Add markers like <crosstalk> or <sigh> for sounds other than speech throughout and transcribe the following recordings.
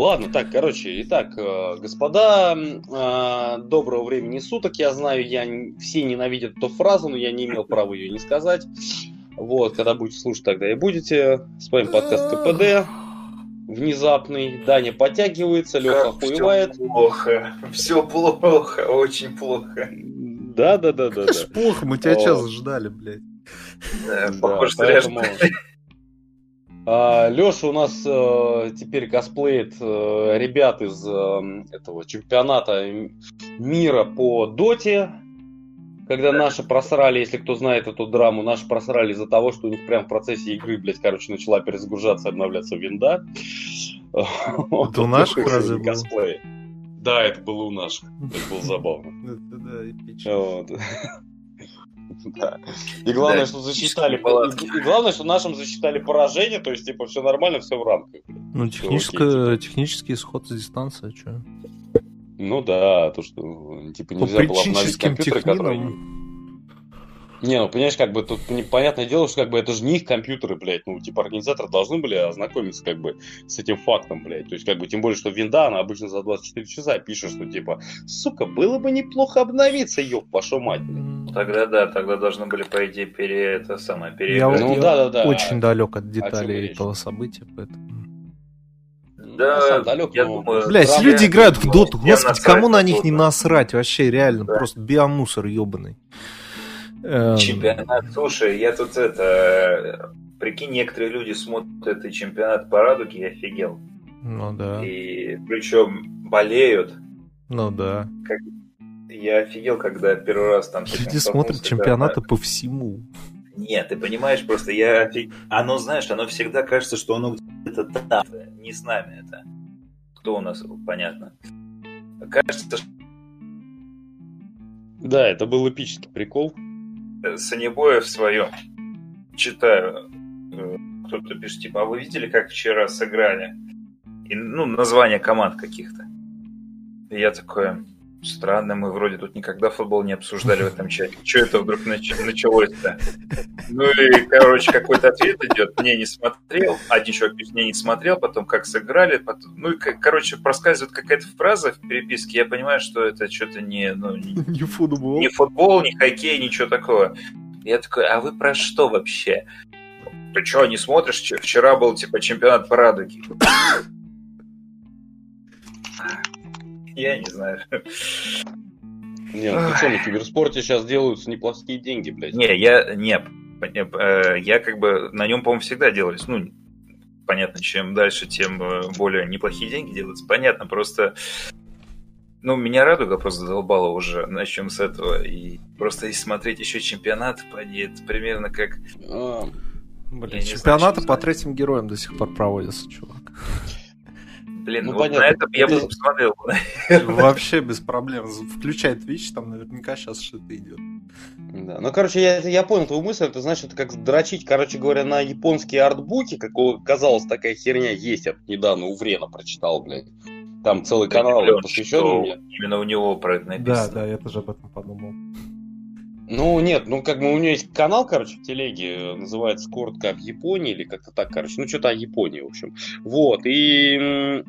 Ладно, так, короче, итак, э, господа, э, доброго времени суток. Я знаю, я все ненавидят эту фразу, но я не имел права ее не сказать. Вот, когда будете слушать, тогда и будете. С вами подкаст КПД. Внезапный. Даня подтягивается, Леха хуевает. Все плохо. Все плохо, очень плохо. Да, да, да, да. Это плохо, мы тебя час ждали, блядь. Да, похоже, поэтому... А, Леша у нас э, теперь косплеит э, ребят из э, этого чемпионата мира по доте. Когда наши просрали, если кто знает эту драму, наши просрали из-за того, что у них прямо в процессе игры, блядь, короче, начала перезагружаться и обновляться винда. <laughs> Это у наших разве косплей? Да, это было у наших. Это было забавно. <laughs> Да, эпично. <laughs> Да. И главное, да, что засчитали. И, главное, что нашим засчитали поражение, то есть, типа, все нормально, все в рамках. Ну, техническое, типа. технический исход с дистанции, что? Ну да, то, что типа нельзя было обновить компьютеры, которые не, ну понимаешь, как бы тут непонятное дело, что как бы это же не их компьютеры, блядь. Ну, типа, организаторы должны были ознакомиться как бы с этим фактом, блядь. То есть, как бы, тем более, что винда, она обычно за 24 часа пишет, что типа, сука, было бы неплохо обновиться, ёб, вашу мать, блядь. Тогда да, тогда должны были, по идее, пере... это самое, пере... Я, ну, я да, да, да. очень далек от деталей этого события, поэтому... Да, далек, я но... думаю... Блять, люди играют в доту, господи, кому на них не насрать вообще, реально, да. просто биомусор ебаный. Эм. Чемпионат, слушай, я тут это... Прикинь, некоторые люди смотрят этот чемпионат по радуге, я офигел. Ну да. И причем болеют. Ну да. Как... Я офигел, когда первый раз там... Люди смотрят чемпионаты по всему. Нет, ты понимаешь, просто я офиг... Оно, знаешь, оно всегда кажется, что оно где-то там, не с нами это. Кто у нас, понятно. Кажется, что... Да, это был эпический прикол. Санебоя в своем читаю, э, кто-то пишет, типа, а вы видели, как вчера сыграли? И, ну, название команд каких-то. Я такой, странно, мы вроде тут никогда футбол не обсуждали в этом чате. Что это вдруг нач- началось-то? Ну и, короче, какой-то ответ идет. Не, не смотрел. Один человек пишет, не, не смотрел, потом как сыграли. Потом... Ну и, короче, проскальзывает какая-то фраза в переписке. Я понимаю, что это что-то не... Ну, не, <laughs> не футбол. Не футбол, не хоккей, ничего такого. Я такой, а вы про что вообще? Ты что, не смотришь? Вчера был, типа, чемпионат по радуге. Я не знаю. Не, ну что, на киберспорте сейчас делаются неплохие деньги, блядь. Не, я, не, э, я как бы на нем, по-моему, всегда делались. Ну, понятно, чем дальше, тем э, более неплохие деньги делаются. Понятно, просто ну, меня радуга просто задолбала уже, начнем с этого. И просто если смотреть еще чемпионат, это примерно как... А, блин, чемпионаты знаю, по третьим героям до сих пор проводятся, чувак. Блин, ну, ну понятно, на этом я бы посмотрел. <laughs> Вообще без проблем. Включай Twitch, там наверняка сейчас что-то идет. Да. Ну, короче, я, я понял твою мысль. Это значит, это как дрочить, короче говоря, на японские артбуки, как казалось, такая херня есть. Я недавно у Врена прочитал, блядь. Там целый канал посвященный мне. Именно у него про это написано. Да, да, я тоже об этом подумал. Ну, нет, ну, как бы у него есть канал, короче, в телеге, называется коротко об Японии, или как-то так, короче, ну, что-то о Японии, в общем. Вот, и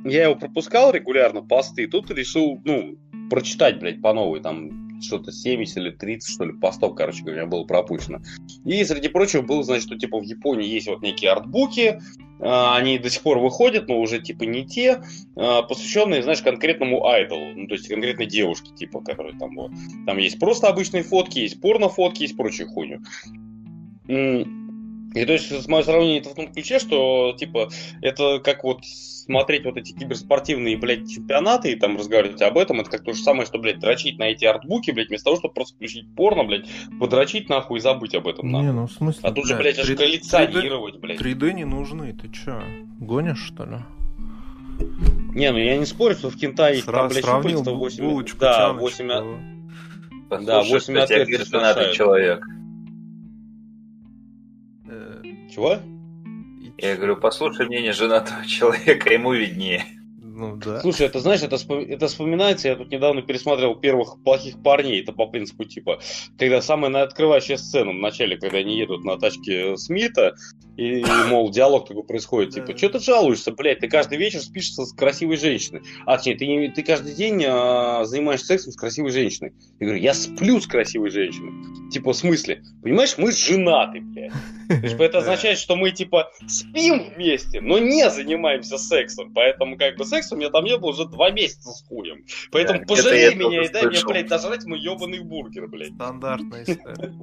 я его пропускал регулярно, посты, тут решил, ну, прочитать, блядь, по новой, там, что-то 70 или 30, что ли, постов, короче говоря, было пропущено. И, среди прочего, было, значит, что, типа, в Японии есть вот некие артбуки, а, они до сих пор выходят, но уже, типа, не те, а, посвященные, знаешь, конкретному айдолу, ну, то есть конкретной девушке, типа, которая там вот. Там есть просто обычные фотки, есть порно-фотки, есть прочую хуйню. И то есть, мое сравнение это в том ключе, что, типа, это как вот смотреть вот эти киберспортивные, блядь, чемпионаты и там разговаривать об этом, это как то же самое, что, блядь, дрочить на эти артбуки, блядь, вместо того, чтобы просто включить порно, блядь, подрочить нахуй и забыть об этом, нахуй. Не, ну в смысле, А тут же, блядь, аж коллекционировать, блядь. 3D не нужны, ты чё, гонишь, что ли? Не, ну я не спорю, что в Кентае там, блядь, щупальца 8... Да, 8... Да, 8 ответов человек. Чего? Я говорю, послушай мнение женатого <laughs> человека, ему виднее. Ну, да. Слушай, это знаешь, это, это вспоминается, я тут недавно пересмотрел первых плохих парней, это по принципу типа, когда самая открывающая сцена в начале, когда они едут на тачке Смита, и, мол, диалог такой происходит, типа, что ты жалуешься, блядь, ты каждый вечер спишь с красивой женщиной. А, точнее, ты, ты каждый день а, занимаешься сексом с красивой женщиной. Я говорю, я сплю с красивой женщиной. Типа, в смысле? Понимаешь, мы женаты, блядь. То это <laughs> означает, что мы, типа, спим вместе, но не занимаемся сексом. Поэтому, как бы, секс у меня там не было уже два месяца с хуем. Поэтому да, пожалей меня и дай мне, блядь, дожрать мой ебаный бургер, блядь. Стандартная <laughs> история.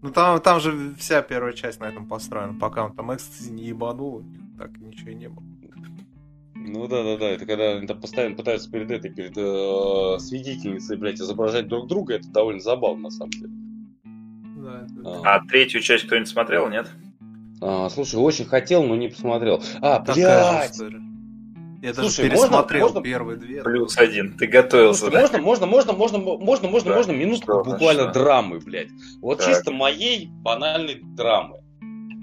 Ну там, там же вся первая часть на этом построена. Пока он там экстази не ебанул, так ничего и не было. Ну да, да, да. Это когда они там постоянно пытаются перед этой, перед э, свидетельницей, блядь, изображать друг друга, это довольно забавно, на самом деле. Да, это... а. а третью часть кто-нибудь смотрел, нет? А, слушай, очень хотел, но не посмотрел. А, блядь! Я даже Слушай, пересмотрел можно, первые две. Плюс один. Ты готовился. Слушай, да? можно, можно, можно, можно, можно, можно, да. можно минутку что, буквально что? драмы, блядь. Вот так. чисто моей банальной драмы.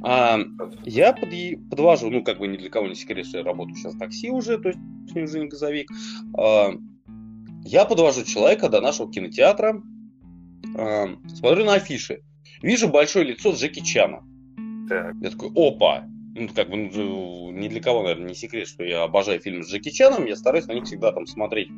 А, я под, подвожу, ну, как бы ни для кого не секрет, что я работаю сейчас в такси уже, то есть уже не газовик. А, я подвожу человека до нашего кинотеатра, а, смотрю на афиши. Вижу большое лицо Джеки Чана. Так. Я такой, опа, ну, как бы, ну, ни для кого, наверное, не секрет, что я обожаю фильмы с Джеки Чаном, я стараюсь на них всегда там смотреть,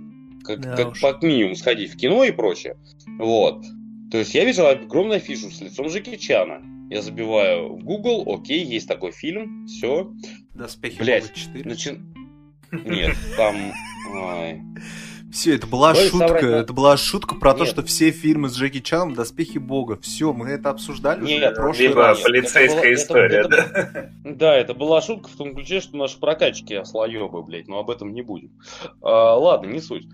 как, да как как минимум сходить в кино и прочее. Вот. То есть я вижу огромную афишу с лицом Джеки Чана. Я забиваю в Google, окей, есть такой фильм, все. Доспехи Блять, 4. Начи... Нет, там... <laughs> Ой. Все, это была Ой, шутка. Соврать... Это была шутка про Нет. то, что все фильмы с Джеки Чаном доспехи бога. Все, мы это обсуждали Нет, уже в прошлый либо раз. полицейская это история, это, да? Это, <laughs> да, это была шутка в том ключе, что наши прокачки ослоебы, блядь, но об этом не будем. А, ладно, не суть.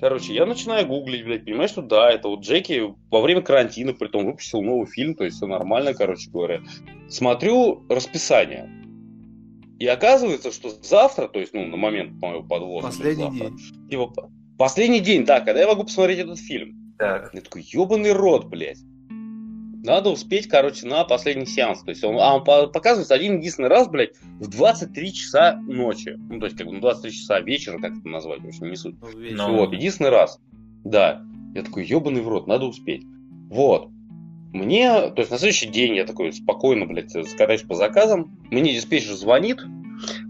Короче, я начинаю гуглить, блядь, понимаешь, что да, это вот Джеки во время карантина, при том выпустил новый фильм, то есть все нормально, короче говоря. Смотрю расписание. И оказывается, что завтра, то есть, ну, на момент моего подвоза. Последний завтра, день. Типа, Последний день, да, когда я могу посмотреть этот фильм. Так. Я такой, ебаный рот, блядь. Надо успеть, короче, на последний сеанс. То есть он, а он показывается один единственный раз, блядь, в 23 часа ночи. Ну, то есть, как бы, ну, 23 часа вечера, как это назвать, в общем, не суть. Но... Ну, вот, единственный раз. Да. Я такой, ебаный в рот, надо успеть. Вот. Мне, то есть на следующий день я такой спокойно, блядь, скатаюсь по заказам. Мне диспетчер звонит,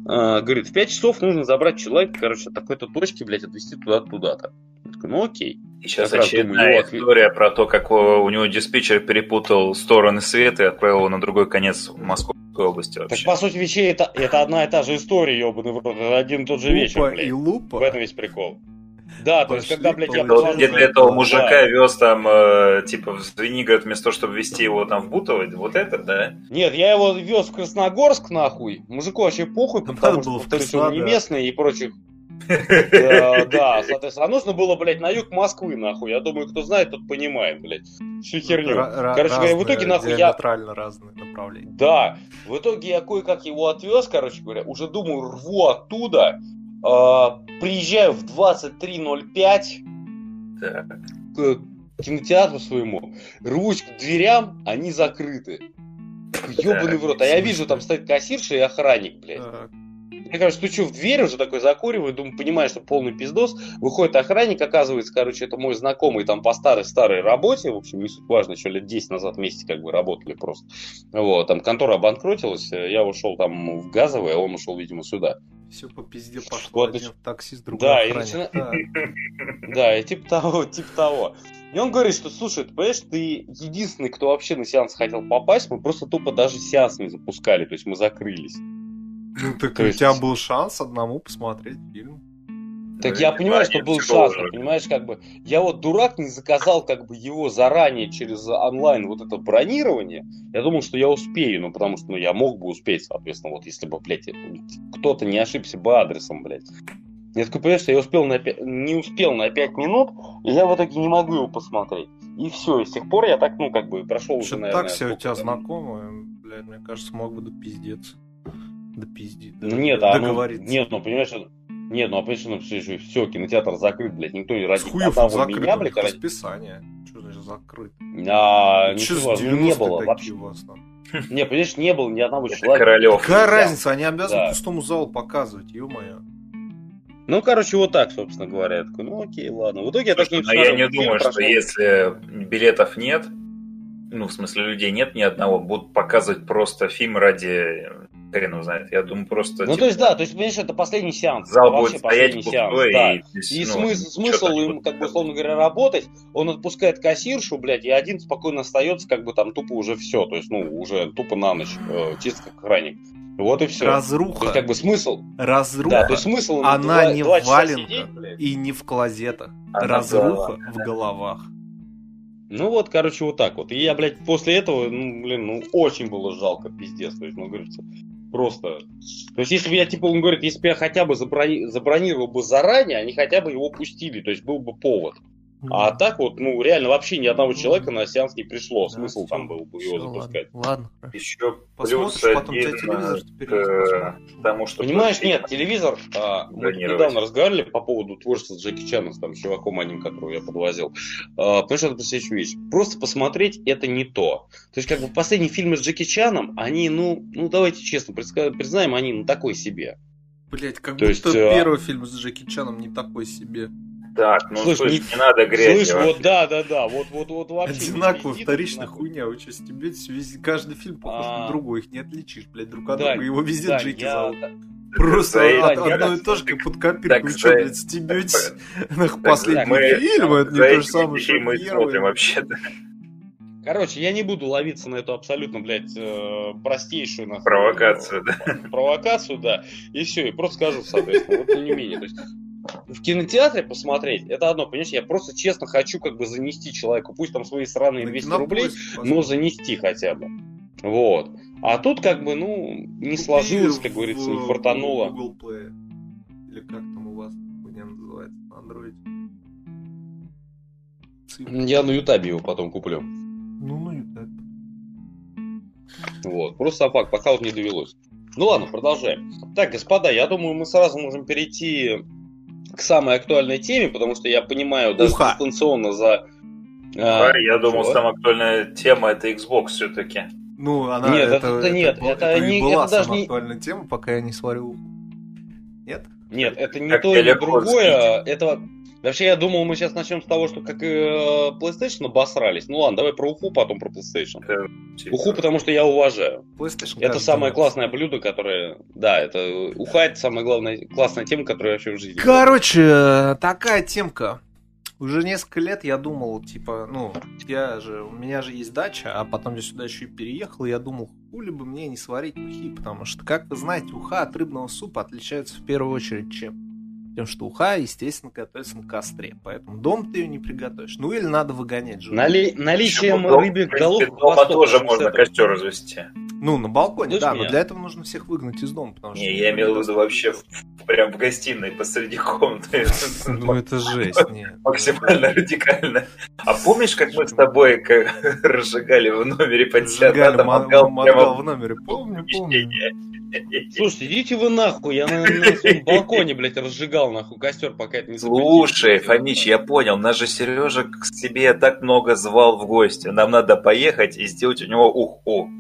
говорит, в 5 часов нужно забрать человека, короче, от такой-то точки, блядь, отвезти туда-то, туда-то. Я такой, ну окей. И сейчас как очередная думаю, история про то, как у, у него диспетчер перепутал стороны света и отправил его на другой конец Московской области вообще. Так, по сути вещей, это, это одна и та же история, ебаный в рот. Это один и тот же лупа вечер, блядь. и лупа. В этом весь прикол. Да, то есть, когда, блядь, я... Где-то этого мужика вез там, э, типа, в Звенигород, вместо того, чтобы везти его там в Бутово, вот это, да? Нет, я его вез в Красногорск, нахуй. Мужику вообще похуй, потому что, повторюсь, он не местный и прочих <laughs> да, соответственно. А нужно было, блядь, на юг Москвы, нахуй. Я думаю, кто знает, тот понимает, блядь. Всю херню. Короче говоря, в итоге, нахуй, я... разные направления. Да. В итоге я кое-как его отвез, короче говоря. Уже думаю, рву оттуда. А, приезжаю в 23.05 к кинотеатру своему, рвусь к дверям, они закрыты. Ёбаный в рот. А я вижу, там стоит кассирша и охранник, блядь. Я, короче, стучу в дверь, уже такой закуриваю, думаю, понимаю, что полный пиздос. Выходит охранник, оказывается, короче, это мой знакомый там по старой-старой работе, в общем, не суть важно, еще лет 10 назад вместе как бы работали просто. Вот, там контора обанкротилась, я ушел там в газовый, а он ушел, видимо, сюда. Все по пизде пошло. Вот, Один таксист, другой да, и начина... <laughs> да, и типа того, типа того. И он говорит, что, слушай, ты понимаешь, ты единственный, кто вообще на сеанс хотел попасть, мы просто тупо даже сеанс не запускали, то есть мы закрылись. Ну так То у есть... тебя был шанс одному посмотреть фильм. Так я понимаю, что был шанс, понимаешь, как бы, я вот дурак не заказал как бы его заранее через онлайн вот это бронирование, я думал, что я успею, ну, потому что, ну, я мог бы успеть, соответственно, вот если бы, блядь, кто-то не ошибся бы адресом, блядь. Я такой, понимаешь, что я успел на 5, не успел на 5 минут, и я в итоге не могу его посмотреть. И все, и с тех пор я так, ну, как бы, прошел уже, наверное... так все у тебя знакомые, блядь, мне кажется, мог бы пиздец. Да пизди. Да, ну нет, а ну, нет, ну понимаешь, нет, ну а понимаешь, ну все, все, кинотеатр закрыт, блядь, никто не ради одного закрыт, меня, блядь, ради... расписание. Что значит закрыт? А, ничего, ну, не было вообще. <laughs> Не, понимаешь, не было ни одного человека. Королев. Какая разница, они обязаны пустому залу показывать, ё-моё. Ну, короче, вот так, собственно говоря. Я такой, ну окей, ладно. В итоге я так не Но я не думаю, что если билетов нет, ну, в смысле, людей нет ни одного, будут показывать просто фильм ради хрен знает. Я думаю, просто... Ну, типа, то есть, да, то есть, понимаешь, это последний сеанс. Зал будет стоять последний сеанс, да. И, и ну, смысл, смысл им, как бы, условно говоря, работать, он отпускает кассиршу, блядь, и один спокойно остается, как бы, там, тупо уже все, то есть, ну, уже тупо на ночь, э, чисто как охранник. Вот и все. Разруха. То есть, как бы смысл. Разруха. Да, то есть смысл. Она два, не два в валенках и не в клозетах. Она Разруха в головах. Ну вот, короче, вот так вот. И я, блядь, после этого, ну, блин, ну, очень было жалко, пиздец. То есть, ну, говорится, просто. То есть, если бы я, типа, он говорит, если бы я хотя бы заброни... забронировал бы заранее, они хотя бы его пустили, то есть был бы повод. А так вот, ну, реально вообще ни одного человека на сеанс не пришло. Да, Смысл все, там был бы его запускать. Ладно. Еще плюс один к тому, что... Понимаешь, нет, телевизор... А, мы недавно разговаривали по поводу творчества Джеки Чана с там чуваком одним, которого я подвозил. А, потому что это следующую вещь. Просто посмотреть это не то. То есть, как бы последние фильмы с Джеки Чаном, они, ну, ну давайте честно признаем, они ну такой себе. Блять, как То будто есть, а, первый фильм с Джеки Чаном не такой себе. Так, ну слышь, слышь не, не надо грязь. Слышь, вот да, да, да, вот, вот, вот вообще. Одинаково, вторичная хуйня. Вы что, тебе везде, каждый фильм похож а... на другой, их не отличишь, блядь, друг от друга. Его везде да, Джеки я... зовут. Просто да, от, я, одно и то же, как под копирку. Что, блядь, стебетесь <laughs> на последний фильм? Это не то же самое, что мы смотрим вообще-то. Короче, я не буду ловиться на эту абсолютно, блядь, э, простейшую нахуй, провокацию, да. Провокацию, да. И все, и просто скажу, соответственно, вот не менее. То есть, в кинотеатре посмотреть, это одно, понимаешь, я просто честно хочу как бы занести человеку, пусть там свои сраные 200 рублей, но занести хотя бы. Вот. А тут как бы, ну, не сложилось, как говорится, не фартануло. Google Play. Или как там у вас хуйня называется на Android? Я на Ютабе его потом куплю. Ну, на Ютабе. Вот. Просто факт, пока вот не довелось. Ну ладно, продолжаем. Так, господа, я думаю, мы сразу можем перейти к самой актуальной теме, потому что я понимаю даже Уха. дистанционно за... А, я думал, самая актуальная тема это Xbox все-таки. Ну, она нет, это, это, это нет, это, это, это не была это даже не актуальная тема, пока я не сварю. Нет? Нет, это не как то или другое. Это Вообще, я думал, мы сейчас начнем с того, что как и э, PlayStation обосрались. Ну ладно, давай про уху, потом про PlayStation. Это, типа... Уху, потому что я уважаю. PlayStation, это самое классное блюдо, которое... Да, это уха, это самая главная классная тема, которая вообще в жизни. Короче, такая темка. Уже несколько лет я думал, типа, ну, я же, у меня же есть дача, а потом я сюда еще и переехал, и я думал, хули бы мне не сварить ухи, потому что, как вы знаете, уха от рыбного супа отличается в первую очередь чем? Тем, что уха, естественно, готовится на костре. Поэтому дом ты ее не приготовишь. Ну или надо выгонять животных. Нали... Наличием рыбьих голов... Дома тоже можно костер развести. Ну, на балконе, да, меня. но для этого нужно всех выгнать из дома. Потому что не, я имел в виду вообще в, прям в гостиной посреди комнаты. <laughs> Ну, это жесть, нет. Максимально радикально. А помнишь, как мы с тобой <laughs> разжигали в номере пансионата мангал прямо в номере? Помню, помню. Слушайте, идите вы нахуй, я на, <laughs> на своем балконе, блядь, разжигал нахуй костер, пока это не Слушай, Фомич, я понял, нас же Сережа к себе так много звал в гости. Нам надо поехать и сделать у него уху.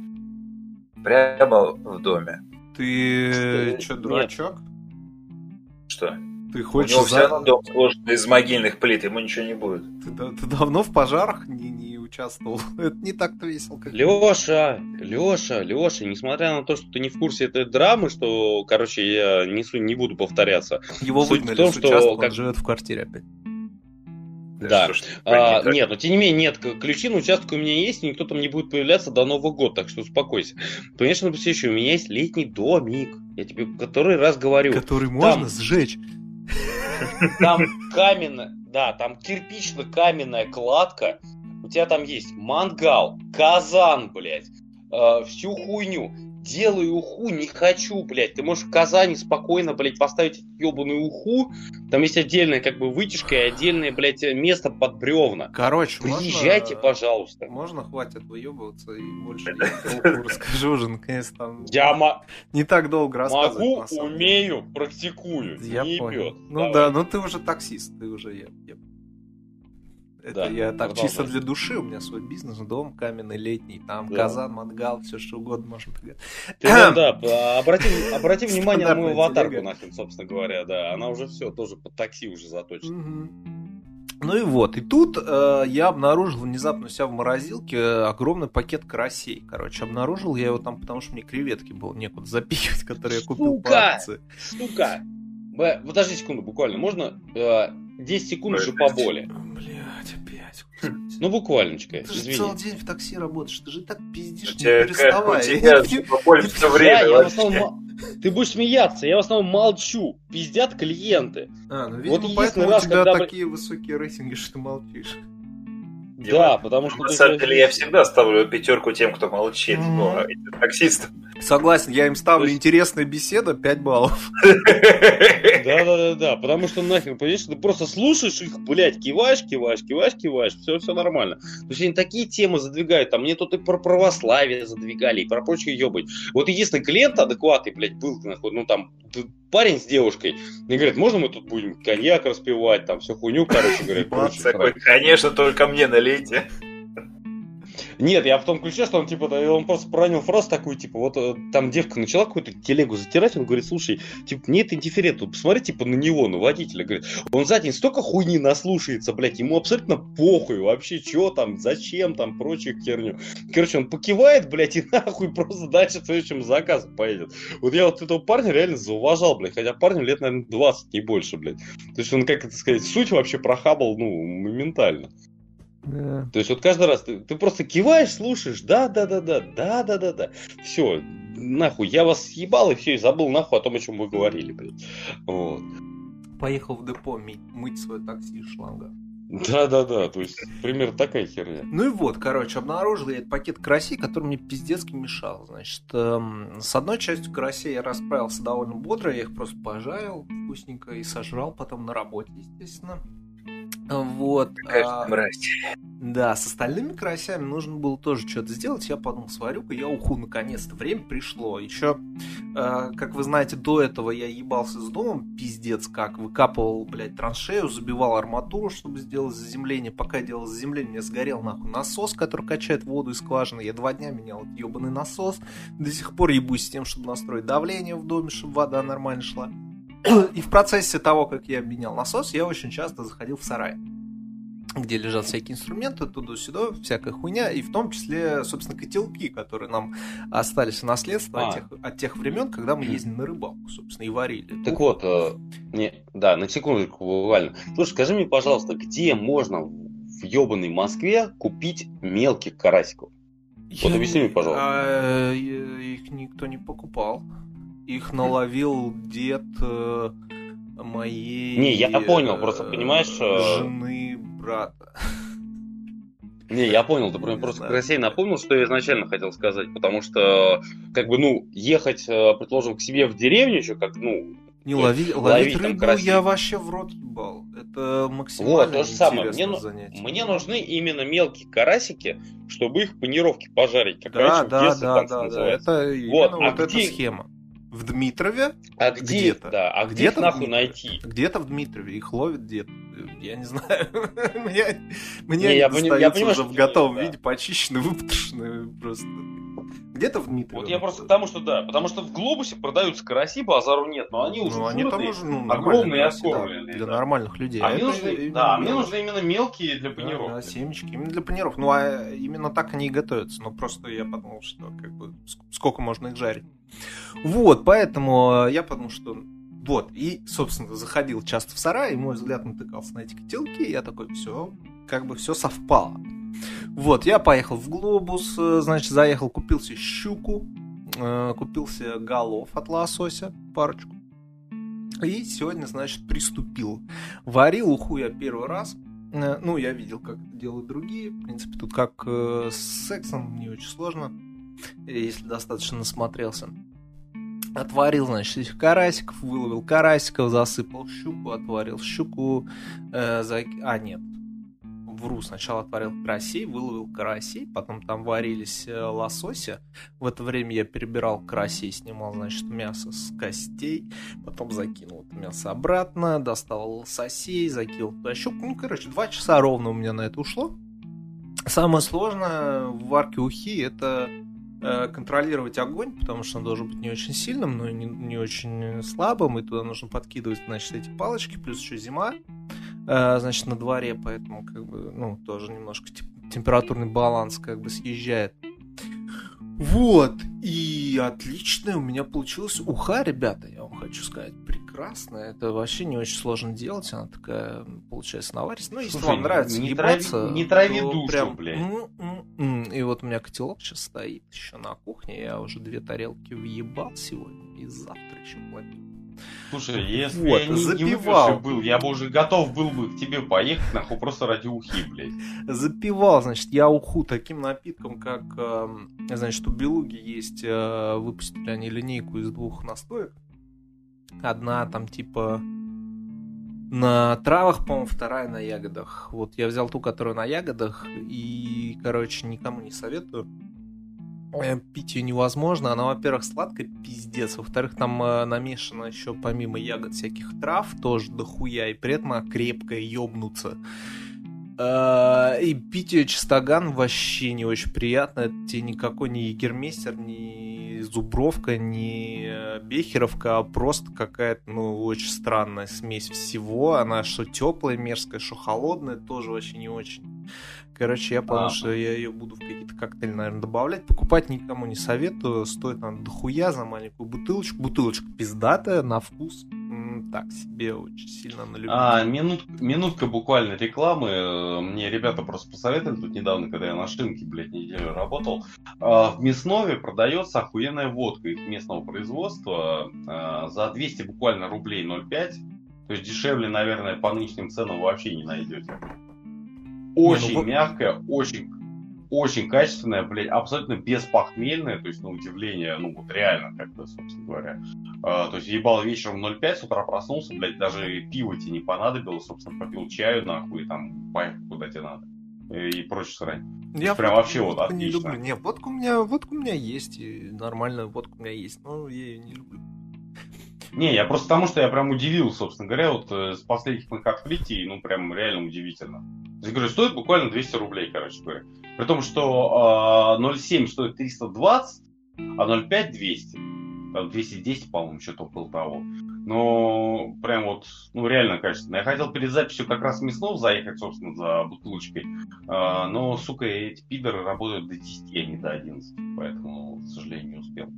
Прямо в доме. Ты что, дурачок? Что? Ты хочешь... У него за... все равно дом сложен из могильных плит, ему ничего не будет. Ты, ты давно в пожарах не, не участвовал? <laughs> Это не так-то весело. Как... Леша, Леша, Леша, несмотря на то, что ты не в курсе этой драмы, что, короче, я несу, не буду повторяться. Его выгнали в том, что как... он живет в квартире опять. Да. а, нет, но тем не менее, нет, ключи на участок у меня есть, и никто там не будет появляться до Нового года, так что успокойся. Понимаешь, на еще у меня есть летний домик, я тебе который раз говорю. Который можно сжечь. Там каменная, да, там кирпично-каменная кладка. У тебя там есть мангал, казан, блядь, э, всю хуйню делаю уху, не хочу, блядь. Ты можешь в Казани спокойно, блядь, поставить ебаную уху. Там есть отдельная, как бы, вытяжка и отдельное, блядь, место под бревна. Короче, Приезжайте, можно... пожалуйста. Можно хватит выебываться и больше я расскажу уже, наконец, там... Я не так долго рассказывать. Могу, умею, практикую. Я понял. Ну да, ну ты уже таксист, ты уже... Это Да, я так продолжай. чисто для души, у меня свой бизнес, дом каменный, летний, там Да. казан, мангал, все что угодно можно приготовить. Ты, да, <clears throat> обрати, обрати внимание на мою аватарку, нахрен, собственно говоря, да. Она уже все, тоже под такси уже заточена. Мгм. Ну и вот, и тут э, я обнаружил внезапно у себя в морозилке э, огромный пакет карасей. Короче, обнаружил я его там, потому что мне креветки было некуда запихивать, которые я купил по акции. Сука! Подожди секунду, буквально. Можно э, 10 секунд же Подожди. поболе? Опять. Ну, буквальничка, Ты же целый день в такси работаешь, ты же так пиздишь, не переставай. <laughs> тебя время я в вообще. основном... мо- Ты будешь смеяться, я в основном молчу. Пиздят клиенты. А, ну, Вот видимо, единственный поэтому раз, у тебя когда- такие высокие рейтинги, что ты молчишь. Да, потому что... На самом деле я всегда ставлю пятерку тем, кто молчит. Ну, а этим таксистам. Согласен, я им ставлю есть- интересная беседа, 5 баллов. Да, да, да, да. Потому что нахер, понимаешь, ты просто слушаешь их, блядь, киваешь, киваешь, киваешь, киваешь, все, все нормально. То есть они такие темы задвигают, там мне тут и про православие задвигали, и про прочие ебать. Вот единственный клиент адекватный, блядь, был, нахуй, ну там, парень с девушкой, и говорит, можно мы тут будем коньяк распивать, там, всю хуйню, короче говоря, прочее, Такой, конечно, только мне налейте. Нет, я в том ключе, что он типа, да, он просто пронял фразу такую, типа, вот э, там девка начала какую-то телегу затирать, он говорит, слушай, типа, мне это индифферентно, посмотри, типа, на него, на водителя, говорит, он за день столько хуйни наслушается, блядь, ему абсолютно похуй вообще, что там, зачем там, прочую херню. Короче, он покивает, блядь, и <laughs> нахуй просто дальше в следующем заказ поедет. Вот я вот этого парня реально зауважал, блядь, хотя парню лет, наверное, 20, не больше, блядь. То есть он, как это сказать, суть вообще прохабал, ну, моментально. То есть вот каждый раз ты, ты просто киваешь, слушаешь, да, да, да, да, да, да, да, да. Все, нахуй, я вас съебал и все, и забыл нахуй о том, о чем вы говорили, блядь. Вот. Поехал в депо мыть, мыть свое такси из шланга. Да, да, да, то есть, примерно такая херня. Ну и вот, короче, обнаружил я этот пакет карасей, который мне пиздецки мешал. Значит, эм, с одной частью карасей я расправился довольно бодро, я их просто пожарил вкусненько и сожрал потом на работе, естественно. Вот. Конечно, а, мразь. Да, с остальными карасями нужно было тоже что-то сделать. Я подумал, сварю-ка я уху наконец-то. Время пришло. Еще, э, как вы знаете, до этого я ебался с домом, пиздец как. Выкапывал, блядь, траншею, забивал арматуру, чтобы сделать заземление. Пока я делал заземление, у меня сгорел нахуй насос, который качает воду из скважины. Я два дня менял этот ебаный насос. До сих пор ебусь с тем, чтобы настроить давление в доме, чтобы вода нормально шла. И в процессе того, как я менял насос, я очень часто заходил в сарай где лежат всякие инструменты, туда-сюда, всякая хуйня, и в том числе, собственно, котелки, которые нам остались в наследство А. от, тех, от тех времен, когда мы ездили на рыбалку, собственно, и варили. Так вот, э, не, да, на секундочку буквально. Слушай, скажи мне, пожалуйста, где можно в ебаной Москве купить мелких карасиков? Я вот объясни не- мне, пожалуйста. а, э, их никто не покупал. Их наловил дед э, моей... Не, я понял, э, просто, понимаешь, э, Жены брата. Не, я понял, ты Не просто знаю. Напомнил, что я изначально хотел сказать, потому что, как бы, ну, ехать, предположим, к себе в деревню еще, как, ну, Не ловить ловить там рыбу карасей. я вообще в рот ебал. Это максимально Вот, то же самое. Мне, ну- занятие. мне нужны именно мелкие карасики, чтобы их панировки пожарить, как Да, раньше в да, детстве да, танцы да, да. Это вот, а эта где- схема. В Дмитрове, А где, где-то. да, а где, Где-то их нахуй найти? где-то в Дмитрове, их ловит дед. Я не знаю. <laughs> Мне, мне Не, они я пони- я достаются понимаю, уже в готовом да. виде, почищенные, выпотрошенные просто. Где-то в Дмитрове. Вот я просто к тому, что да, потому что в глобусе продаются караси, базару нет, но они уже Ну, они там уже, ну, огромные караси, да, оскорбленные, Для да. нормальных людей. А мне это нужны, именно да, мне нужны именно мелкие для Да, панировки. да, семечки. Именно для панировок. Ну, а именно так они и готовятся. Ну, просто я подумал, что как бы ск- сколько можно их жарить. Вот, поэтому э, я подумал, что вот, и, собственно, заходил часто в сарай, и мой взгляд натыкался на эти котелки, и я такой, все, как бы все совпало. Вот, я поехал в Глобус, э, значит, заехал, купил себе щуку, э, купил себе голов от лосося, парочку. И сегодня, значит, приступил. Варил уху я первый раз. Э, Ну, я видел, как делают другие. В принципе, тут как с сексом не очень сложно, если достаточно насмотрелся. Отварил, значит, этих карасиков, выловил карасиков, засыпал щуку, отварил щуку, э, зак- а нет, вру, сначала отварил карасей, выловил карасей, потом там варились э, лосося. В это время я перебирал карасей, снимал, значит, мясо с костей, потом закинул это мясо обратно, достал лососей, закинул туда щуку. Ну, короче, два часа ровно у меня на это ушло. Самое сложное в варке ухи это э, контролировать огонь, потому что он должен быть не очень сильным, но не, не очень слабым, и туда нужно подкидывать, значит, эти палочки, плюс еще зима, значит, на дворе, поэтому, как бы, ну, тоже немножко температурный баланс, как бы, съезжает. Вот, и отлично у меня получилась уха, ребята, я вам хочу сказать, прекрасная. Это вообще не очень сложно делать, она такая, получается, наваристая. Ну, если Слушай, вам нравится не ебаться, трави, не трави душу, прям... блядь. И вот у меня котелок сейчас стоит еще на кухне, я уже две тарелки въебал сегодня, и завтра еще планирую. Слушай, если вот, я не, запивал. не был, я бы уже готов был бы к тебе поехать, нахуй, просто ради ухи, блядь. Запивал, значит, я уху таким напитком, как, э, значит, у Белуги есть, э, выпустили они линейку из двух настоек. Одна там типа на травах, по-моему, вторая на ягодах. Вот я взял ту, которая на ягодах, и, короче, никому не советую. Пить ее невозможно. Она, во-первых, сладкая, пиздец. Во-вторых, там э, намешано еще помимо ягод всяких трав тоже дохуя. И при этом она крепкая, ёбнуться. Э, и пить ее чистоган вообще не очень приятно. Это тебе никакой не егермейстер, не зубровка, не э, бехеровка, а просто какая-то, ну, очень странная смесь всего. Она что теплая, мерзкая, что холодная, тоже вообще не очень. Короче, я понял, а, что я ее буду в какие-то коктейли, наверное, добавлять. Покупать никому не советую. Стоит она дохуя за маленькую бутылочку. Бутылочка пиздатая, на вкус так себе очень сильно на А, минут, минутка буквально рекламы. Мне ребята просто посоветовали тут недавно, когда я на Штынке, блядь, неделю работал. А, в Мяснове продается охуенная водка их местного производства а, за 200 буквально рублей 0,5. То есть дешевле, наверное, по нынешним ценам вообще не найдете. Очень не, ну, мягкая, очень очень качественная, блядь, абсолютно беспохмельная, то есть, на удивление, ну, вот реально, как-то, собственно говоря. А, то есть, ебал вечером 0,5, с утра проснулся, блядь, даже пиво тебе не понадобилось, собственно, попил чаю, нахуй, и там, поехал куда тебе надо. И прочее срань. Я прям вообще вот отлично. не люблю. Не, водка у меня, водка у меня есть, и нормальная водка у меня есть, но я ее не люблю. Не, я просто потому, что я прям удивил, собственно говоря, вот э, с последних моих открытий, ну, прям реально удивительно. Я говорю, стоит буквально 200 рублей, короче говоря. При том, что э, 0,7 стоит 320, а 0,5 200. Там 210, по-моему, что-то около того. Но прям вот, ну реально качественно. Я хотел перед записью как раз Мяснов заехать, собственно, за бутылочкой. Э, но, сука, эти пидоры работают до 10, а не до 11. Поэтому, к сожалению, не успел.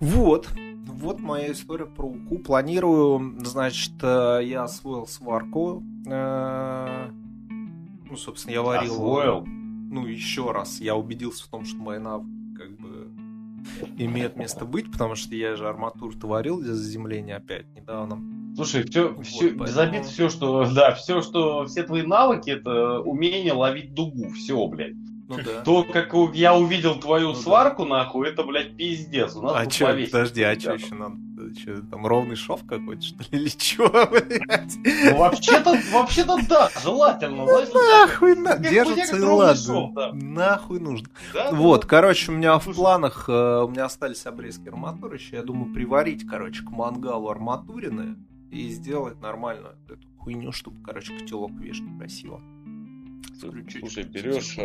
Вот. Вот моя история про УКУ. Планирую, значит, э, я освоил сварку. Э, ну, собственно, я варил... Освоил? Ну, еще раз. Я убедился в том, что мои навыки как бы имеют место быть, потому что я же арматуру-то варил для заземления опять недавно. Слушай, все, вот, все поэтому... без обид, все, что, <laughs> да, все, что, все твои навыки, это умение ловить дугу, все, блядь. Ну, да. То, как я увидел твою ну, сварку, да. нахуй, это, блядь, пиздец. У нас а чё, подожди, а что еще надо? Что, там ровный шов какой-то, что ли, <laughs> или чё, блядь? Ну, вообще-то, вообще-то да, желательно. Ну, нахуй, на... держится и ладно. Шов, да. Нахуй нужно. Да, вот, да, короче, у меня в планах, э, у меня остались обрезки арматуры еще, я думаю, приварить, короче, к мангалу арматурины и сделать нормально эту хуйню, чтобы, короче, котелок вешать красиво. Слушай, берешь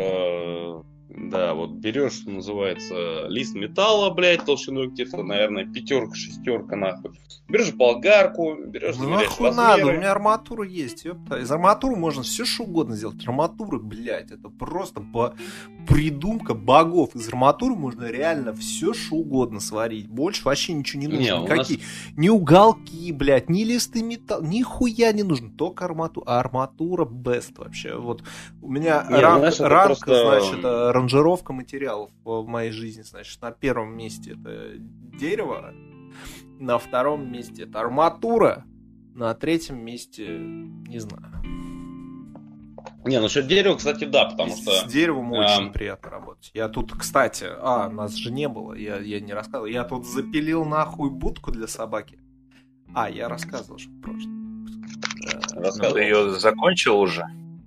да, вот берешь, что называется, лист металла, блядь, толщиной где-то, наверное, пятерка, шестерка, нахуй. Берешь болгарку, берешь, ну, нахуй размеры. надо, у меня арматура есть, ёпта. Из арматуры можно все что угодно сделать. Арматура, блядь, это просто по... придумка богов. Из арматуры можно реально все что угодно сварить. Больше вообще ничего не нужно. Не, Никакие. Нас... Ни уголки, блядь, ни листы металла, ни хуя не нужно. Только арматура. А арматура best вообще. Вот у меня не, ранг, ранг просто... значит, ранжировка материалов в моей жизни. Значит, на первом месте это дерево, на втором месте это арматура, на третьем месте не знаю. Не, насчет дерева, кстати, да, потому что... С деревом очень а... приятно работать. Я тут, кстати, а, нас же не было, я, я не рассказывал. Я тут запилил нахуй будку для собаки. А, я рассказывал же в прошлом. Ну, рассказывал. ты ее закончил уже?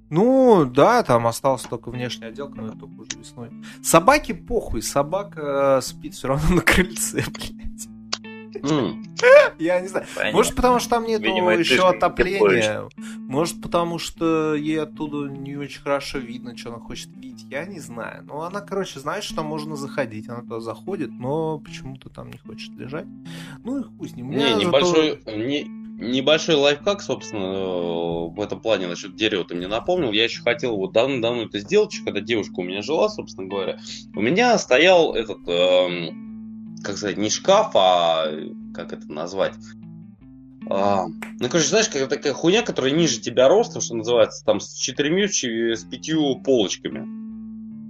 Ну, да, там осталась только внешняя отделка, но это только уже весной. Собаке похуй, собака э, спит все равно на крыльце, <laughs> блядь. Я не знаю. Понятно. Может, потому что там нету Видимо, еще отопления. Может, потому что ей оттуда не очень хорошо видно, что она хочет видеть. Я не знаю. Но она, короче, знает, что там можно заходить. Она туда заходит, но почему-то там не хочет лежать. Ну и хуй с ним. Не, небольшой, не, небольшой лайфхак, собственно, э, в этом плане насчет дерева ты мне напомнил. Я еще хотел вот давно-давно это сделать, когда девушка у меня жила, собственно говоря. У меня стоял этот, эм, как сказать, не шкаф, а как это назвать? А, ну, короче, знаешь, как такая хуйня, которая ниже тебя ростом, что называется, там с четырьмя, с пятью полочками.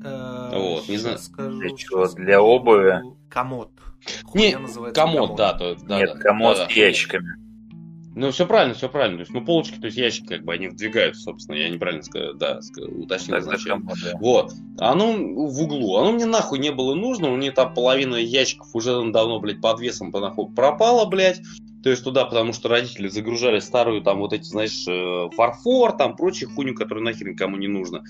Э, Вот, не знаю. скажу, Для чего? Для обуви? Комод. Не, Комод, да, то, да, Нет, да, комод да, да. с ящиками. Ну, все правильно, все правильно. То есть, ну, полочки, то есть ящики, как бы, они вдвигаются, собственно. Я неправильно сказал, да, уточнил изначально. да. Вот. Оно в углу. Оно мне нахуй не было нужно. У меня там половина ящиков уже давно, блядь, под весом пропала, блядь. То есть туда, потому что родители загружали старую, там, вот эти, знаешь, э, фарфор, там, прочую хуйню, которая нахер никому не нужна.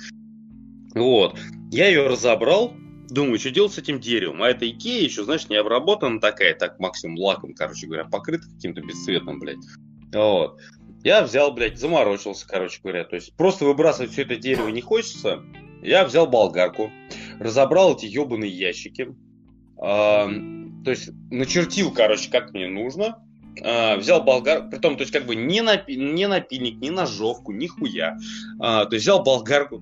Вот. Я ее разобрал. Думаю, что делать с этим деревом? А это Икея еще, знаешь, не обработана такая, так максимум лаком, короче говоря, покрыта каким-то бесцветным, блядь. Вот. Я взял, блядь, заморочился, короче говоря. То есть просто выбрасывать все это дерево не хочется. Я взял болгарку, разобрал эти ебаные ящики. а, то есть начертил, короче, как мне нужно. а, взял болгарку, притом, то есть как бы не, напи- не напильник, не ножовку, ни хуя. А, то есть взял болгарку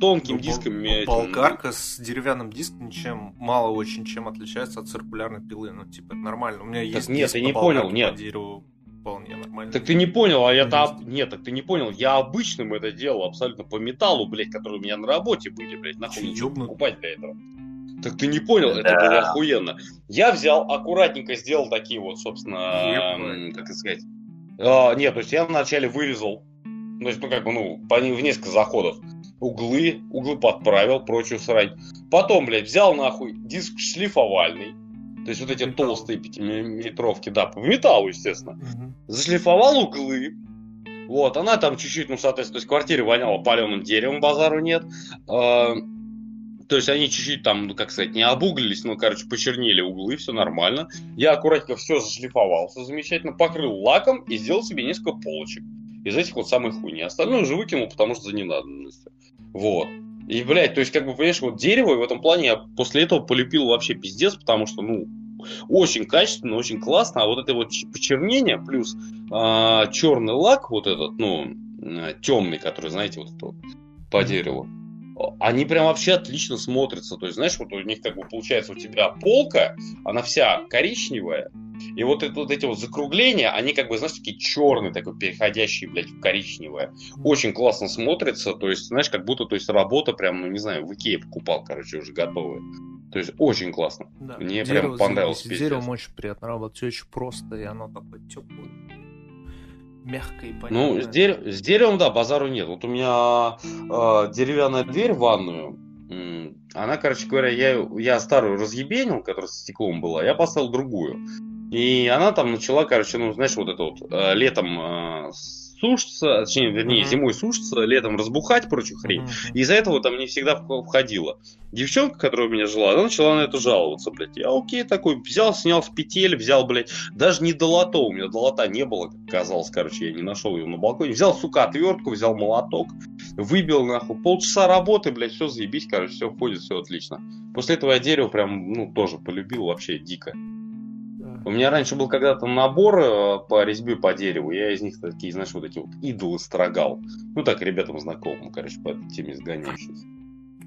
тонким Ну, диском. бол- этим, Болгарка с деревянным диском ничем мало очень чем отличается от циркулярной пилы. Ну, типа, это нормально. У меня есть нет, на не понял, по нет. дереву вполне нормально. Так ты не понял, а я-то... Об- Нет, так ты не понял. Я обычным это делал, абсолютно по металлу, блядь, которые у меня на работе были, блядь. Нахуй Ёбнут. покупать для этого. Так ты не понял, это было охуенно. Я взял, аккуратненько сделал такие вот, собственно, Ебать. как это сказать. А, нет, то есть я вначале вырезал, то есть, ну, как бы, ну, по, в несколько заходов. Углы, углы подправил, прочую срань. Потом, блядь, взял нахуй диск шлифовальный. То есть вот эти Металл. толстые пятимиллиметровки, да, по металлу, естественно Мгм. зашлифовал углы. Вот, она там чуть-чуть, ну, соответственно, то есть в квартире воняла паленым деревом, базару нет. А, то есть они чуть-чуть там, ну, как сказать, не обуглились, но, короче, почернели углы, все нормально. Я аккуратненько все зашлифовал, все замечательно, покрыл лаком и сделал себе несколько полочек из этих вот самых хуйни. Остальное уже выкинул, потому что за ненадобностью. Вот. И, блядь, то есть, как бы, понимаешь, вот дерево в этом плане я после этого полюбил вообще пиздец, потому что, ну, очень качественно, очень классно, а вот это вот почернение плюс черный лак вот этот, ну, темный, который, знаете, вот вот по дереву, а, они прям вообще отлично смотрятся. То есть, знаешь, вот у них как бы получается у тебя полка, она вся коричневая, и вот, это, вот эти вот закругления, они как бы, знаешь, такие черные, такой переходящие, блядь, в коричневое. Очень классно смотрится, то есть, знаешь, как будто, то есть, работа прям, ну, не знаю, в Икее покупал, короче, уже готовые. То есть, очень классно. Да. Мне прям понравилось. Деревом очень приятно работать, все очень просто, и оно такое теплое, мягкое и. Ну, с, дерев- с деревом, да, базару нет. Вот у меня э, деревянная дверь в ванную. Она, короче говоря, я, я старую разъебенил, которая с стеклом была, я поставил другую. И она там начала, короче, ну, знаешь, вот это вот э, летом э, сушится, точнее, вернее, зимой сушится, летом разбухать, прочую хрень. И из-за этого там не всегда вх- входила. Девчонка, которая у меня жила, она начала на это жаловаться, блядь. Я окей такой, взял, снял с петель, взял, блядь, даже не долото, у меня долота не было, как казалось, короче, я не нашел ее на балконе. Взял, сука, отвертку, взял молоток, выбил, нахуй, полчаса работы, блядь, все заебись, короче, все ходит, все отлично. После этого я дерево прям, ну, тоже полюбил вообще дико. У меня раньше был когда-то набор э, по резьбе по дереву, я из них такие, знаешь, вот эти вот идолы строгал. Ну так, ребятам знакомым, короче, по этой теме сгоняющиеся.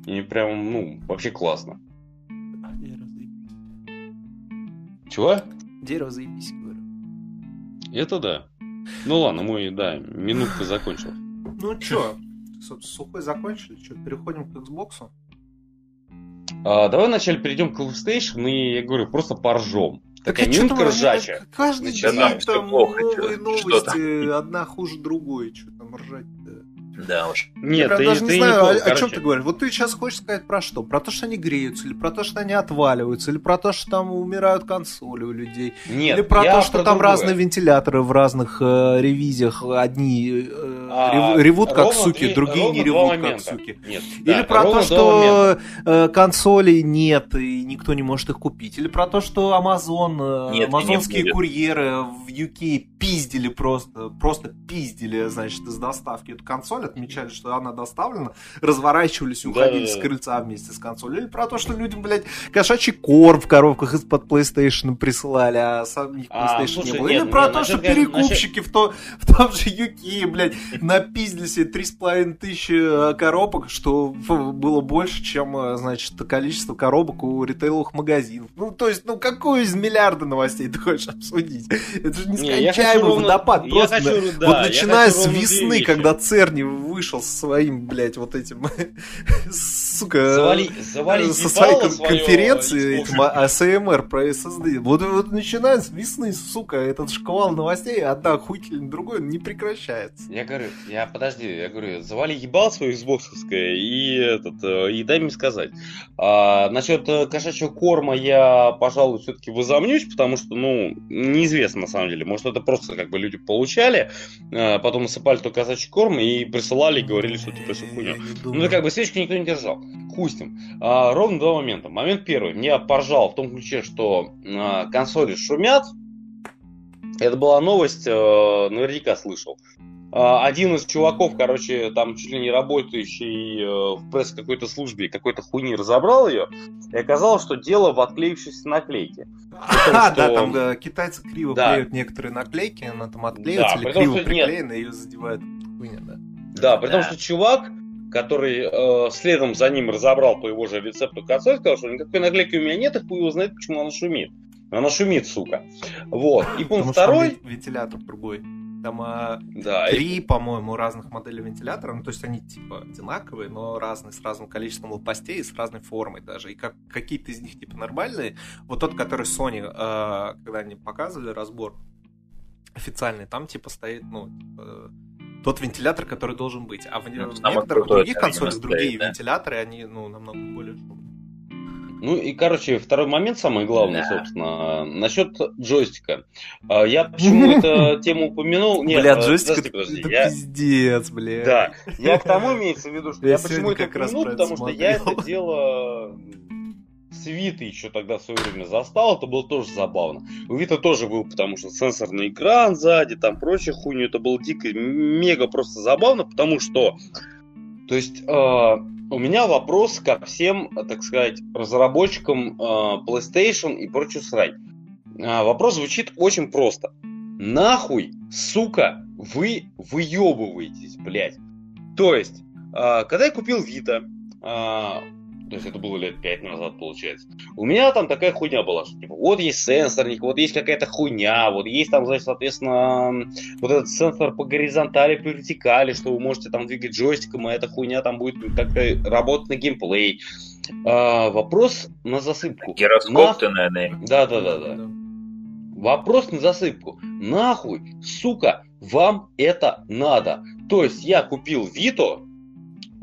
И прям, ну, вообще классно. Дерево заебись. Чего? Дерево заебись, говорю. Это да. Ну ладно, мой, да, минутка закончил. Ну чё, сухой закончили, что, переходим к Xbox? А, давай вначале перейдем к PlayStation и, я говорю, просто поржем. Так а ржачая. э, Каждый день там новые новости, одна хуже другой, что там ржать-то. Да уж. Я Нет, прям ты, даже ты не знаю, понял, о, о чем ты говоришь. Вот ты сейчас хочешь сказать про что? Про то, что они греются, или про то, что они отваливаются, или про то, что там умирают консоли у людей, Нет, или про я то, что там другое. разные вентиляторы в разных э, ревизиях, одни э, А, Рев- ревут как суки, две- другие не ревут как момента. суки. Нет, Или да, про то, что э, консолей нет и никто не может их купить. Или про то, что Amazon, э, Нет, не амазонские будет. курьеры в UK пиздили просто, просто пиздили, значит, из доставки эту консоль, отмечали, что она доставлена, разворачивались и уходили Да-да-да. с крыльца вместе с консолью. Или про то, что людям, блядь, кошачий корм в коробках из-под PlayStation присылали, а самих А, PlayStation слушай, не было. нет, Или про нет, то, насчет, что перекупщики в, то, в том же UK, блядь, напиздили себе 3,5 тысячи э, коробок, что было больше, чем, э, значит, количество коробок у ритейловых магазинов. Ну, то есть, ну, какую из миллиарда новостей ты хочешь обсудить? Это же Не, нескончаемый ровно- водопад. я Просто хочу, да, вот начиная с весны, когда Церни вышел со своим, блядь, вот этим, <laughs> сука, Завали, завали со своей конференции этим а- АСМР про SSD. Вот, вот начиная с весны, сука, этот шквал новостей, одна охуительнее другой, не прекращается. Я говорю, я подожди, я говорю, завали ебал свое Xboxовское и этот, э, и дай мне сказать. А, насчет э, кошачьего корма я, пожалуй, все-таки возомнюсь, потому что, ну, неизвестно на самом деле. Может, это просто как бы люди получали, э, потом насыпали только кошачий корм и присылали и говорили, что типа все хуйня. Ну, как бы свечку никто не держал. Ним. А, ровно два момента. Момент первый. Меня поржал в том ключе, что а, консоли шумят. Это была новость, э, наверняка слышал. А, один из чуваков, короче, там чуть ли не работающий э, в пресс какой-то службе, какой-то хуйни разобрал ее, и оказалось, что дело в отклеившейся наклейке. А, что- да, там да, китайцы криво Да. клеют некоторые наклейки, она там отклеивается Да, или том, криво что нет. приклеена, ее задевает хуйня, да. Да, при том, Да. что чувак, который э, следом за ним разобрал по его же рецепту консоль, сказал, что никакой наклейки у меня нет, и хуй его знает, почему она шумит. Она шумит, сука. Вот. И пункт Потому что там второй. вен- вентилятор другой. Там а, Да, и- три, по-моему, разных моделей вентилятора. Ну, то есть они типа одинаковые, но разные, с разным количеством лопастей и с разной формой даже. И как, какие-то из них типа нормальные. Вот тот, который Sony, а, когда они показывали разбор официальный, там типа стоит, ну, типа, тот вентилятор, который должен быть. А в, Ну, в некоторых других консолях другие да. вентиляторы, они, ну, намного более шумные. Ну и, короче, второй момент, самый главный, Да. собственно, насчет джойстика. А, Я почему эту <laughs> тему упомянул? Нет, Бля, э, джойстик подожди, это, подожди, это я- пиздец, бля. Да, я к тому имеется в виду, что Я я, почему это упомянул, потому что я это дело с Виты еще тогда в свое время застал, это было тоже забавно. У Вита тоже был, потому что сенсорный экран сзади, там прочая хуйня, это было дико, мега просто забавно, потому что, то есть, э, у меня вопрос ко всем, так сказать, разработчикам э, PlayStation и прочую срань. А, вопрос звучит очень просто. Нахуй, сука, вы выебываетесь, блядь. То есть, а, когда я купил Вита, а, то есть это было лет 5 назад, получается, у меня там такая хуйня была, что типа, вот есть сенсорник, вот есть какая-то хуйня, вот есть там, значит, соответственно, вот этот сенсор по горизонтали, по вертикали, что вы можете там двигать джойстиком, и эта хуйня там будет как-то работать на геймплей. А, вопрос на засыпку. Гироскоп ты, наверное, имеешь. Да, да, да, да. Вопрос на засыпку. Нахуй, сука, вам это надо? То есть я купил Вито,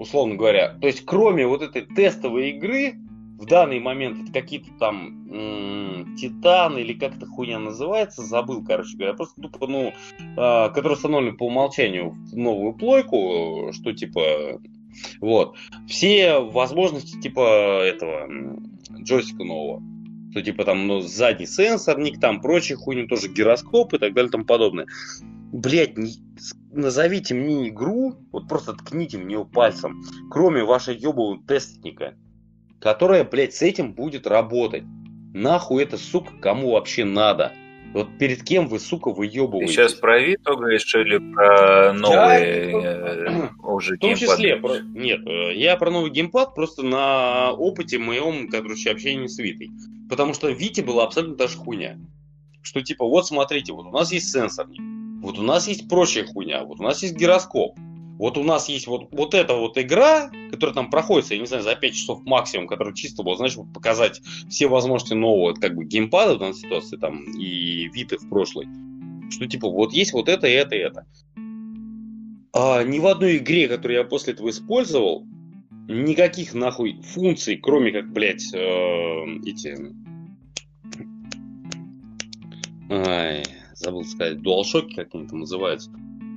условно говоря, то есть кроме вот этой тестовой игры, в данный момент это какие-то там Титан или как эта хуйня называется, забыл, короче говоря, просто тупо, ну, а, который установлен по умолчанию в новую плойку, что типа, вот, все возможности типа этого джойстика нового. Что типа там ну, задний сенсорник, там прочие хуйни, тоже гироскоп и так далее тому подобное. Блять, назовите мне игру, вот просто ткните в нее пальцем, кроме вашей ебового тестника, которая, блядь, с этим будет работать. Нахуй это, сука, кому вообще надо? Вот перед кем вы, сука, Ты выебываетесь? сейчас про Вито говоришь или про новые Я- э, уже В том числе, про- нет, э, я про новый геймпад просто на опыте моем, короче, общения с Витой. Потому что Вите была абсолютно та же хуйня. Что типа, вот смотрите, вот у нас есть сенсорник, вот у нас есть прочая хуйня, вот у нас есть гироскоп, вот у нас есть вот, вот эта вот игра, которая там проходится, я не знаю, за 5 часов максимум, которая чисто была, знаешь, показать все возможности нового как бы геймпада в данной ситуации там и Виты в прошлой. Что типа, вот есть вот это и это и это. А, ни в одной игре, которую я после этого использовал, никаких нахуй функций, кроме как, блядь, э, эти... Ай, забыл сказать, DualShock, как они там называются.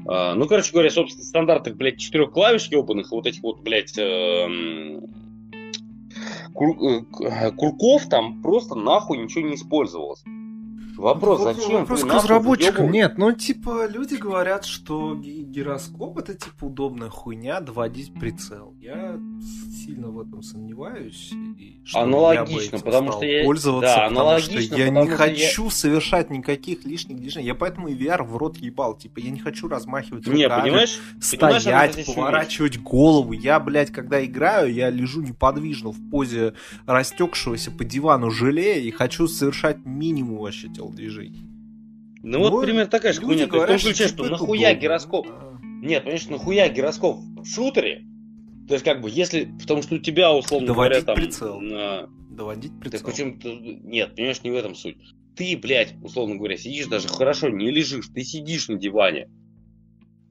А, ну, короче говоря, собственно, стандартных, блядь, четырех клавиш ебаных, вот этих вот, блядь, эм, кур, э, курков там просто нахуй ничего не использовалось. Вопрос, зачем? Вопрос к разработчикам. Нет, ну типа люди говорят, что гироскоп это типа удобная хуйня доводить прицел. Я сильно в этом сомневаюсь. И что аналогично, потому что я пользоваться, да, аналогично, что я не хочу я... совершать никаких лишних движений. Я поэтому и VR в рот ебал. Типа я не хочу размахивать не, руками, понимаешь? стоять, понимаешь, поворачивать голову. Я, блядь, когда играю, я лежу неподвижно в позе растекшегося по дивану желе и хочу совершать минимум вообще телодвижений. Ну вот, вот примерно такая же хуйня. Говорят, То есть, в том ключе, что, что нахуя гироскоп? Нет, конечно, нахуя гироскоп в шутере? То есть, как бы, если... Потому что у тебя, условно Доводить говоря, там... прицел. На... Доводить прицел. Так почему... Нет, понимаешь, не в этом суть. Ты, блядь, условно говоря, сидишь даже хорошо, не лежишь, ты сидишь на диване.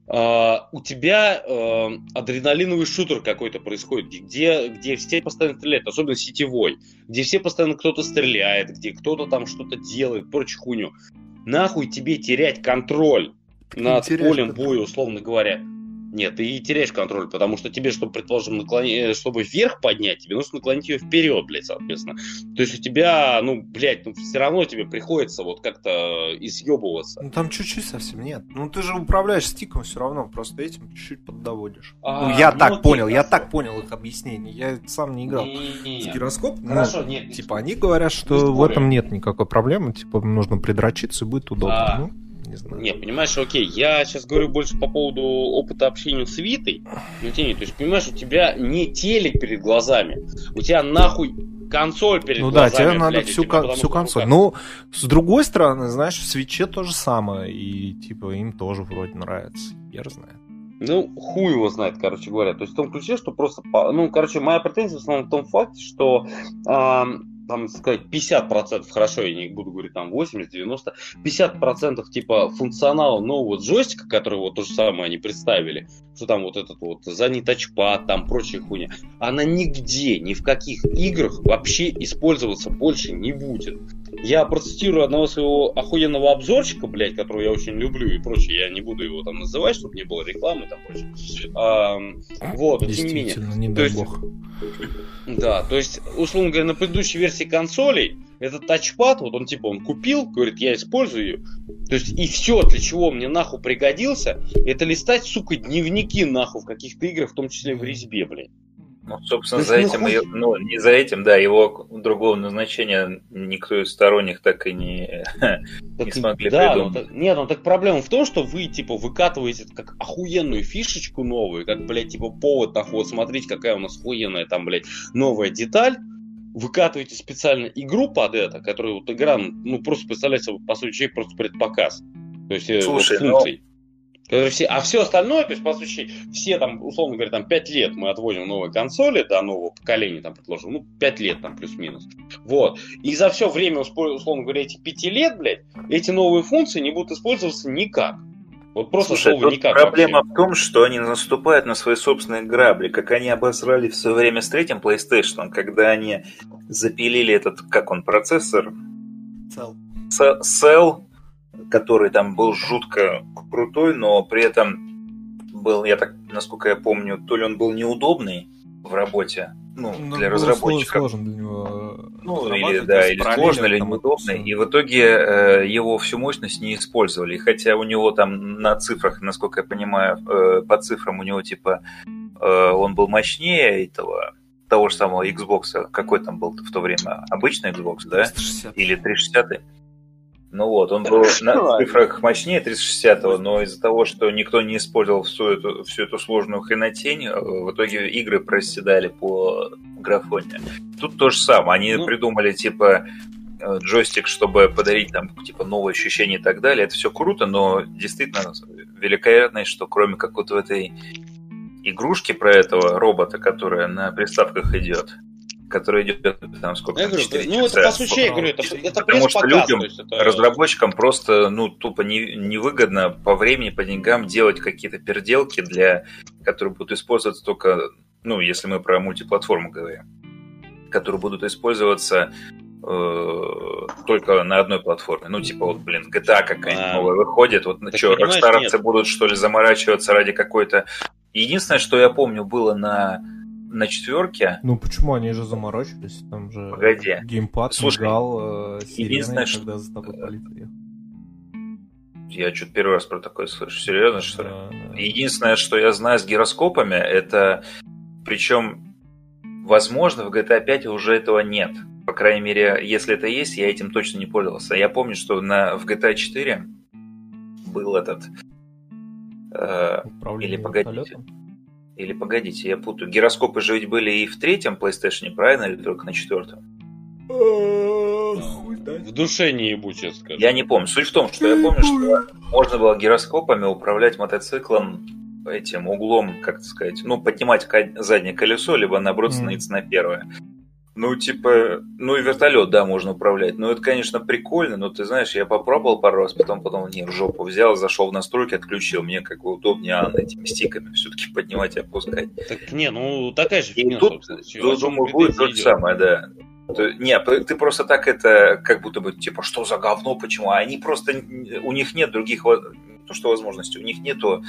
Uh, у тебя uh, адреналиновый шутер какой-то происходит, где, где все постоянно стреляют, особенно сетевой, где все постоянно кто-то стреляет, где кто-то там что-то делает, прочую хуйню. Нахуй тебе терять контроль над полем боя, условно говоря. Нет, ты теряешь контроль, потому что тебе, чтобы, предположим, наклонить, э, чтобы вверх поднять, тебе нужно наклонить ее вперед, блядь, соответственно. То есть у тебя, ну, блядь, ну, все равно тебе приходится вот как-то изъебываться. Ну, там чуть-чуть совсем нет. Ну, ты же управляешь стиком все равно, просто этим чуть-чуть поддоводишь. А, ну, я ну, так окей, понял, хорошо. я так понял их объяснение. Я сам не играл с гироскопом. Хорошо, ну, нет. Типа, они говорят, что в этом нет никакой проблемы, типа, нужно придрочиться и будет удобно. А, ну не знаю. Не, понимаешь, окей, я сейчас говорю больше по поводу опыта общения с Витой, но то есть, понимаешь, у тебя не телек перед глазами, у тебя нахуй консоль перед ну, глазами. Ну да, тебе надо всю, тебя, всю консоль. Ну, с другой стороны, знаешь, в свече то же самое, и типа им тоже вроде нравится, я знаю. Ну, хуй его знает, короче говоря. То есть в том ключе, что просто... Ну, короче, моя претензия в основном в том факте, что там сказать 50%, хорошо, я не буду говорить там 80, 90, 50% типа функционала нового джойстика, который вот то же самое они представили, что там вот этот вот задний тачпад, там прочая хуйня, она нигде, ни в каких играх вообще использоваться больше не будет. Я процитирую одного своего охуенного обзорчика, блядь, которого я очень люблю и прочее, я не буду его там называть, чтобы не было рекламы там прочее. А, вот, тем не менее. не дай есть, бог. Да, то есть, условно говоря, на предыдущей версии консолей этот тачпад, вот он типа, он купил, говорит, я использую ее. То есть, и все, для чего мне нахуй пригодился, это листать, сука, дневники нахуй в каких-то играх, в том числе в резьбе, блядь. Ну, собственно, за этим, хуй... ну, не за этим, да, его другого назначения никто из сторонних так и не, <laughs> так, не смогли да, придумать. Ну, так, нет, ну так проблема в том, что вы, типа, выкатываете как охуенную фишечку новую, как, блядь, типа, повод, нахуй, вот смотрите, какая у нас охуенная там, блядь, новая деталь, выкатываете специально игру под это, которая вот игра, ну, просто представляете, по сути, человек просто предпоказ. То есть, э, Слушай, вот, функций. Ну... Все, а все остальное, то есть, по сути, все там, условно говоря, там 5 лет мы отводим новые консоли до нового поколения, там, предложим, ну, 5 лет там плюс-минус. Вот. И за все время, условно говоря, эти 5 лет, блядь, эти новые функции не будут использоваться никак. Вот просто Слушай, слово никак. Проблема вообще. в том, что они наступают на свои собственные грабли, как они обосрали в свое время с третьим PlayStation, когда они запилили этот, как он, процессор? Cell. Cell который там был жутко крутой, но при этом был, я так, насколько я помню, то ли он был неудобный в работе, ну, ну для разработчиков. Сложно для него ну, или, да, или сложно, или неудобно. И в итоге э, его всю мощность не использовали. Хотя у него там на цифрах, насколько я понимаю, э, по цифрам у него типа э, он был мощнее этого того же самого Xbox. Какой там был в то время? Обычный Xbox, да? 360. Или 360? Ну вот, он был на <laughs> цифрах мощнее 360-го, но из-за того, что никто не использовал всю эту, всю эту сложную хренотень, э, в итоге игры проседали по графоне. Тут то же самое. Они ну... придумали, типа, э, джойстик, чтобы подарить там, типа, новые ощущения и так далее. Это все круто, но действительно вероятность, что кроме как вот в этой игрушки про этого робота, которая на приставках идет, который идет там сколько я говорю, ну это по сути я говорю это, это потому что людям это... разработчикам просто ну тупо не, невыгодно по времени по деньгам делать какие-то переделки для которые будут использоваться только ну если мы про мультиплатформу говорим которые будут использоваться э, только на одной платформе. Ну, типа, вот, блин, GTA какая-нибудь А. новая выходит. Вот Так что, рокстаровцы будут, что ли, заморачиваться ради какой-то... Единственное, что я помню, было на, на четверке, Ну почему они же заморочились? Там же Погоди. геймпад Слушай, мигал, э, единственное, сиреной, что- когда за тобой полиция я что-то первый раз про такое слышу. Серьезно, что ли? Да, да. Единственное, что я знаю с гироскопами, это... Причем, возможно, в GTA 5 уже этого нет. По крайней мере, если это есть, я этим точно не пользовался. Я помню, что на, в GTA 4 был этот... э, Управление или погодите. вертолетом. Или погодите, я путаю. Гироскопы же ведь были и в третьем PlayStation, правильно? Или только на четвертом? Хуй знает. В душе не ебу, честно скажу. Я не помню. Суть в том, что я помню, что можно было гироскопами управлять мотоциклом этим углом, как сказать, ну, поднимать заднее колесо, либо наоборот становиться на первое. Ну, типа, ну и вертолет, да, можно управлять. Ну, это, конечно, прикольно, но ты знаешь, я попробовал пару раз, потом, потом, не, в жопу взял, зашел в настройки, отключил. Мне как бы удобнее а, этими стиками все-таки поднимать и опускать. Так не, ну такая же И фигня, тут, собственно. Чём думаю, будет то же самое, да. То- Не, ты просто так это, как будто бы, типа, что за говно, почему? А Они просто, у них нет других, то что возможностей, у них нету,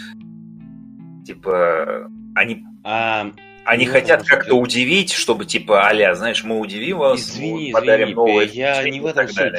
типа, они, А, они Ну, хотят как-то ты- удивить, чтобы, типа, аля, знаешь, мы удивим вас, Извини, подарим извини, новые я не в этом суть.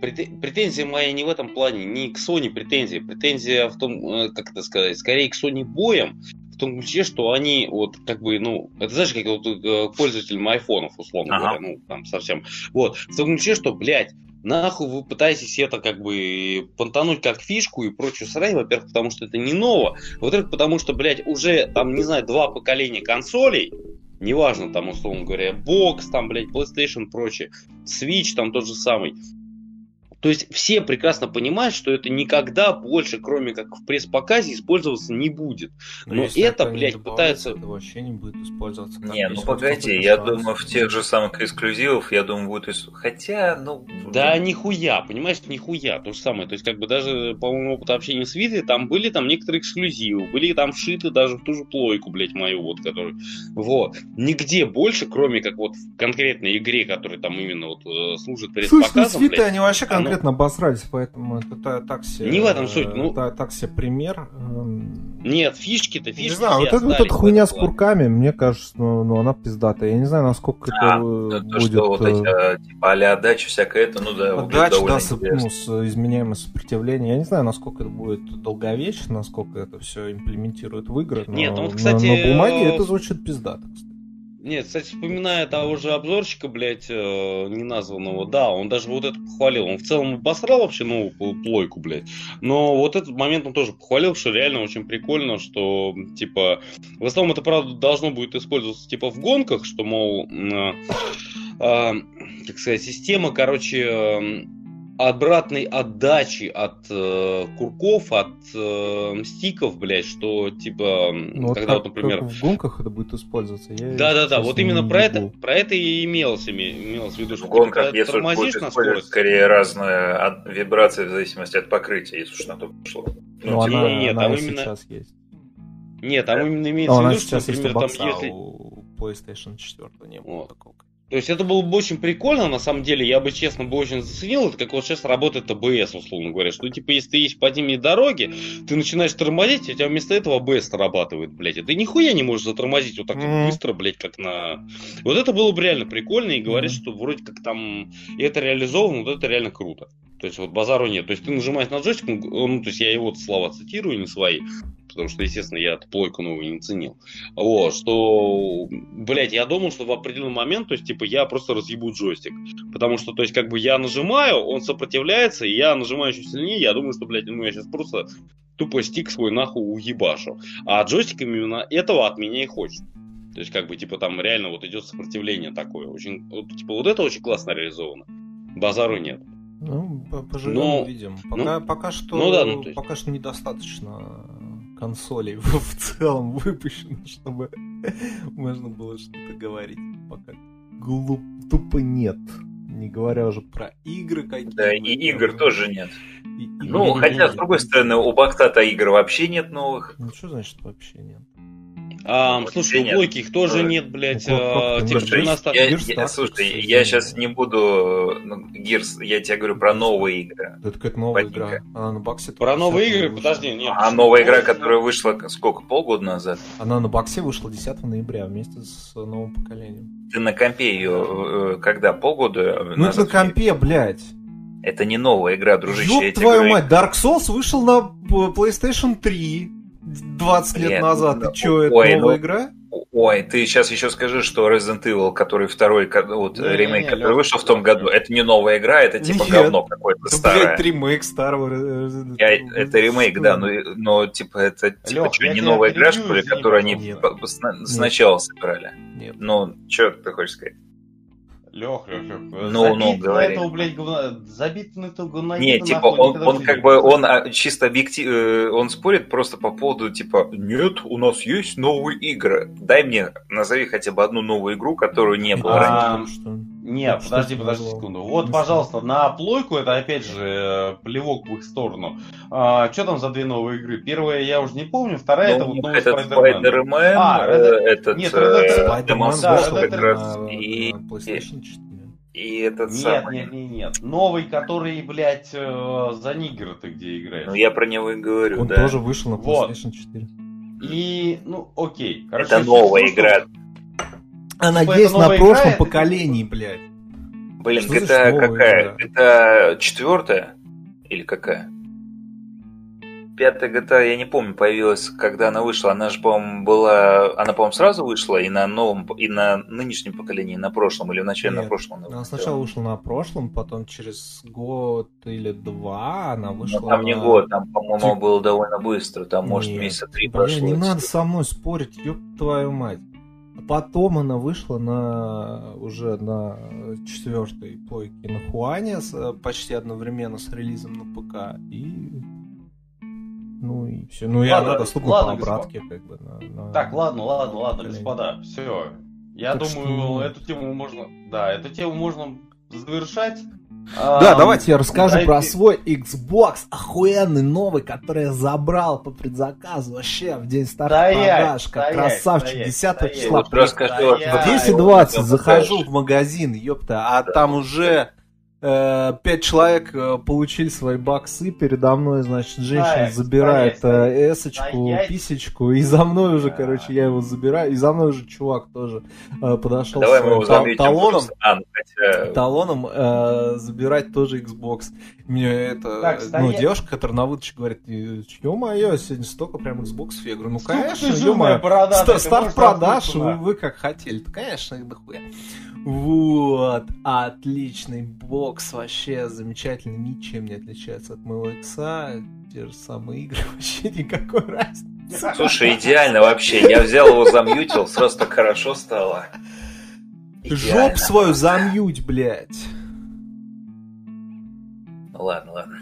Прете- Претензия моя не в этом плане, не к Sony претензия. Претензия в том, э, как это сказать, скорее к Sony боям, в том ключе, что они вот как бы, ну, это знаешь, как вот э, пользователям айфонов, условно Ага. говоря, ну, там совсем. Вот, в том ключе, что, блядь, нахуй вы пытаетесь это как бы понтануть как фишку и прочую срань, во-первых, потому что это не ново, во-вторых, потому что, блядь, уже там, не знаю, два поколения консолей, неважно, там, условно говоря, бокс, там, блядь, PlayStation, прочее, Switch, там тот же самый. То есть все прекрасно понимают, что это никогда больше, кроме как в пресс-показе, использоваться не будет. Но если это, блядь, пытаются- это вообще не будет использоваться. как Не, ну есть вот погоди, какой-то я думаю, в тех же самых эксклюзивах, я думаю, будет... Хотя, ну... Да нихуя, понимаешь, нихуя, то же самое. То есть, как бы даже, по моему опыту общения с Витой, там были там некоторые эксклюзивы, были там вшиты даже в ту же плойку, блядь, мою вот, которую... Вот. Нигде больше, кроме как вот в конкретной игре, которая там именно вот э, служит Слушай, ну пресс-показом, блядь, они вообще оно- конкретно обосрались, поэтому это та- так себе... Не в этом суть, э, ну- та- Так себе пример. эм, Нет, фишки-то, фишки Не знаю, вот эта, вот эта хуйня с курками, мне кажется, ну, ну, она пиздатая. Я не знаю, насколько А, это э, То, будет... что вот э, эти, а, типа, а отдача всякая, это, ну да, Отдача, довольно да, с, ну, с изменяемым сопротивлением. Я не знаю, насколько это будет долговечно, насколько это все имплементирует в игры. Но, Нет, ну вот, на- кстати, на, бумаге э, это звучит пиздато. кстати. Нет, кстати, вспоминая того же обзорщика, блядь, э, неназванного, да, он даже вот это похвалил. Он в целом обосрал вообще новую пл- плойку, блядь. Но вот этот момент он тоже похвалил, что реально очень прикольно, что, типа, в основном это, правда, должно будет использоваться, типа, в гонках, что, мол, э, э, как сказать, система, короче, э, обратной отдачи от э, курков, от э, стиков, блядь, что, типа, Ну, вот когда как, вот, например... как в гонках это будет использоваться. Я, Да, да, да. честно, Вот именно про это, про это и имелось, име- имелось в виду, что В типа, гонках, когда если тормозишь на скорость. скорее разная от- вибрация в зависимости от покрытия, если уж на то пошло. Ну, типа, она, нет, она там именно- сейчас есть. Нет, там Да. именно Ну, имеется в она виду, что, например, там, если... у PlayStation 4 не было Вот. такого. То есть это было бы очень прикольно, на самом деле, я бы, честно, бы очень заценил, это как вот сейчас работает АБС, условно говоря, что, типа, если ты едешь по зимней дороге, ты начинаешь тормозить, у тебя вместо этого АБС срабатывает, блядь, и ты нихуя не можешь затормозить вот так вот Мгм. быстро, блядь, как на... Вот это было бы реально прикольно, и говорит, Мгм. что вроде как там и это реализовано, вот это реально круто. То есть вот базару нет. То есть ты нажимаешь на джойстик, ну, то есть я его слова цитирую, не свои, потому что, естественно, я плойку новую не ценил. Вот, что, блядь, я думал, что в определенный момент, то есть, типа, я просто разъебу джойстик. Потому что, то есть, как бы я нажимаю, он сопротивляется, и я нажимаю еще сильнее, я думаю, что, блядь, ну я сейчас просто тупо стик свой нахуй уебашу. А джойстик именно этого от меня и хочет. То есть, как бы, типа, там реально вот идет сопротивление такое. Очень, вот, типа, вот это очень классно реализовано. Базару нет. Ну, по- поживем, Ну, увидим. Пока, пока что, ну да, ну, то есть- пока что недостаточно консолей <laughs> в, в целом выпущено, чтобы <laughs> можно было что-то говорить. Пока глуп, тупо нет. Не говоря уже про игры какие-то. Да, и игр тоже нет. И- игр Ну, не хотя, с будет. другой стороны, у Бахтата игр вообще нет новых. Ну, что значит вообще нет? А, Вот слушай, нет. у Плойки их тоже Ну, нет, блядь. ну, как- а, как типа Слушай, 12 я, Gears я- так, слушай, кстати, я сейчас не буду... Ну, Гирс, я тебе говорю про новые игры. Это какая-то новая Батенька. игра. Она на боксе Про новые 10 игры, вышла. подожди, нет. А новая игра, которая вышла сколько, полгода назад? Она на боксе вышла 10 ноября вместе с новым поколением. Ты на компе ее когда? Полгода Ну это назад? на компе, блядь. Это не новая игра, дружище. Ёб твою говорю. мать, Dark Souls вышел на э, PlayStation 3 20 лет Нет, назад. ну, И чё, это ой, новая ну, игра? Ой, ты сейчас еще скажи, что Resident Evil, который второй, вот Не-не-не, ремейк, который Лёх, вышел в том году, это не новая игра, это типа Нет. говно какое-то Да, старое. блядь, ремейк старого. Resident Я- Evil. это ремейк, да, но, но типа это типа Лёх, я не новая игра, что ли, которую они сначала собирали. Нет. Ну, что ты хочешь сказать? Лех, Лех, Лех. Ну, ну, говори. этого, блядь, говна... Забит на это говна. Не, типа, он, он как бы, он а, чисто объектив, он спорит просто по поводу, типа, нет, у нас есть новые игры. Дай мне, назови хотя бы одну новую игру, которую не было А, ранее. что? Нет, Что подожди, подожди секунду. Вот, пожалуйста, на плойку это опять же э, плевок в их сторону. А, что там за две новые игры? Первая я уже не помню, вторая это Ну, вот новый этот Spider-Man. Spider-Man, А, э, Red- этот Нет, э, Red Dead- Spider-Man да, Souls Red как раз, и, PlayStation 4. и этот Нет, самый. нет, нет, нет. Новый, который, блядь, э, за Нигер ты где играешь. Ну, я про него и говорю, Он да. тоже вышел на Вот. PlayStation 4. И, ну, окей. Короче, Это новая в том, что- игра. Она Типа, есть на прошлом игра, поколении, блядь. Блин, Что GTA новая какая? игра? Это четвертая? Или какая? Пятая GTA, я не помню, появилась, когда она вышла. Она же, по-моему, была... Она, по-моему, сразу вышла и на новом, и на нынешнем поколении, и на прошлом, или в начале на Нет. прошлом. она Она сначала вышла на прошлом, потом через год или два она Ну, вышла там не на- год, там, по-моему, Тип- было довольно быстро. Там, может, Нет. месяца три прошло. не надо со мной спорить, ёб твою мать. Потом она вышла на уже на четвертой плойке на Хуане с- почти одновременно с релизом на ПК и ну и все. Ну и Ладно, она доступна ладно, по обратке как бы. На, на- Так, ладно, ладно, ладно, господа, все. Я Так думаю, что- эту тему можно, да, эту тему можно завершать. Да, давайте я расскажу про свой Xbox охуенный новый, который я забрал по предзаказу вообще в день старта продаж, как красавчик, стоять, 10 стоять. числа. Вот расскажи, вот, Да, вот, я- 220 вот, захожу вот, в магазин, ёпта, а там уже пять человек э, получили свои баксы, передо мной, значит, женщина Стоять, забирает э, эсочку, стоять. писечку, и за мной уже, Да. короче, я его забираю, и за мной уже чувак тоже э, подошел Давай с мы его своим талоном. А, ну, хотя... талоном э, забирать тоже Xbox. Мне это, Так, ну, девушка, которая на выдаче говорит, ё-моё, сегодня столько прям Xbox. Я говорю, ну, конечно, ё-моё. Старт продаж, вы, вы как хотели. Конечно, их дохуя. Вот, отличный бокс, вообще замечательный, ничем не отличается от моего икса, те же самые игры, <laughs> вообще никакой разницы. Слушай, идеально вообще. Я взял его, замьютил, сразу так хорошо стало. Идеально. Жоп свою замьють, блядь. Ну ладно, ладно.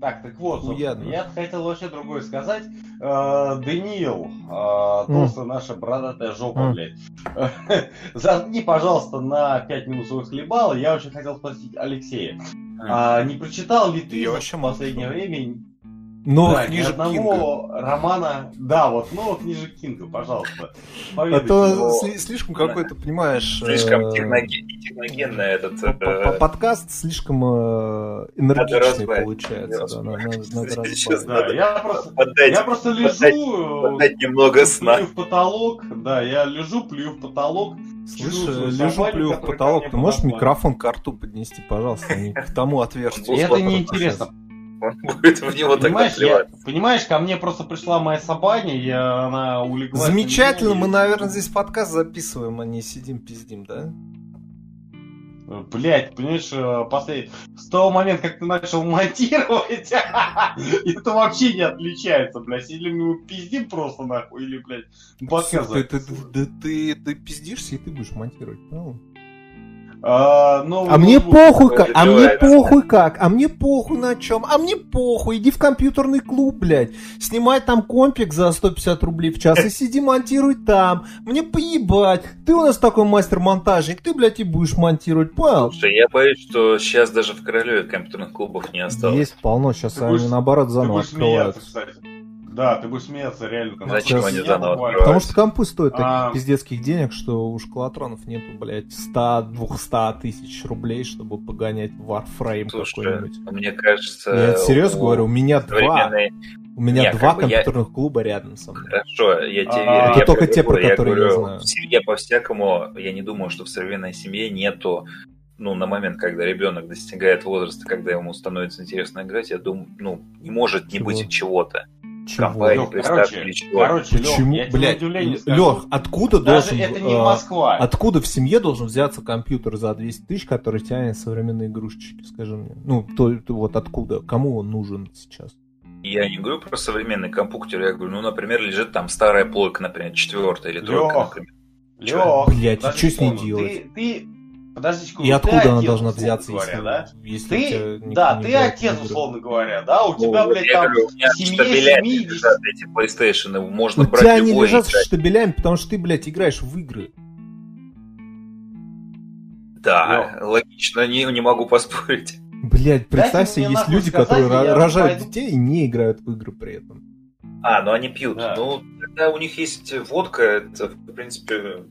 Так, так вот, я хотел вообще другое сказать. Э, Даниил, э, толстая наша бородатая жопа, М. блядь. <laughs> Заткни, пожалуйста, на 5 минут свой хлебал. Я очень хотел спросить Алексея. А не прочитал ли ты Я вообще последнее время Новых да, ни книжек Кинга. одного романа? Да, вот новых книжек Кинга, пожалуйста. А то Ну, сли- слишком какой-то, понимаешь... Слишком э, техноген- техногенный этот... э, Подкаст слишком э, энергичный получается. Да, надо, надо-. Да, я просто, Поддать, я просто поддать- лежу, поддать немного сна. плюю в потолок, да, я лежу, плюю в потолок, чувствую лежу, плюю в потолок. Ты можешь микрофон к рту поднести, пожалуйста, не к тому отверстию? Это неинтересно. Он <laughs> будет в него тогда Понимаешь, я- плевать. понимаешь, ко мне просто пришла моя собаня, я, она улеглась. Замечательно, на мы, меня, наверное, здесь подкаст записываем, а не сидим пиздим, да? и- Блядь, понимаешь, э, послед- с того момента, как ты начал монтировать, <laughs> это вообще не отличается, блядь. Или мы пиздим просто нахуй, или, блядь, подкаст Ты, ты, ты, пиздишься, и ты будешь монтировать, правильно? А, ну, А мне похуй как, а мне похуй как, а мне похуй на чем, а мне похуй, иди в компьютерный клуб, блядь, снимай там компик за 150 рублей в час и сиди монтируй там, мне поебать, ты у нас такой мастер-монтажник, ты, блядь, и будешь монтировать, понял? Слушай, я боюсь, что сейчас даже в Королеве компьютерных клубов не осталось. Есть полно, сейчас они наоборот заново открываются. кстати. Да, ты будешь смеяться реально. Зачем я они заново открывают? Потому что компы стоят таких А. пиздецких денег, что у школотронов нету, блядь, 100-200 тысяч рублей, чтобы погонять Warframe Слушай, какой-нибудь. мне кажется... Я это серьезно у говорю, у меня два, современной- у меня Не, два как бы я- компьютерных клуба рядом со мной. Хорошо, я тебе А, верю. это я только те, про я которые я говорю, знаю. В семье по-всякому, я не думаю, что в современной семье нету, ну, на момент, когда ребенок достигает возраста, когда ему становится интересно играть, я думаю, ну, не может не Чего? быть чего-то. Чего? Лёх, короче, или чего. короче, Лёх, Почему, я блядь, Лех, откуда даже должен... это не э, Москва. Откуда в семье должен взяться компьютер за 200 тысяч, который тянет современные игрушечки, скажи мне? Ну, то, то вот откуда? Кому он нужен сейчас? Я не говорю про современный компьютер, я говорю, ну, например, лежит там старая плойка, например, четвертая или тройка, Лёх, например. Лёх, подожди чё с ней делать? Ты, ты, подожди секунду, И ты откуда она отец, должна взяться, говоря, если, да? если у тебя Ты, никто да, ты отец, игры? условно говоря, да? У Ну, тебя, вот блядь, там говорю, у меня семье штабелями 70... лежат эти PlayStation, можно У брать тебя они лежат играть. штабелями, потому что ты, блядь, играешь в игры. Да, логично, не, не могу поспорить. Блядь, представь себе, есть люди, сказать, которые рожают пойду. детей и не играют в игры при этом. А, ну они пьют. Да. Ну, когда у них есть водка, это, в принципе,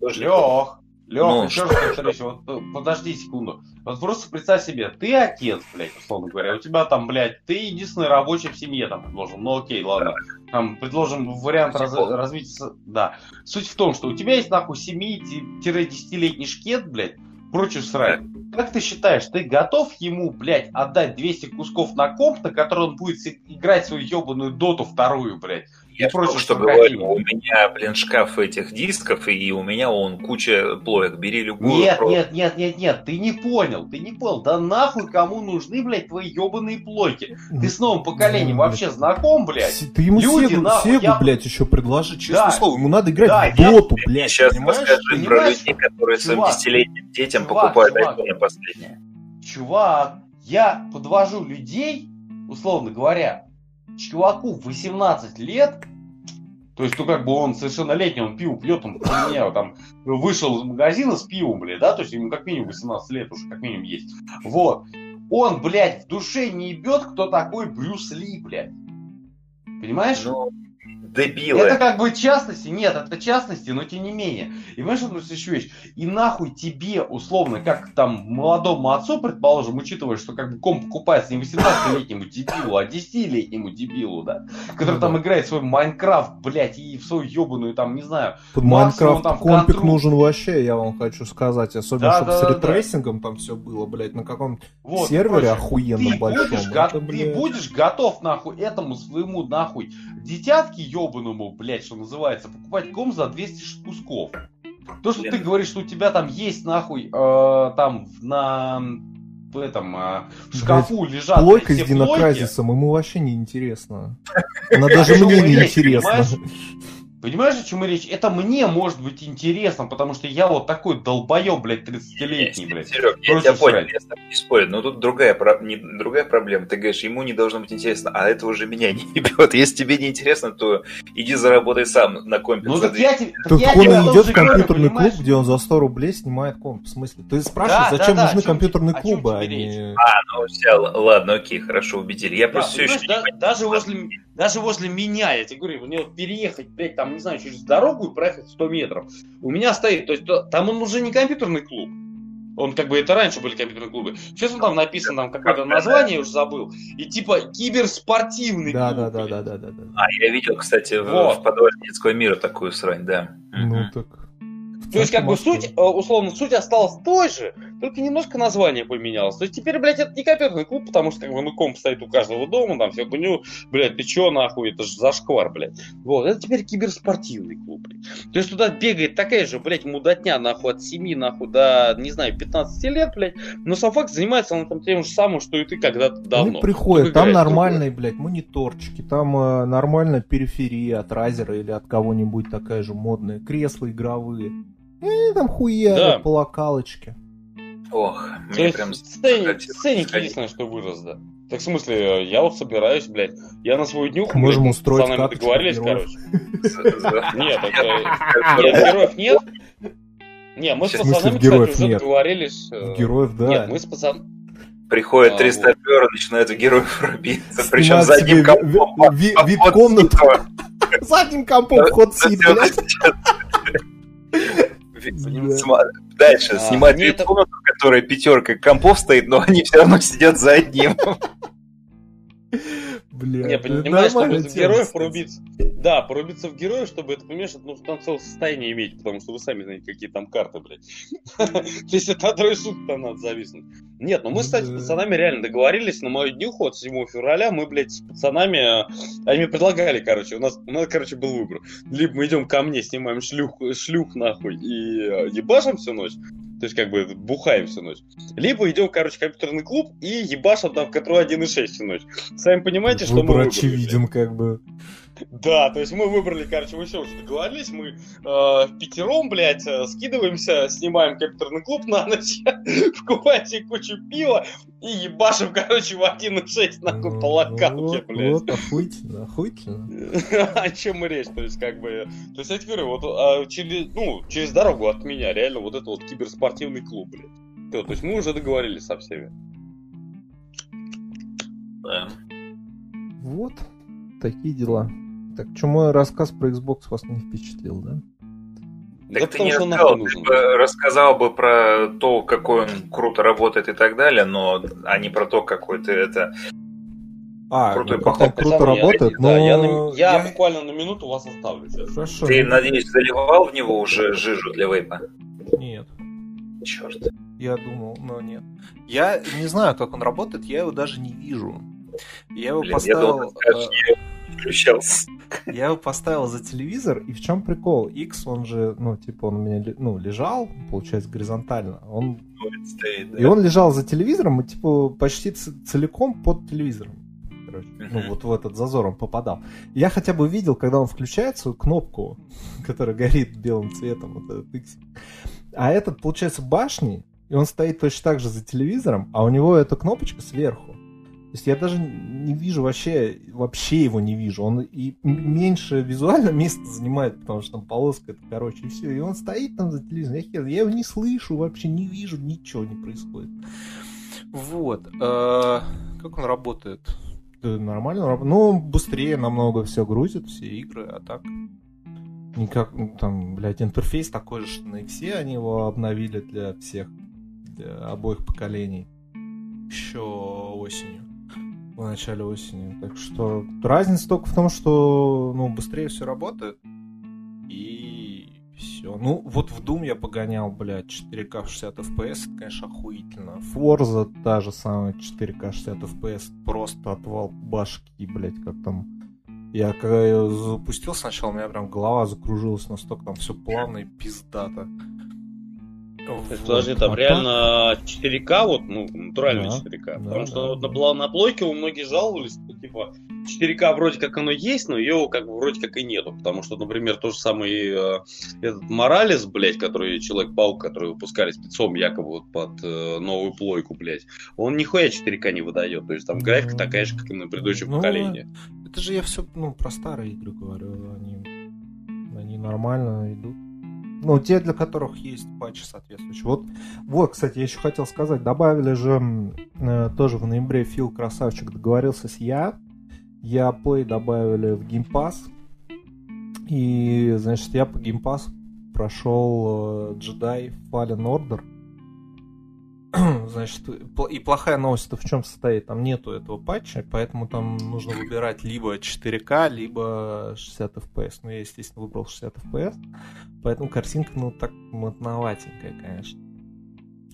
тоже. Лех, Лех, Ну, еще раз повторюсь, вот э, подожди секунду. Вот просто представь себе, ты отец, блядь, условно говоря, у тебя там, блядь, ты единственный рабочий в семье, там, предложим, ну окей, ладно, там, предложим вариант раз- развития, да. Суть в том, что у тебя есть, нахуй, 7-10-летний шкет, блядь, прочую срать. Как ты считаешь, ты готов ему, блядь, отдать 200 кусков на комп, на который он будет играть свою ебаную доту вторую, блядь? Я прочее только что говорю, у меня, блин, шкаф этих дисков, и у меня он куча плоек. Бери любую. Нет, просто. нет, нет, нет, нет, ты не понял, ты не понял. Да нахуй кому нужны, блядь, твои ебаные плойки? Ты с новым поколением вообще знаком, блядь? Ты ему Люди, Сегу, нахуй, Сегу, я- блядь, еще предложи, честное Да. слово. Ему надо играть Да, в я- доту, блядь, Сейчас понимаешь? расскажи про людей, которые своим Чувак, десятилетним детям чувак, покупают айфоны последние. Чувак, я подвожу людей, условно говоря, чуваку 18 лет, то есть, ну, как бы он совершеннолетний, он пиво пьет, он, меня там вышел из магазина с пивом, блядь, да, то есть ему как минимум 18 лет уже, как минимум есть. Вот. Он, блядь, в душе не ебет, кто такой Брюс Ли, блядь. Понимаешь? Ну, дебилы. Это как бы частности, нет, это частности, но тем не менее. И понимаешь, что еще вещь? И нахуй тебе, условно, как там молодому отцу, предположим, учитывая, что как бы комп покупается не 18-летнему дебилу, а 10-летнему дебилу, да, который Ну там да. играет свой Minecraft, блядь, и в свою ебаную, там, не знаю, Под Minecraft там компик контру. нужен вообще, я вам хочу сказать. Особенно, Да, чтобы да, с да, да. рейтрейсингом там все было, блядь, на каком вот. сервере короче, охуенном ты большом. будешь, Это, го- ты блядь, будешь готов, нахуй, этому своему, нахуй, детятке ебаному, блядь, что называется, покупать ком за 200 ш- кусков. То, что Блин. ты говоришь, что у тебя там есть, нахуй, э, там, на в этом э, в шкафу лежат блядь, Плойка с. Динокразисом ему вообще не интересно. <laughs> Она даже что мне не интересна. Понимаешь? О чем речь? Это мне может быть интересно, потому что я вот такой долбоеб, блядь, 30-летний, блядь. Серег, я тебя понял, я с тобой не спорю, но тут другая, не- другая проблема. Ты говоришь, ему не должно быть интересно, а это уже меня <laughs> не ебет. Если тебе не интересно, то иди заработай сам на компе. Ну так я тебе... Тут я он тебе идет в компьютерный клуб, где он за 100 рублей снимает комп. В смысле? Ты спрашиваешь, Да, зачем да, да, нужны компьютерные клубы, а не... Ну, все, ладно, окей, хорошо, убедили. Я Да, просто все еще даже возле, даже возле меня, я тебе говорю, мне вот переехать, блядь, там, не знаю, через дорогу и проехать 100 метров, у меня стоит, то есть там он уже не компьютерный клуб, он как бы, это раньше были компьютерные клубы, сейчас он там написано, там какое-то название, я уже забыл, и типа киберспортивный Да, клуб, да, да, да, да, да, да. А, я видел, кстати, Вот. в подвале детского мира такую срань, да. Ну так. То есть, как бы, суть, э, условно, суть осталась той же, только немножко название поменялось. То есть, теперь, блядь, это не компьютерный клуб, потому что, как бы, ну, комп стоит у каждого дома, там, все хуйню, блядь, ты чё, нахуй, это же зашквар, блядь. Вот, это теперь киберспортивный клуб, блядь. То есть, туда бегает такая же, блядь, мудотня, нахуй, от 7, нахуй, до, не знаю, 15 лет, блядь, но сам факт занимается он там тем же самым, что и ты когда-то давно. Они приходят, Только там играет нормальные, блядь, мониторчики, там э, нормальная периферия от Разера или от кого-нибудь такая же модная, кресла игровые. И там хуярят Да. по локалочке. Ох, То мне есть, прям... сходить. единственное, что вырос, да. Так, в смысле, я вот собираюсь, блядь, я на свою днюху, Можем блядь, с устроить пацанами каточку договорились, героев. <laughs> короче. Нет, это... Нет, героев нет. Не, мы с пацанами, кстати, уже договорились. э, Героев, да. Нет, мы с пацанами... Приходят А, три стопера, начинают в героев рубиться. Причем <laughs> задним компом. ви- ви- под- вип-комнату. под Задним компом сито. сид, блядь. Дальше А, снимать мне это- комнату, в которой пятерка компов стоит, но они все равно сидят за одним. <laughs> Бля, Не, понимаешь, чтобы в героев порубиться. Да, порубиться в героев, чтобы это, понимаешь, это нужно там целое состояние иметь, потому что вы сами знаете, какие там карты, блядь. <laughs> То есть это трое суток там надо зависнуть. Нет, ну мы, кстати, с пацанами реально договорились на мою днюху от 7 февраля. Мы, блядь, с пацанами... э, Они мне предлагали, короче, у нас, у нас, короче, был выбор. Либо мы идем ко мне, снимаем шлюх, шлюх нахуй и э, ебашим всю ночь. То есть, как бы, бухаем всю ночь. Либо идем, короче, в компьютерный клуб и ебашим там в который 1.6 всю ночь. Сами понимаете, что мы Выбор выбрали, очевиден, как бы. Да, то есть мы выбрали, короче, мы все уже договорились, мы э, пятером, блядь, э, скидываемся, снимаем компьютерный клуб на ночь, <laughs> покупаем себе кучу пива и ебашим, короче, в 1.6 нахуй по локалке, вот, блядь. Вот, охуительно, охуительно. <laughs> О чем мы речь, то есть, как бы, то есть, я тебе говорю, вот а, через, ну, через дорогу от меня, реально, вот это вот киберспортивный клуб, блядь. То есть мы уже договорились со всеми. Да. Вот, такие дела. Так, что мой рассказ про Xbox вас не впечатлил, да? Да Так ты потому не рассказал, ты бы рассказал бы про то, какой он круто работает и так далее, но а не про то, какой ты это... А, Крутой ну, как поход. он круто я- работает, да, я, на- но... я буквально на минуту вас оставлю сейчас. Хорошо. Ты, ну, надеюсь, заливал в него уже жижу для вейпа? Нет, Черт. я думал, но нет. Я не знаю, как он работает, я его даже не вижу. Я его Блин, я думал, поставил... ты скажешь, э, я включался. Я его поставил за телевизор, и в чем прикол? X, он же, ну, типа, он у меня ну, лежал, получается, горизонтально. Он... Да. И он лежал за телевизором, и, типа, почти целиком под телевизором. Короче, ну, вот в этот зазор он попадал. Я хотя бы видел, когда он включает свою кнопку, <laughs> которая горит белым цветом, вот этот X. А этот, получается, башней, и он стоит точно так же за телевизором, а у него эта кнопочка сверху. То есть я даже не вижу вообще, вообще его не вижу. Он и меньше визуально <laughs> места занимает, потому что там полоска это короче, и все. И он стоит там за телевизором. Я, хер- я его не слышу, вообще не вижу, ничего не происходит. Вот. э, Как он работает? Да, нормально. Ну, быстрее намного все грузит, все игры, а так... Никак, ну, там, блядь, интерфейс такой же, что на X они его обновили для всех, для обоих поколений. Еще осенью. В начале осени. Так что разница только в том, что ну, быстрее все работает. И все. Ну, вот в Doom я погонял, блядь, 4К 60 FPS, это, конечно, охуительно. Forza та же самая 4К 60 FPS, просто отвал башки, блядь, как там я когда ее запустил сначала, у меня прям голова закружилась настолько, там все плавно и пиздато. То есть, Вот. подожди, там А реально 4К, вот, ну, натуральный Да, 4К. да, Потому что да. вот на, на плойке у многих жаловались, что, типа, 4К вроде как оно есть, но ее как бы вроде как и нету. Потому что, например, тот же самый э, этот Моралес, блядь, который Человек-паук, который выпускали спецом якобы вот под э, новую плойку, блядь, он нихуя 4К не выдает. То есть там графика Ну, такая же, как и на предыдущем ну, поколении. Это же я все, ну, про старые игры говорю, они, они нормально идут. Ну, те, для которых есть патчи соответствующие. Вот, вот, кстати, я еще хотел сказать, добавили же э, тоже в ноябре Фил Красавчик договорился с Я. Я Play добавили в Game Pass. И, значит, я по Game Pass прошел э, Jedi Fallen Order. <clears throat> Значит, и плохая новость-то в чем состоит? Там нету этого патча, поэтому там нужно выбирать либо 4К, либо 60 FPS. Ну, я, естественно, выбрал 60 FPS, поэтому картинка, ну, так мутноватенькая, конечно.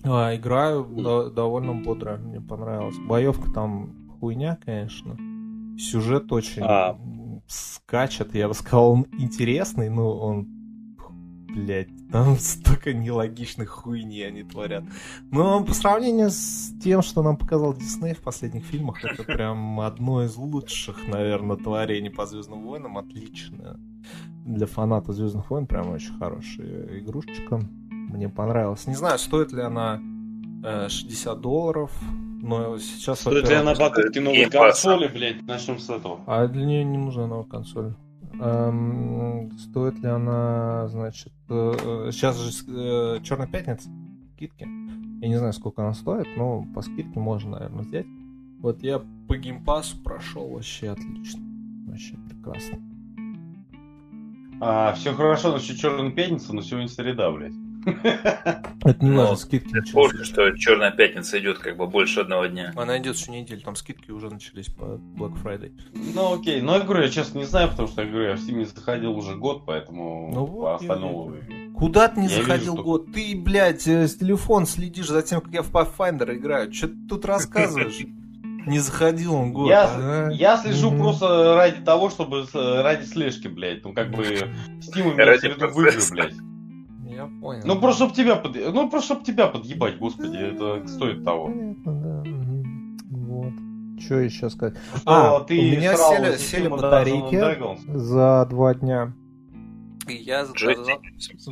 А, играю до- довольно бодро, мне понравилось. Боевка там хуйня, конечно. Сюжет очень А. скачет, я бы сказал, он интересный, но он блять, там <laughs> столько нелогичных хуйни они творят. Но по сравнению с тем, что нам показал Дисней в последних фильмах, это <laughs> прям одно из лучших, наверное, творений по Звездным войнам. Отлично. Для фаната Звездных войн прям очень хорошая игрушечка. Мне понравилось. Не знаю, стоит ли она э, 60 долларов, но сейчас... Стоит ли она покупки новой консоли, блядь? Начнем с этого. а для нее не нужна новая консоль. Эм, стоит ли она, значит, э, э, сейчас же Черная пятница, скидки. Я не знаю, сколько она стоит, но по скидке можно, наверное, взять. Вот я по геймпасу прошел вообще отлично. Вообще прекрасно. А, все хорошо насчет Черной пятницы, но сегодня среда, блядь. Это не важно, скидки помнишь, что Черная пятница идет как бы больше одного дня. Она идет всю неделю, там скидки уже начались по Black Friday. Ну окей, но я говорю, я честно не знаю, потому что я говорю, я в Steam не заходил уже год, поэтому Ну по вот, остальному... Куда ты не Я заходил вижу, год? Ты, блядь, э, с телефон следишь за тем, как я в Pathfinder играю. Че ты тут рассказываешь? Не заходил он год. Я, а? я слежу Мгм. просто ради того, чтобы с- ради слежки, блядь. Ну как бы <laughs> Steam имеется Ради в виду в игры, процесса. блядь. Я понял. Ну просто чтобы тебя под... ну просто чтобы тебя подъебать, господи, это стоит того. Понятно, да. мгм. Вот. Что еще сказать? Что А, ты у меня сели, сели батарейки за два дня. И я заказал...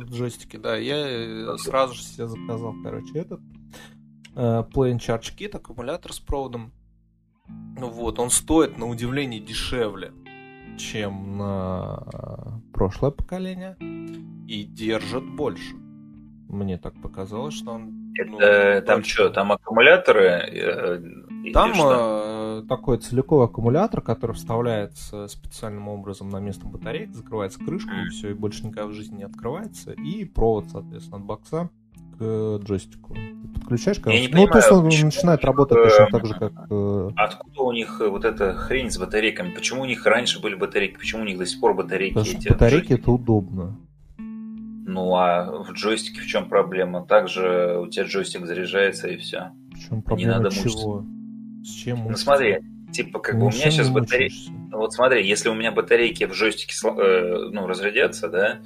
Джойстики, да. Я э, сразу же себе заказал, короче, этот э, Play and Charge Kit, аккумулятор с проводом. Ну вот, он стоит, на удивление, дешевле, чем на э, прошлое поколение. И держит больше. Мне так показалось, что он... ну, Это, там больше. что, там аккумуляторы? э, Там что? э, такой целиковый аккумулятор, который вставляется специальным образом на место батареек, закрывается крышкой, и Мгм. все, и больше никогда в жизни не открывается. И провод, соответственно, от бокса к э, джойстику. Подключаешь, не короче. Ну, то есть понимаю, он почему начинает работать э, точно так же, как... э, Откуда у них вот эта хрень с батарейками? Почему у них раньше были батарейки? Почему у них до сих пор батарейки Потому эти? батарейки это удобно. Ну а в джойстике в чем проблема? Также у тебя джойстик заряжается и все. Причем проблема надо чего? С чем Ну мучиться? смотри, типа как бы у меня сейчас не батарейки. Вот смотри, если у меня батарейки в джойстике э, ну, разрядятся, да,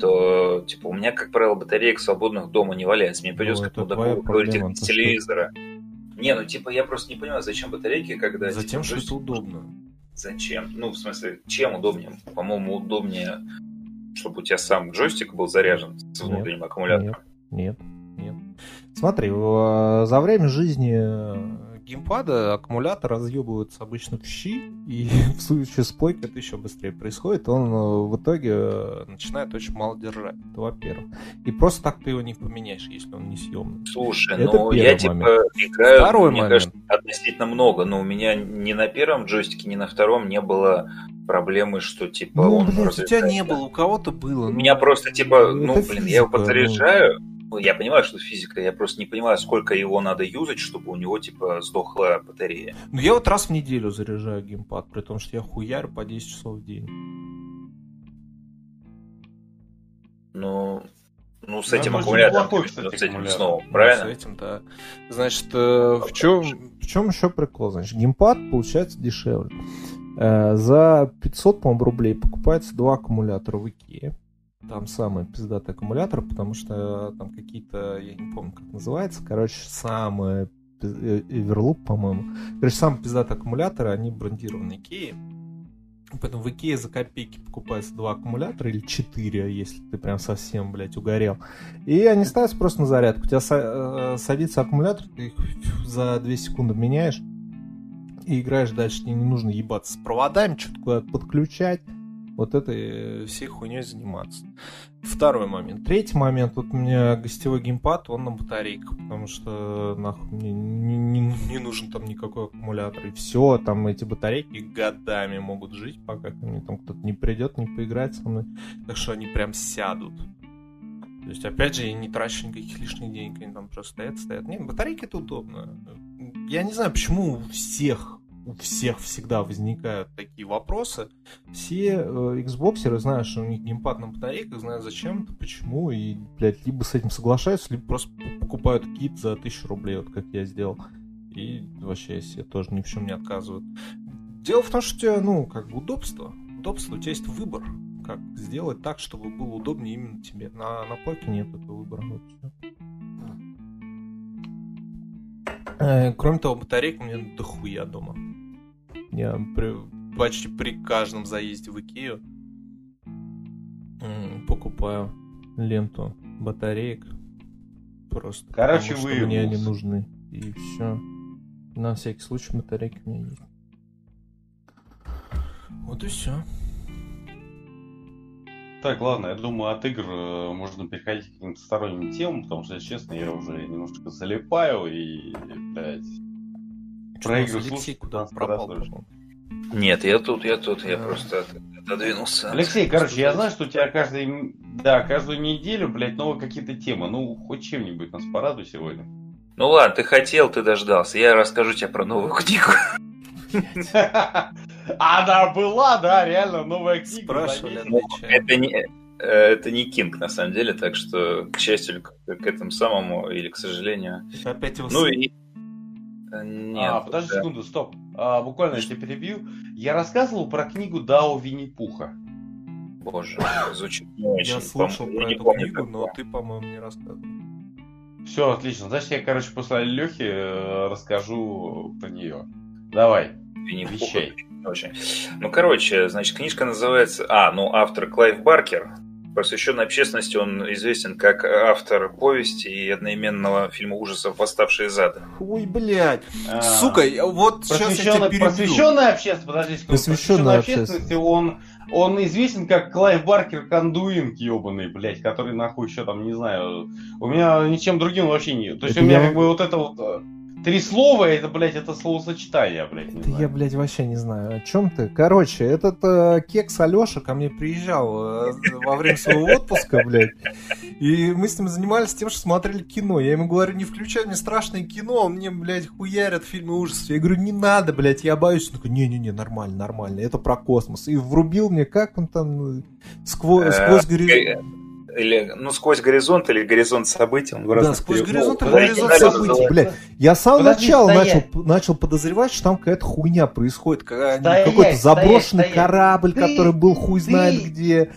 то типа у меня, как правило, батареек свободных дома не валяется. Мне придется Ну, как это мудаку твоя говорить это с то, что- телевизора. Не, ну типа я просто не понимаю, зачем батарейки, когда... Затем, типа, что это джойстик- удобно. Зачем? Ну, в смысле, чем удобнее? По-моему, удобнее, чтобы у тебя сам джойстик был заряжен с Нет, внутренним аккумулятором. Нет, нет. Смотри, в- за время жизни э, геймпада аккумулятор разъебывается обычно в щи, и <laughs> в случае с плойкой это еще быстрее происходит. Он э, в итоге э, начинает очень мало держать. Это во-первых. И просто так ты его не поменяешь, если он не съемный. Слушай, Это ну я типа момент. играю, Второй мне момент. кажется, относительно много, но у меня ни на первом джойстике, ни на втором не было проблемы, что типа Ну, он блядь, у тебя не было, у кого-то было. У ну, меня просто типа, ну, блин, я его физика, ну. Ну, я понимаю, что физика, я просто не понимаю, сколько его надо юзать, чтобы у него типа сдохла батарея. Ну, я вот раз в неделю заряжаю геймпад, при том, что я хуярю по 10 часов в день. Ну, ну с Ну, этим очень аккумулятором, неплохой, ты кстати, с этим снова, Ну, правильно? С этим, да. Значит, э, в чем, в чем еще прикол? Значит, геймпад получается дешевле. Э, За 500, по-моему, рублей покупается два аккумулятора в Икее. Там самый пиздатый аккумулятор, потому что там какие-то, я не помню, как называется, короче, самые э, Everloop, по-моему. Короче, самые пиздатые аккумуляторы, они брендированы Икеей. Поэтому в Икее за копейки покупается два аккумулятора или четыре, если ты прям совсем, блядь, угорел. И они ставятся просто на зарядку. У тебя э, садится аккумулятор, ты их за 2 секунды меняешь и играешь дальше. Тебе не нужно ебаться с проводами, что-то куда-то подключать. Вот этой э, всей хуйней заниматься. Второй момент. Третий момент. Вот у меня гостевой геймпад, он на батарейках, потому что нахуй мне не, не- не нужен там никакой аккумулятор. И все, там эти батарейки годами могут жить, пока ко мне там кто-то не придет, не поиграть со мной. Так что они прям сядут. То есть, опять же, я не трачу никаких лишних денег, они там просто стоят, стоят. Нет, батарейки это удобно. Я не знаю, почему у всех, у всех всегда возникают такие вопросы. Все э, Xboxеры знают, что у них геймпад на батарейках, знают зачем это, почему, и, блядь, либо с этим соглашаются, либо просто покупают кит за 1000 рублей, вот как я сделал. И вообще себе тоже ни в чем не отказывают. Дело в том, что у тебя, ну, как бы удобство. Удобство, у тебя есть выбор. Как сделать так, чтобы было удобнее именно тебе. На, на плойке нет этого выбора. Вот. Э, Кроме того, батарейка у меня дохуя дома. Я при- почти при каждом заезде в Икею покупаю ленту батареек. Просто Короче, потому, что мне они нужны. И все. На всякий случай батарейки у меня есть. Вот и все. Так, ладно, я думаю, от игр э, можно переходить к каким-то сторонним темам, потому что, если честно, я уже немножко залипаю и, блядь, про игры Алексей куда 15 пропал? Нет, я тут, я тут, я просто от- отодвинулся. от- Алексей, короче, я знаю, что у тебя каждый, да, каждую неделю, блядь, новые какие-то темы. Ну, хоть чем-нибудь нас порадуй сегодня. Ну ладно, ты хотел, ты дождался. Я расскажу тебе про новую книгу. <laughs> Она была, да, реально, новая книга. Спрашивали. Это не, э, это не Кинг, на самом деле, так что, к счастью, к, к этому самому, или к сожалению. Опять его Ну и... э, Нет. а, подожди да. секунду, стоп. А, буквально я тебя перебью. Я рассказывал про книгу Дао Винни-Пуха. Боже, звучит не очень. Я слышал про эту помню книгу, но ты, по-моему, не рассказывал. Все, отлично. Значит, я, короче, после Лехи расскажу про нее. Давай, Винни-Пуха вещай. Очень. Ну, короче, значит, книжка называется... А, ну, автор Клайв Баркер. Просвещенной общественности он известен как автор повести и одноименного фильма ужасов «Восставшие из ада». Ой, блядь. А, Сука, я- вот сейчас я тебя Просвещенная, перебью. просвещенная общественность, подожди, секунду. Просвещенная Просвещенной общественности он, он известен как Клайв Баркер Кондуин, ебаный, блядь, который нахуй еще там, не знаю, у меня ничем другим вообще нет. То есть Это у меня я- как бы вот это вот э, три слова, это, блядь, это словосочетание, блядь, не Это я, блядь, вообще не знаю, о чем ты. Короче, этот э, кекс Алеша ко мне приезжал э, во время своего отпуска, блядь. И мы с ним занимались тем, что смотрели кино. Я ему говорю, не включай мне страшное кино, он мне, блядь, хуярят фильмы ужасов. Я говорю, не надо, блядь, я боюсь. Он такой, не-не-не, нормально, нормально, это про космос. И врубил мне, как он там, э, сквозь, Э, сквозь горизонт. Или, ну, сквозь горизонт или горизонт событий. Он в Да, сквозь перев- горизонт и Ну, горизонт событий, блядь. Я с самого Подожди, начала начал, начал подозревать, что там какая-то хуйня происходит. Какой-то заброшенный стоять, стоять. корабль, Ты- который был хуй ты- знает где.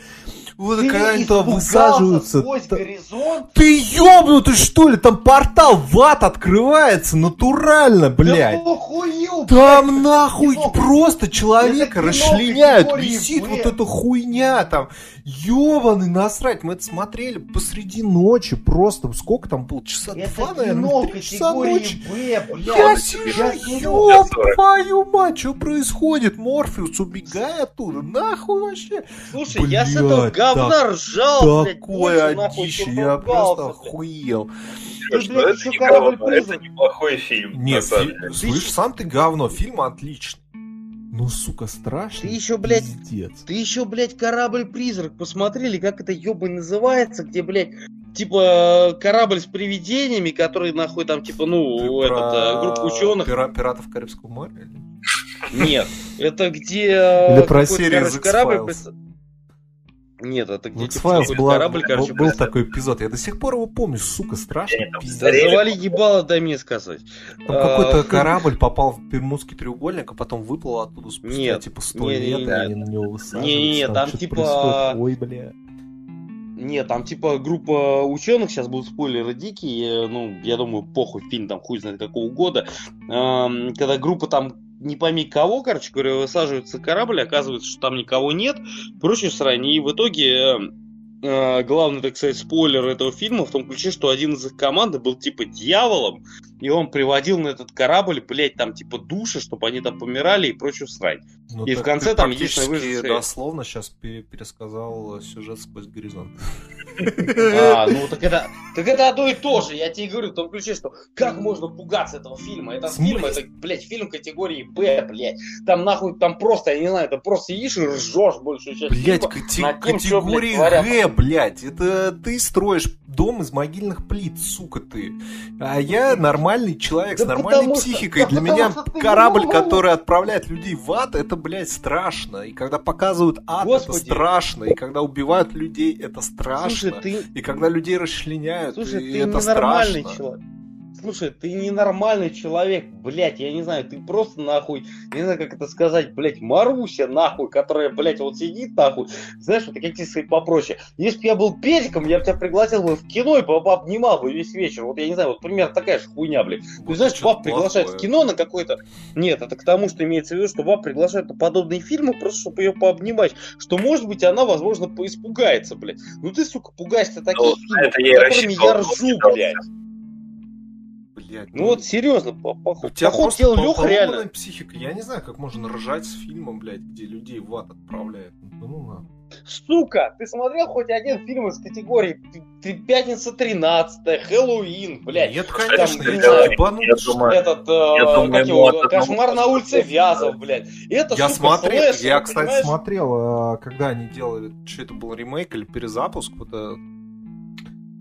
Вот Ты когда они туда высаживаются. сквозь та- горизонт? Ты ёбнутый что ли? Там портал в ад открывается натурально, блядь. Да охуел, Там блядь, нахуй кино. просто человека Это расчленяют, висит вот эта хуйня там. Ёбаный насрать, мы это смотрели посреди ночи просто. Сколько там было? Часа Это два, наверное, три часа ночи. Б, блядь. Я сижу, ёб твою мать, что происходит? Морфеус, убегай оттуда, нахуй вообще. Слушай, я с этого Блядь, говна ржал, блядь, Такое одище, я просто охуел. Ты, ну, блядь, это не говно, это неплохой фильм, Нет, фи- слышь, сам ты говно, фильм отличный. Ну, сука, страшно. Ты ещё, блядь, Пиздец. Ты еще, блядь, корабль-призрак посмотрели, как это ебань называется, где, блядь, типа корабль с привидениями, который нахуй там, типа, Ты ну, про этот, э, группа ученых. пира- пиратов Карибского моря? Нет, это где... э, Или про серию корабль... Нет, это где типа, X-Files была- корабль, был, короче, был блядь. такой эпизод. Я до сих пор его помню, сука, страшно. Там завали ебало, дай мне сказать. Там А, какой-то корабль попал в Бермудский треугольник, а потом выплыл оттуда спустя Нет, типа 100 не- не- лет, и нет. они на него высаживаются. Не-не-не, там что-то типа- происходит. Ой, бля. Нет, там типа группа ученых, сейчас будут спойлеры дикие, ну, я думаю, похуй, фильм там хуй знает какого года. Эм, когда группа там не пойми кого, короче говоря, высаживается корабль, оказывается, что там никого нет, прочее срань. И в итоге э, главный, так сказать, спойлер этого фильма в том ключе, что один из их команды был типа дьяволом, и он приводил на этот корабль, блядь, там типа души, чтобы они там помирали и прочую срань. Ну, И в конце там единственное выжившее- дословно сейчас пересказал сюжет сквозь горизонт. А, ну <laughs> так это, так это одно и то же. Я тебе говорю в том ключе, что как можно пугаться этого фильма? Это фильм, это, блядь, фильм категории Б, блядь. Там нахуй, там просто, я не знаю, это просто сидишь и ржешь большую часть фильма. блядь, категории творят. Г, блять. Это ты строишь дом из могильных плит, сука ты. А я нормальный человек с Да нормальной потому что- психикой. да Для <laughs> меня корабль, который отправляет людей в ад, это, блядь, страшно. И когда показывают ад, Господи. это страшно. И когда убивают людей, это страшно. Слушай, ты, И когда людей расчленяют, слушай, и ты это ненормальный страшно. человек. Слушай, ты ненормальный человек, блядь, я не знаю, ты просто нахуй, не знаю, как это сказать, блядь, Маруся, нахуй, которая, блядь, вот сидит, нахуй, знаешь, вот какие сказать попроще. Если бы я был педиком, я бы тебя пригласил бы в кино и бы обнимал бы весь вечер. Вот я не знаю, вот примерно такая же хуйня, блядь. Ты знаешь, баб приглашают в кино на какой-то... Нет, это к тому, что имеется в виду, что баб приглашают на подобные фильмы, просто чтобы ее пообнимать. Что, может быть, она, возможно, испугается, блядь. Ну ты, сука, пугаешься таких Ну, фильмов, я которыми я ржу, блядь. Блядь, блядь. Ну вот серьезно, по, по, У тебя поход просто делал по- Леха реально. психика. Я не знаю, как можно ржать с фильмом, блядь, где людей в ад отправляют. Ну, ну нахуй. Сука, ты смотрел хоть один фильм из категории Пятница 13 Хэллоуин, блядь. Нет, конечно, я я ебанутый, я думаю, Этот, э, думаю, как ему его, от одного кошмар на улице Вязов, блядь. Это, Я сука, смотрел, слэшер, я, кстати, понимаешь? смотрел, э, когда они делали, что это был ремейк или перезапуск, вот это...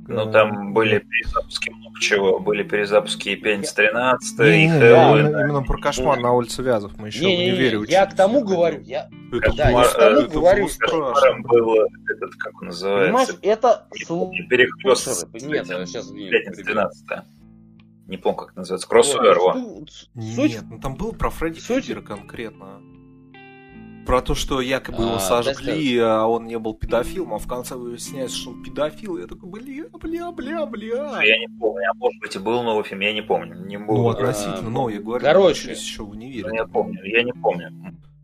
Ну, э, там были перезапуски много чего. Были перезапуски и Пятница 13, и Не-не-не, Хэллоуин. именно, именно про кошмар на улице Вязов мы еще в Не-не-не, универе я учились. к тому говорю, я, Это да, я к тому это говорю, что- был этот, как он понимаешь, называется, это не слушай, помню, перехлёст. Нет, сейчас Пятница 13 Не помню, как называется. Кроссовер, во. Суть Нет, ну там было про Фредди Суть- конкретно. Про то, что якобы его А, сожгли, а он не был педофилом, а в конце выясняется, что он педофил. Я такой, бля, бля, бля, бля. Я не помню, а может быть и был новый фильм, я не помню. Не был. Ну, относительно, но я говорю, Короче. еще в универе. ну, я помню, я не помню.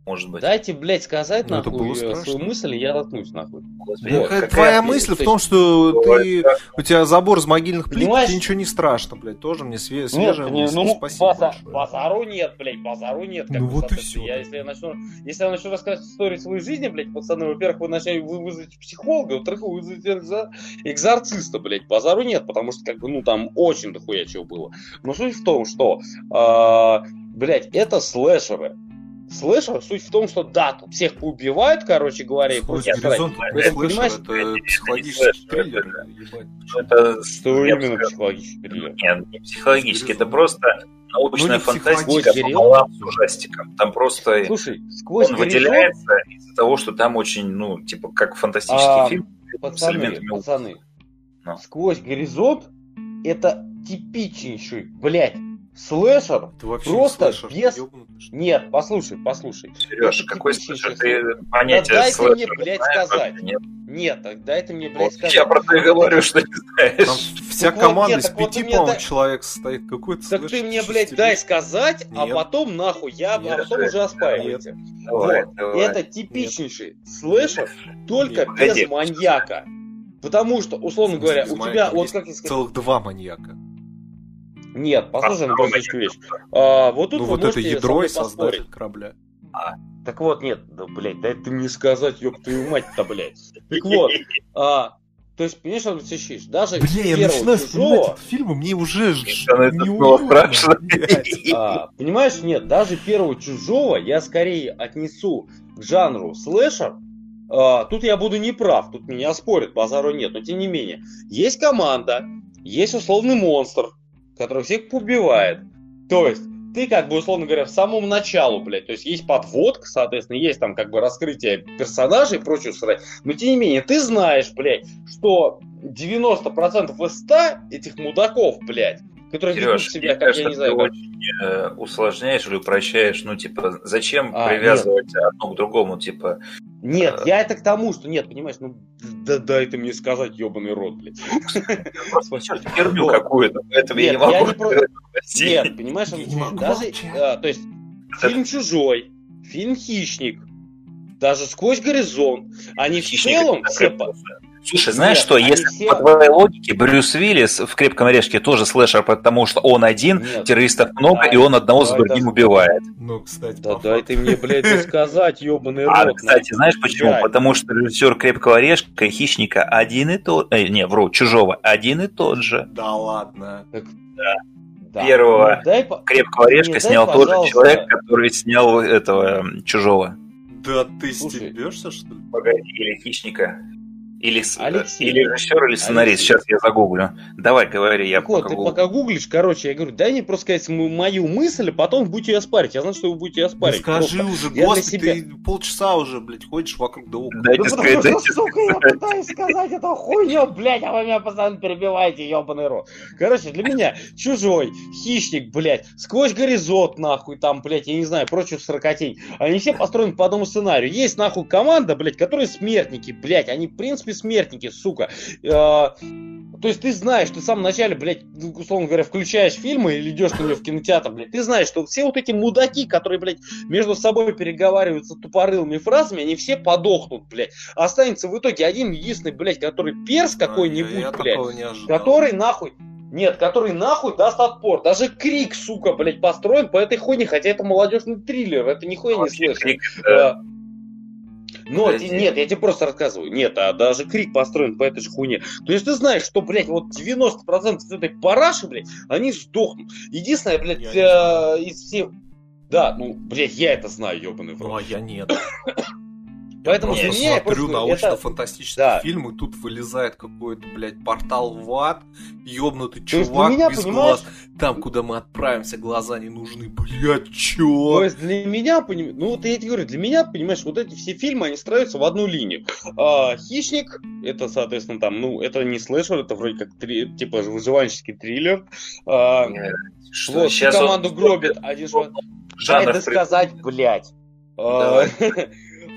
Может быть. Дайте, блядь, сказать Ну, это нахуй было э, свою мысль, и я заткнусь нахуй. Господи, Вот, Какая твоя мысль в То том, что ты, у тебя забор из могильных плит, Понимаешь? тебе ничего не страшно, блядь. Тоже мне све- Нет, свежая мысль. ну, Спасибо база- базару нет, блядь, базару нет. как Ну вот и всё. Я, если, я начну, если я начну рассказывать историю своей жизни, блядь, пацаны, во-первых, вы начнете вы вызовете психолога, во-вторых, вы вызовете экзор- экзорциста, блядь, базару нет, потому что, как бы, ну, там очень дохуя чего было. Но суть в том, что, а, блядь, это слэшеры. Слэшер, суть в том, что да, тут всех поубивают, короче говоря, и горизонт не Это, понимаешь, это не психологический триллер. это-. Ну, Что именно психологический триллер? Нет, не психологически, это просто Ну, научная не фантастика психологический, пополам с ужастиком. Там просто Слушай, сквозь он горизонт, выделяется из-за того, что там очень, ну, типа, как фантастический А, фильм с пацаны, элементами ужаса. пацаны, Ну. сквозь горизонт это типичнейший, блядь, слэшер. Ты вообще Просто не слышишь, без- ты ёбнутый? Нет, послушай, послушай. Сереж, какой слэшер? Ты понятие Да дайте слэшера мне, блядь, знаешь сказать. нет? Нет, тогда это мне, блядь, Вот сказать. я про то и говорю, что не Там знаешь. вся вот команда нет, из так вот пяти, ты мне по-моему, дай- человек состоит. Какой-то Так ты мне, блядь, дай сказать, а Нет. потом нахуй, я, а Нет, потом уже оспаривайте. Давай, Вот. давай. Это типичнейший слэшер, только Нет, погоди. без маньяка. Потому что, условно говоря, у тебя, вот как я сказал, Целых два маньяка. Нет, послушай маньяк. вещь. А, вот тут ну вы вот это ядро и создатель корабля. Так вот, нет, да, блядь, дай ты мне сказать, ёб твою мать-то, блядь. Так вот, а, то есть, понимаешь, что ты ищешь? Даже Бля, я первого начинаю вспоминать чужого, этот фильм, и мне уже страшно. блядь. <laughs> а, понимаешь, нет, даже первого чужого я скорее отнесу к жанру слэшер. А, тут я буду неправ, тут меня спорят, базару нет, но тем не менее. Есть команда, есть условный монстр, который всех побивает. То есть, ты как бы, условно говоря, в самом началу, блядь, то есть есть подводка, соответственно, есть там как бы раскрытие персонажей и прочее срать. Но тем не менее, ты знаешь, блядь, что 90% из 100 этих мудаков, блядь, которые ведут Сереж, себя, мне как я кажется, не знаю, ты как... очень э, усложняешь или упрощаешь, ну, типа, зачем А, привязывать одно к другому, типа, Нет, Э. я это к тому, что нет, понимаешь, ну да дай ты мне сказать, ебаный рот, блядь. херню какую-то, поэтому я Нет, не могу. Нет, понимаешь, даже, а, то есть, фильм «Чужой», фильм «Хищник», даже «Сквозь горизонт», они в Хищник целом это все... Слушай, знаешь Нет, что, если все- по твоей логике Брюс Уиллис в «Крепком орешке» тоже слэшер, потому что он один, Нет. террористов много, Да, и он одного за да, другим да. убивает. Ну, кстати, Да дай ты мне, блядь, сказать, ебаный рот. А, кстати, знаешь почему? Блядь. Потому что режиссер «Крепкого орешка» и «Хищника» один и тот... Э, не, вру, «Чужого» один и тот же. Да ладно. Да. первого Ну, дай «Крепкого орешка» снял тот же пожалуйста. человек, который снял этого «Чужого». Да ты Слушай. стебешься, что ли? Погоди, или «Хищника». Или, Алексей. или режиссер, или сценарист. Алексей. Сейчас я загуглю. Давай, говори, я Так вот, пока ты гуглю. пока гуглишь, короче, я говорю, дай мне просто сказать мою мысль, а потом будете ее спарить. Я знаю, что вы будете ее Ну спарить. скажи Просто. уже, Я господи, себя- ты полчаса уже, блядь, ходишь вокруг да около. Дайте Ну, сказать, потому дайте что, сука, я пытаюсь сказать эту хуйню, блядь, а вы меня постоянно перебиваете, ебаный рот. Короче, для меня чужой, хищник, блядь, сквозь горизонт, нахуй, там, блядь, я не знаю, прочую сорокотень. Они все построены по одному сценарию. Есть, нахуй, команда, блядь, которые смертники, блядь, они, в принципе, смертники, сука. Э, То есть ты знаешь, ты в самом начале, блядь, условно говоря, включаешь фильмы или идешь на нее в кинотеатр, блядь, ты знаешь, что все вот эти мудаки, которые, блядь, между собой переговариваются тупорылыми фразами, они все подохнут, блядь. Останется в итоге один единственный, блядь, который перс какой-нибудь, я, я блядь, который нахуй Нет, который нахуй даст отпор. Даже Крик, сука, блядь, построен по этой хуйне, хотя это молодежный триллер, это нихуя не слышно. Крик, да. Но, Подожди. те- нет, я тебе просто рассказываю. Нет, а даже Крик построен по этой же хуйне. То есть ты знаешь, что, блядь, вот 90% этой параши, блядь, они сдохнут. Единственное, блядь, э, из всех... Да, ну, блядь, я это знаю, ебаный в Ну, рот. а я нет. <coughs> Поэтому я для меня, я смотрю научно-фантастический Да. фильм, и тут вылезает какой-то, блядь, портал в ад, ёбнутый То чувак меня, без понимаешь- глаз. Там, куда мы отправимся, глаза не нужны. Блядь, То чё? есть для меня, поним- ну вот я тебе говорю, для меня, понимаешь, вот эти все фильмы, они строятся в одну линию. А, Хищник, это, соответственно, там, ну, это не слэшер, это вроде как три- типа выживальческий триллер. А. Что, вот, сейчас он- команду гробит один швад- Дай Жанр досказать, блядь. А, Давай. <laughs>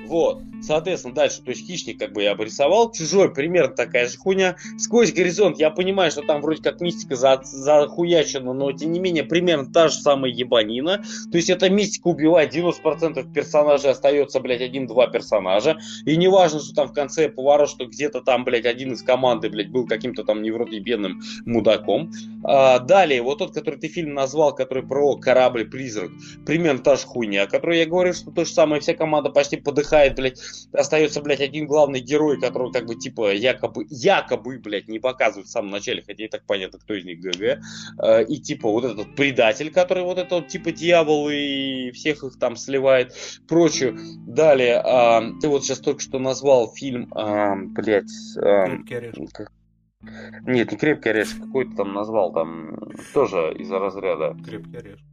Вот, соответственно, дальше, то есть хищник как бы я обрисовал, чужой примерно такая же хуйня, сквозь горизонт, я понимаю, что там вроде как мистика за, захуячена, но тем не менее примерно та же самая ебанина, то есть эта мистика убивает 90% персонажей, остается, блядь, один-два персонажа, и не важно, что там в конце поворот, что где-то там, блядь, один из команды, блядь, был каким-то там невротебенным мудаком. А, далее, вот тот, который ты фильм назвал, который про корабль-призрак, примерно та же хуйня, о которой я говорю, что то же самое, вся команда почти подыхает, блядь, остается, блядь, один главный герой, который как бы, типа, якобы, якобы, блядь, не показывают в самом начале, хотя и так понятно, кто из них ГГ, Э, и, типа, вот этот предатель, который вот этот, типа, дьявол и всех их там сливает, прочее. Далее, а, ты вот сейчас только что назвал фильм, а, блядь, а, Крепкий орешек. как- нет, не крепкий орешек, какой-то там назвал, там, тоже из-за разряда. Крепкий орешек.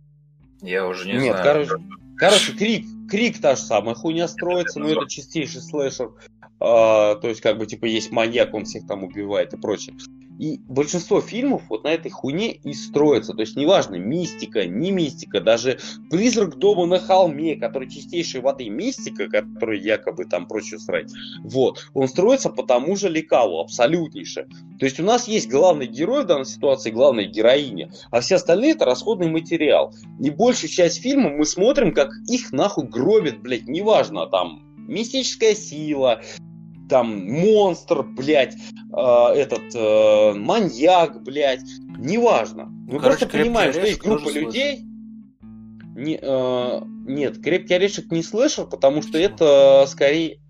Я уже не Нет, знаю. короче, короче, крик, крик та же самая хуйня строится, но это чистейший слэшер. А, то есть, как бы, типа, есть маньяк, он всех там убивает и прочее. И большинство фильмов вот на этой хуйне и строится. То есть, неважно, мистика, не мистика, даже «Призрак дома на холме», который чистейшей воды мистика, который якобы там прочее срать, вот, он строится по тому же лекалу, абсолютнейше. То есть, у нас есть главный герой в данной ситуации, главная героиня, а все остальные это расходный материал. И большую часть фильма мы смотрим, как их нахуй гробит, блядь, неважно, там, мистическая сила, там, монстр, блядь, э, этот, э, маньяк, блядь, неважно. Мы Ну, короче, просто понимаем, что «Крепкий есть орешек» группа людей... Не, э, нет, крепкий орешек не слэшер, потому что это скорее...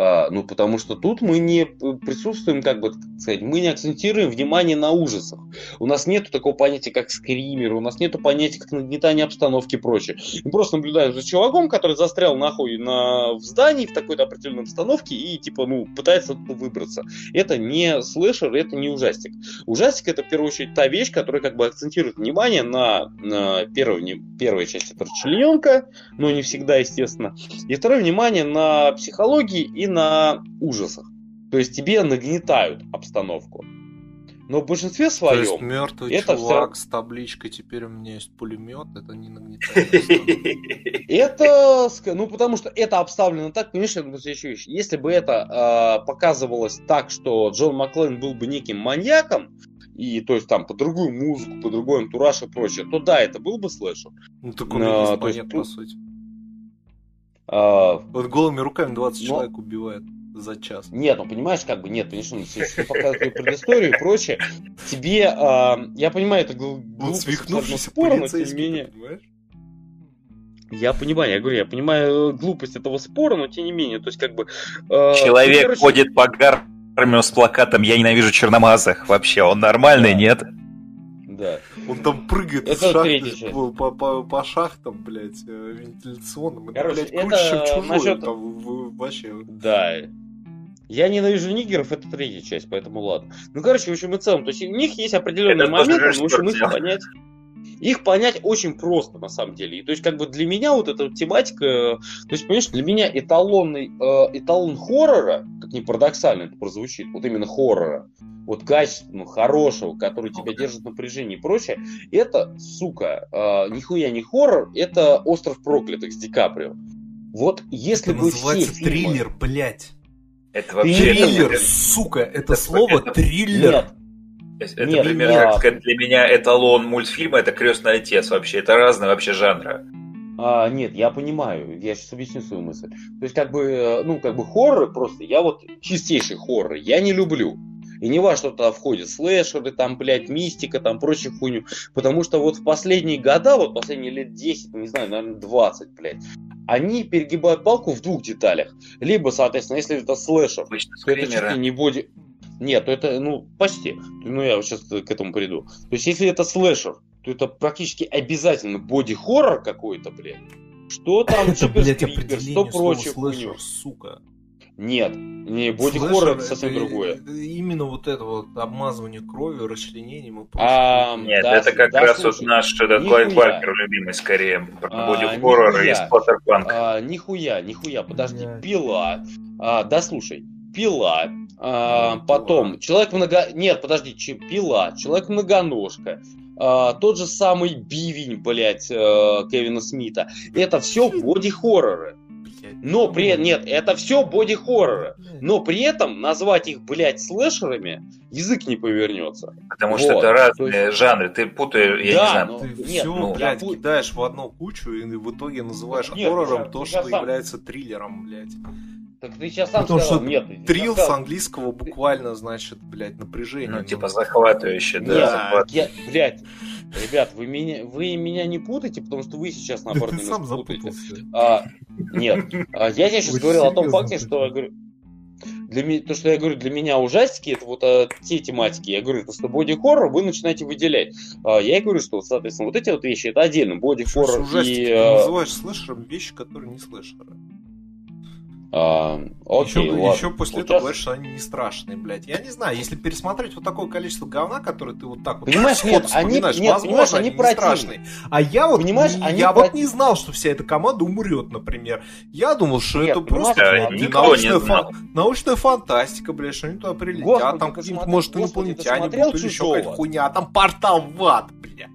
а, ну, потому что тут мы не присутствуем, как бы так сказать, мы не акцентируем внимание на ужасах. У нас нет такого понятия, как скример, у нас нет понятия, как нагнетание обстановки и прочее. Мы просто наблюдаем за чуваком, который застрял нахуй на, в здании в такой-то определенной обстановке и, типа, ну, пытается выбраться. Это не слэшер, это не ужастик. Ужастик это, в первую очередь, та вещь, которая, как бы, акцентирует внимание на, на первой, не, первой части расчлененка, но не всегда, естественно. И второе, внимание на психологии и на ужасах. То есть тебе нагнетают обстановку. Но в большинстве То есть своем мертвый это чувак с табличкой «Теперь у меня есть пулемет», это не нагнетает. это, ну потому что это обставлено так, понимаешь, я думаю, следующую вещь. Если бы это э, показывалось так, что Джон Маклейн был бы неким маньяком, и то есть там по другую музыку, по другой антураж и прочее, то да, это был бы слэшер. Ну так он и А, по сути. А, Вот голыми руками 20 Но- человек убивает за час. Нет, ну понимаешь, как бы нет, конечно, если показывать предысторию и прочее, тебе, а, я понимаю, это гл- глупость спора, но тем не менее, понимаешь? я понимаю, я говорю, я понимаю э, глупость этого спора, но тем не менее, то есть как бы... э, Человек короче, ходит по гармию с плакатом «Я ненавижу черномазых». Вообще, он нормальный, Да. нет? Да. Он там прыгает из Это шахты по, по- по- шахтам, блядь, э, вентиляционным. Это, Короче, блядь, это круче, чем чужой. насчет- Там вообще... Да. Я ненавижу нигеров, это третья часть, поэтому ладно. Ну, короче, в общем и целом, то есть у них есть определенные Это моменты, но в общем их понять. Их понять очень просто, на самом деле. И то есть, как бы для меня вот эта тематика, то есть, понимаешь, для меня эталонный, э, эталон хоррора, как ни парадоксально это прозвучит, вот именно хоррора, вот качественного, хорошего, который тебя держит в напряжении и прочее, это, сука, э, нихуя не хоррор, это «Остров проклятых» с Ди Каприо. Вот если Это бы все фильмы... триллер, блядь. Это вообще... Триллер, это- сука, это это- слово это- триллер. Нет, Это Нет, примерно, я- как сказать, для меня эталон мультфильма это крестный отец вообще. Это разные вообще жанры. А, нет, я понимаю, я сейчас объясню свою мысль. То есть, как бы, э, ну, как бы хорроры просто, я вот чистейший хоррор, я не люблю. И не важно, что туда входит слэшеры, там, блядь, мистика, там, прочую хуйню. Потому что вот в последние года, вот последние лет 10, не знаю, наверное, 20, блядь, они перегибают палку в двух деталях. Либо, соответственно, если это слэшер, Обычно то это чуть ли не боди... Нет, то это, ну, почти. Ну, я вот сейчас к этому приду. То есть, если это слэшер, то это практически обязательно боди-хоррор какой-то, блядь. Что <coughs> там, суперскрипер, что прочее слэшер, сука. Нет, не боди-хоррор это совсем это- другое. это Именно вот это вот обмазывание кровью, расчленением и А, прочее. Нет, Да, это как да, раз слушай, вот наш этот. Клайв Баркер любимый скорее. А, боди-хоррор и нихуя. сплаттерпанк. А, нихуя, нихуя, подожди, пила. А, да слушай, пила. а, Ну, потом человек много. Нет, подожди, че- пила, человек многоножка. а, тот же самый бивень, блядь, э, Кевина Смита. Это все боди-хорроры. Но при этом, нет, это все боди-хорроры. Но при этом назвать их, блядь, слэшерами язык не повернется. Потому что вот, это то разные жанры. Ты путаешь, я Да, не знаю. ну, Ты нет, все, ну, блядь, я пу- кидаешь в одну кучу и в итоге называешь Нет, хоррором ты то, что сам- является триллером, блядь. Так ты сейчас сам Потому сказал, что нет. сказал- с английского буквально значит, блядь, напряжение. Ну, Ну, типа захватывающе, да. Нет, захват- я, блядь, ребят, вы меня, вы меня не путайте, потому что вы сейчас Да наоборот <laughs> ты сам путаете. запутался. А, нет, а я тебе сейчас Очень говорил о том факте, что я говорю, для меня, то, что я говорю, для меня ужастики, это вот а, те тематики, я говорю, то, что боди-хоррор вы начинаете выделять. А, я и говорю, что, соответственно, вот эти вот вещи, это отдельно, боди-хоррор и... ты а, называешь слэшером вещи, которые не слэшеры. А, окей, еще, ладно. еще после Вот этого говоришь, что они не страшные, блядь. Я не знаю, если пересмотреть вот такое количество говна, которое ты вот так вот Понимаешь, нет, они- вспоминаешь, нет, возможно, понимаешь, они не страшные. А я вот, Понимаешь, не- они я вот не знал, что вся эта команда умрет, например. Я думал, что Нет, это просто Да, никто научная, фан- научная фантастика, блядь, что они туда прилетят, Господи, там ты какие-то, смотри- может, инопланетяне будут, или еще какая-то хуйня, а там портал в ад, блядь.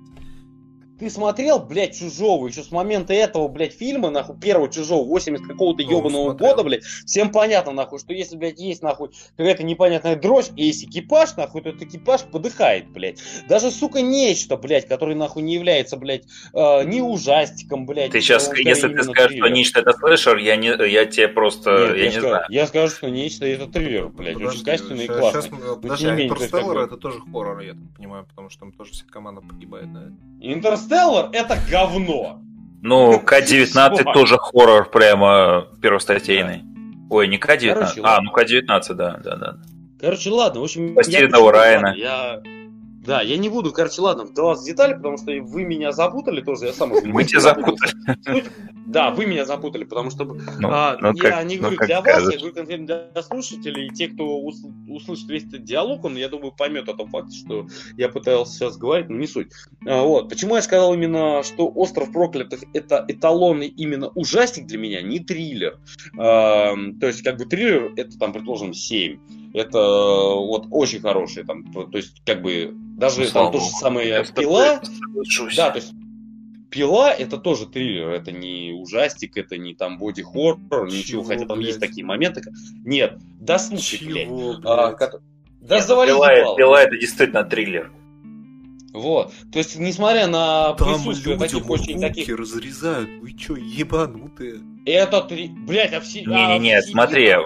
Ты смотрел, блядь, Чужого еще с момента этого, блядь, фильма, нахуй, первого Чужого, 80 какого-то Ну, ебаного года, блядь, всем понятно, нахуй, что если, блядь, есть, нахуй, какая-то непонятная дрожь, и есть экипаж, нахуй, то этот экипаж подыхает, блядь. Даже, сука, нечто, блядь, который, нахуй, не является, блядь, э, ни ужастиком, блядь. Ты сейчас, скорее если ты скажешь, что триллером. нечто это слэшер, я, не, я тебе просто, Нет, я, не скажу, знаю. я скажу, что нечто это триллер, блядь, Подожди, очень качественный и классный. щас мы- не а Интерстеллар это тоже хоррор, я так понимаю, потому что там тоже вся команда погибает, да? Интерстеллар это говно. Ну, <laughs> К-19 Что? тоже хоррор прямо первостатейный. Ой, не К-19. Короче, а, ладно. ну К-19, да, да, да. Короче, ладно, в общем... Спасти одного Райана. Я... Да, я не буду, короче, ладно, вдаваться в детали, потому что вы меня запутали тоже, я сам уже Мы тебя запутали. Суть- Да, вы меня запутали, потому что Ну, а, ну, я как- не ну, говорю как для вас, я скажешь. говорю конкретно для слушателей, и те, кто ус- услышит весь этот диалог, он, я думаю, поймет о том факте, что я пытался сейчас говорить, но не суть. А, вот. Почему я сказал именно, что «Остров проклятых» — это эталонный именно ужастик для меня, не триллер. А, то есть, как бы триллер — это, там, предположим, 7. Это вот очень хороший, там, то то есть, как бы, даже Ну, там то же самое Я «Пила», да, то есть Пила это тоже триллер, это не ужастик, это не там боди-хоррор, ничего, Чего, хотя там блядь? есть такие моменты. как- Нет, да слушай, блядь. Чего, А, блядь? кото- Да Нет, завали Пила, ебало. Пила это действительно триллер. Вот. То есть, несмотря на Там присутствие таких очень таких... разрезают, вы чё, ебанутые? Это три... Блядь, а все... Не-не-не, а смотри, э,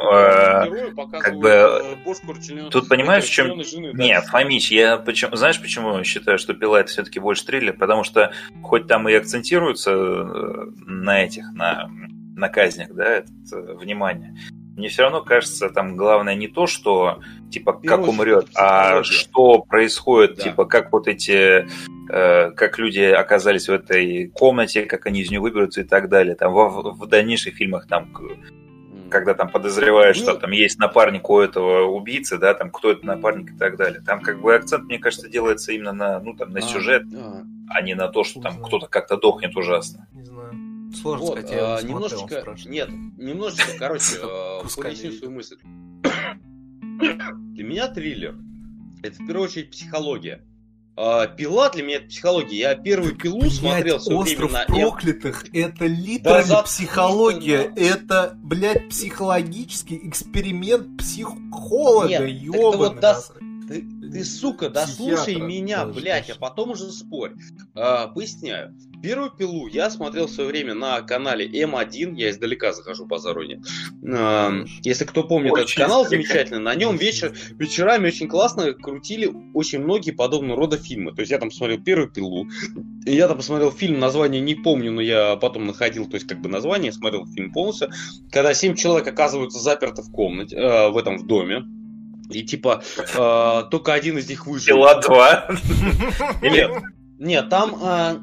как бы, э, Тут понимаешь, в чем... жены, да. Не, Фомич, я почему, знаешь, почему считаю, что пила это все-таки больше триллер? Потому что хоть там и акцентируется э, на этих, на, на казнях, да, это э, внимание, мне все равно кажется, там главное не то, что типа В как умрет, а что происходит, Да. типа как вот эти, э, как люди оказались в этой комнате, как они из нее выберутся и так далее. Там во- в дальнейших фильмах там когда там подозреваешь, что Ну- там есть напарник у этого убийцы, да, там кто это напарник и так далее. Там как бы акцент, мне кажется, делается именно на, ну, там, на А, сюжет, а. а не на то, что там кто-то как-то дохнет ужасно. Не знаю. Сложно Вот, сказать, я а, не смотрел, немножечко, страшно. нет, немножечко, короче, <laughs> э, поясню свою мысль. Для меня триллер это в первую очередь психология. А, Пила для меня это психология. Я первую пилу смотрел все время на проклятых это литерально психология. Это, блядь, психологический эксперимент психолога, Нет, так вот да. Ты- сука, дослушай меня, блядь, а потом уже спорь. А, поясняю. Первую пилу я смотрел в свое время на канале М1, я издалека захожу по зароне. А, если кто помнит Очень этот канал замечательно, на нем вечер, вечерами очень классно крутили очень многие подобного рода фильмы. То есть я там посмотрел первую пилу, я там посмотрел фильм, название не помню, но я потом находил, то есть как бы название, смотрел фильм полностью, когда семь человек оказываются заперты в комнате, э, в этом в доме. И типа э, только один из них выжил. Пила 2. Нет, нет, там а,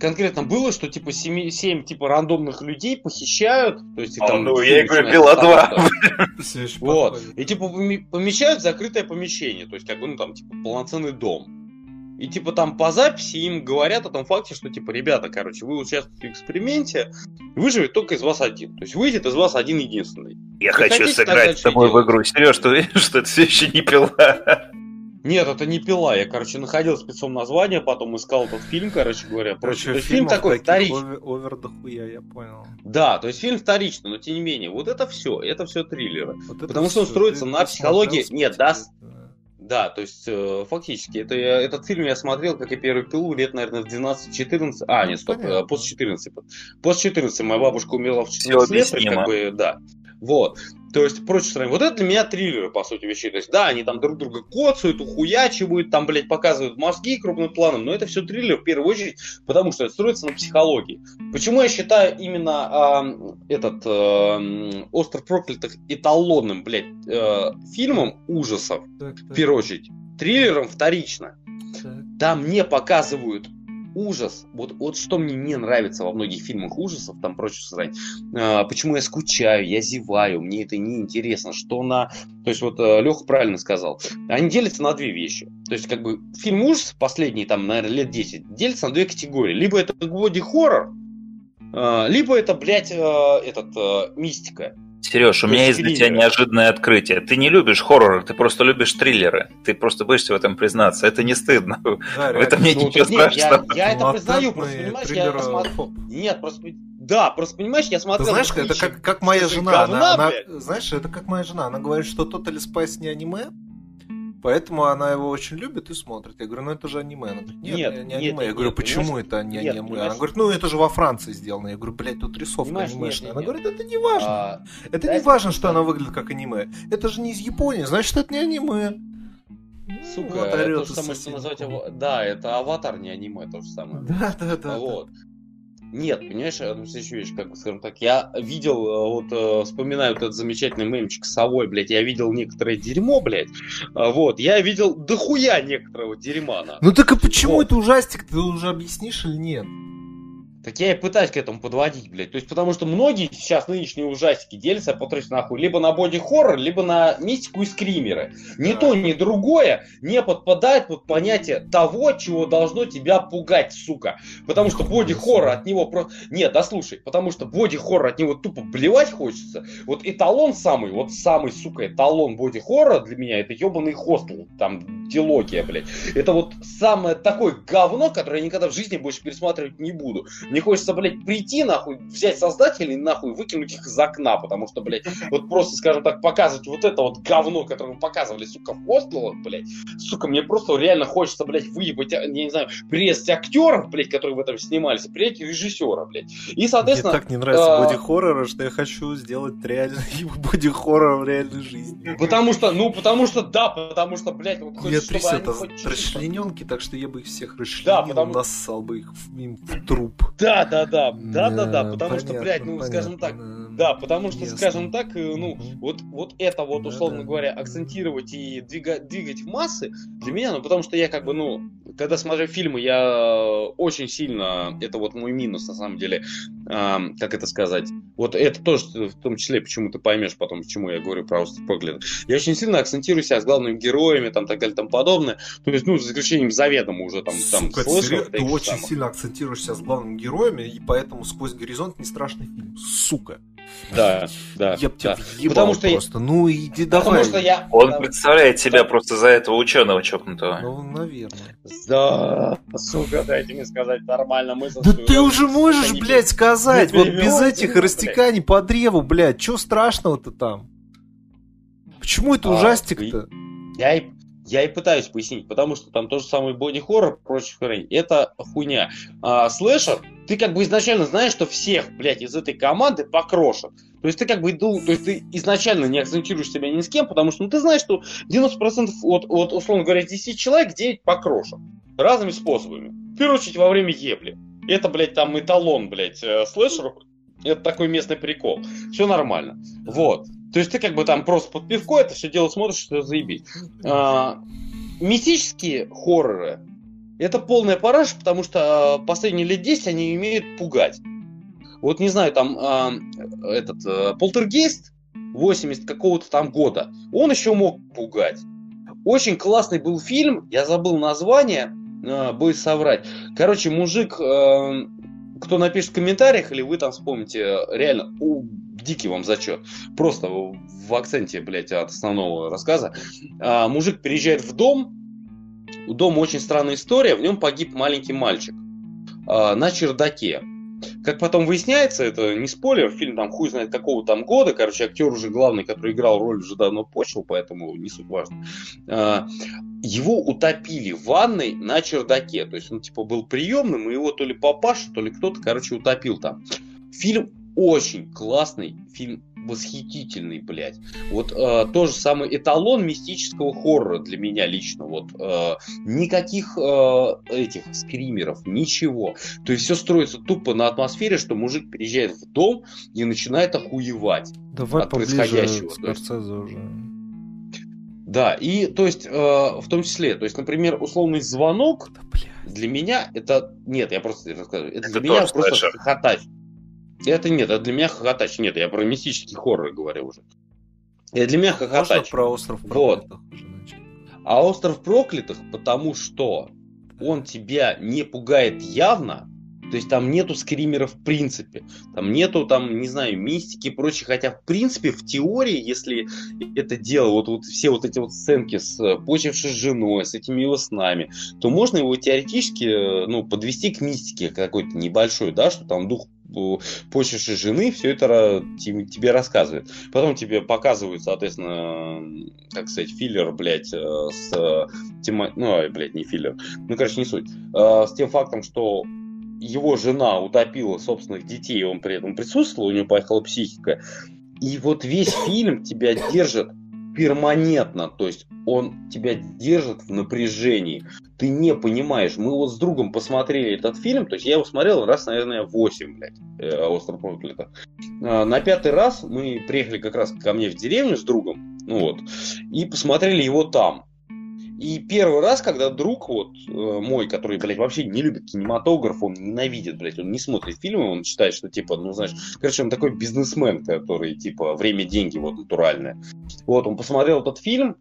конкретно было, что типа 7, типа рандомных людей похищают. То есть, А, там, ну, я и говорю, «Пила ещё Вот. И типа поме- помещают в закрытое помещение. То есть, как бы, ну там, типа, полноценный дом. И типа там по записи им говорят о том факте, что типа, ребята, короче, вы участвуете в эксперименте, выживет только из вас один. То есть выйдет из вас один единственный. Я Вы хочу сыграть с тобой в игру. Сереж, ты уверен, что это все еще не пила? Нет, это не пила. Я, короче, находил спецом название, потом искал этот фильм, короче говоря. Прочее. То есть фильм такой вторичный. овер, овер дохуя, я понял. Да, то есть фильм вторичный, но тем не менее, вот это все, это все триллеры. Вот это Потому что он строится ты на психологии. Нет, да, да. То есть э, фактически, это я- этот фильм я смотрел, как и первый пилу, лет, наверное, в 12-14. А, Ну, нет, стоп, понятно. э, после 14. После 14 моя бабушка умерла в 14 лет, как бы, да. Вот. То есть, проще стороны, вот это для меня триллеры, по сути, вещей. То есть, да, они там друг друга коцают, ухуячивают, там, блядь, показывают мозги крупным планом, но это все триллер в первую очередь, потому что это строится на психологии. Почему я считаю именно ам, этот ам, «Остров проклятых» эталонным, блядь, э, фильмом ужасов, Так, в так, первую очередь, триллером вторично. так. Там не показывают ужас. Вот, вот что мне не нравится во многих фильмах ужасов, там прочее срань. А, почему я скучаю, я зеваю, мне это не интересно. Что на... То есть вот Леха правильно сказал. Они делятся на две вещи. То есть как бы фильм ужас, последний там, наверное, лет 10, делится на две категории. Либо это боди-хоррор, а, либо это, блядь, э, этот, э, мистика. Сереж, у меня есть для тебя неожиданное открытие. Ты не любишь хорроры, ты просто любишь триллеры. Ты просто боишься в этом признаться. Это не стыдно. Да, В этом реально. нет Ну, ничего нет, я, страшного. я это признаю, просто понимаешь, я фоп. Нет, просто... Да, просто понимаешь, я Ты смотрел... знаешь, «Хищник». это как, как моя жена. говна, она, она- знаешь, это как моя жена. Она говорит, что Totally Spice не аниме, поэтому она его очень любит и смотрит. Я говорю, ну это же аниме. Она говорит, нет, Нет, не нет, аниме. я нет, говорю, нет, почему это не Нет, аниме? Она говорит, ну это же во Франции сделано. Я говорю, блядь, тут рисовка Понимаешь, анимешная. нет, Она нет. говорит, это не важно. А, это да, не важно, что она выглядит как аниме. Это же не из Японии, значит, это не аниме. Сука, Вот это орёт то же самое, что назвать. Да, это аватар, не аниме, то же самое. Да, да, да. вот. Нет, понимаешь, одну следующую вещь, как бы, скажем так, я видел, э, вот, э, вспоминаю вот этот замечательный мемчик с совой, блядь, я видел некоторое дерьмо, блядь, А, вот, я видел дохуя некоторого дерьма, на. Ну так и почему Вот. это ужастик? Ты уже объяснишь или нет? Так я и пытаюсь к этому подводить, блядь. То есть, потому что многие сейчас нынешние ужастики делятся, повторюсь, нахуй, либо на боди-хоррор, либо на мистику и скримеры. Ни Да. то, ни другое не подпадает под понятие того, чего должно тебя пугать, сука. Потому что боди-хоррор от него просто... Нет, да слушай, потому что боди-хоррор от него тупо блевать хочется. Вот эталон самый, вот самый, сука, эталон боди-хоррора для меня, это ебаный хостел, там, дилогия, блядь. Это вот самое такое говно, которое я никогда в жизни больше пересматривать не буду. Мне хочется, блядь, прийти, нахуй, взять создателей, нахуй, выкинуть их из окна, потому что, блядь, вот просто, скажем так, показывать вот это вот говно, которое мы показывали, сука, в хостелах, блядь, сука, мне просто реально хочется, блядь, выебать, а, я не знаю, прирезать актеров, блядь, которые в этом снимались, и прирезать режиссера, блядь. И, соответственно... Мне так не нравится а, боди-хоррора, что я хочу сделать реально <laughs> боди-хоррор в реальной жизни. Потому что, ну, потому что, да, потому что, блядь, вот Я хочется, чтобы они хоть расчлененки, так что я бы их всех расчленил, Да, потому- нассал бы их в, им в труп. Да, да, да, да, да, да, потому что, блядь, ну, скажем так. Да, потому что, скажем так, э, ну, вот, вот это вот, Да, условно да. говоря, акцентировать и двига- двигать в массы, для меня, ну, потому что я как бы, ну, когда смотрю фильмы, я э, очень сильно, это вот мой минус, на самом деле, как это сказать, вот это тоже, в том числе, почему ты поймешь потом, почему я говорю про остров проклятых. Я очень сильно акцентирую себя с главными героями, там, так далее, там подобное, то есть, ну, за исключением заведомо уже там, там Сука, ты очень сильно акцентируешься с главными героями, и поэтому сквозь горизонт не страшный фильм. Сука. Да, да, Я тебя да. въебал Потому что я- просто. Ну иди Потому давай. что я... Он да, представляет себя просто за этого ученого чокнутого. Ну, наверное. Да, сука, дайте мне сказать нормально мысль. Да ты уже можешь, не блядь, сказать, не вот без этих растеканий по древу, блядь, чё страшного-то там? Почему это А, ужастик-то? Я и... Я и пытаюсь пояснить, потому что там то же самое боди-хоррор, прочее хрень. Это хуйня. А, слэшер, ты как бы изначально знаешь, что всех, блядь, из этой команды покрошат. То есть ты как бы иду, то есть ты изначально не акцентируешь себя ни с кем, потому что ну, ты знаешь, что 90% от, от, условно говоря, 10 человек 9 покрошат. Разными способами. В первую очередь во время ебли. Это, блядь, там эталон, блядь, э, слэшеров. Это такой местный прикол. Все нормально. Вот. То есть ты как бы там просто под пивко это все дело смотришь, что заебись. А, мистические хорроры это полная параш, потому что а, последние лет 10 они умеют пугать. Вот не знаю, там а, этот а, полтергейст 80 какого-то там года, он еще мог пугать. Очень классный был фильм, я забыл название, а, боюсь соврать. Короче, мужик, а, кто напишет в комментариях, или вы там вспомните, реально, дикий вам зачет. Просто в акценте, блядь, от основного рассказа. А, мужик переезжает в дом. У дома очень странная история. В нем погиб маленький мальчик а, на чердаке. Как потом выясняется, это не спойлер, фильм там хуй знает какого там года, короче, актер уже главный, который играл роль, уже давно почел, поэтому не суть важно. А, его утопили в ванной на чердаке, то есть он типа был приемным, и его то ли папаша, то ли кто-то, короче, утопил там. Фильм очень классный, фильм восхитительный, блядь. Вот э, то же самое эталон мистического хоррора для меня лично. Вот э, никаких э, этих скримеров, ничего. То есть все строится тупо на атмосфере, что мужик приезжает в дом и начинает охуевать Давай от происходящего. С уже. Да, и то есть э, в том числе, то есть, например, условный звонок да, для меня это нет, я просто рассказываю, это, это для меня просто хохотать. Это нет, это для меня хохотач. Нет, я про мистический хоррор говорю уже. Это для меня хохотач. Можно про остров проклятых вот. А остров проклятых, потому что он тебя не пугает явно, то есть там нету скримеров в принципе. Там нету, там, не знаю, мистики и прочее. Хотя, в принципе, в теории, если это дело, вот, вот все вот эти вот сценки с э, почившей женой, с этими его снами, то можно его теоретически, э, ну, подвести к мистике какой-то небольшой, да, что там дух почеши жены, все это тебе рассказывает. Потом тебе показывают, соответственно, как сказать, филлер, блядь, э, с тема... Ну, блядь, не филлер. Ну, короче, не суть. С тем фактом, что его жена утопила собственных детей, он при этом присутствовал, у него поехала психика. И вот весь фильм тебя держит перманентно, то есть он тебя держит в напряжении. Ты не понимаешь. Мы вот с другом посмотрели этот фильм, то есть я его смотрел раз, наверное, 8, блядь, э, «Остров проклятых». А, на пятый раз мы приехали как раз ко мне в деревню с другом, ну вот, и посмотрели его там. И первый раз, когда друг вот э, мой, который, блядь, вообще не любит кинематограф, он ненавидит, блядь, он не смотрит фильмы, он считает, что, типа, ну, знаешь, короче, он такой бизнесмен, который, типа, время, деньги, вот, натуральное. Вот, он посмотрел этот фильм,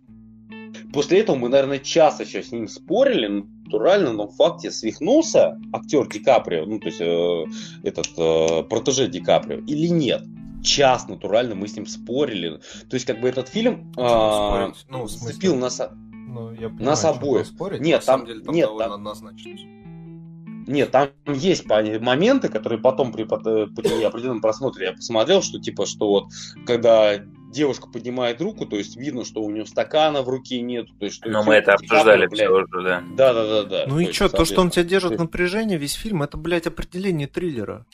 после этого мы, наверное, час еще с ним спорили, натурально, но в факте свихнулся актер Ди Каприо, ну, то есть, э, этот, э, протеже Ди Каприо, или нет час натурально мы с ним спорили. То есть, как бы этот фильм э, ну, зацепил нас. Ну, я понимаю, нас обоих. Спорить, нет, на там, самом деле, там нет, довольно там, однозначно. Нет, там есть моменты, которые потом при, при определенном просмотре я посмотрел, что типа, что вот когда девушка поднимает руку, то есть видно, что у нее стакана в руке нет. То есть, что Но мы это обсуждали все уже, да. Да, да, да, да. Ну и что, то, что он тебя держит в напряжении, весь фильм, это, блядь, определение триллера.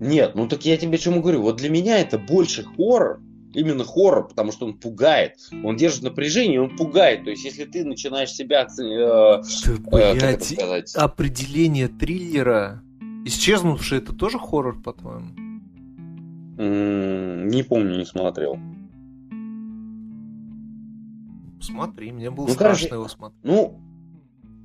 Нет, ну так я тебе чему говорю, вот для меня это больше хоррор, именно хоррор, потому что он пугает. Он держит напряжение, он пугает. То есть, если ты начинаешь себя... Э, э, как это сказать? Определение триллера. Исчезнувший это тоже хоррор, по-твоему? не помню, не смотрел. Смотри, мне было ну, страшно короче, его смотреть. Ну,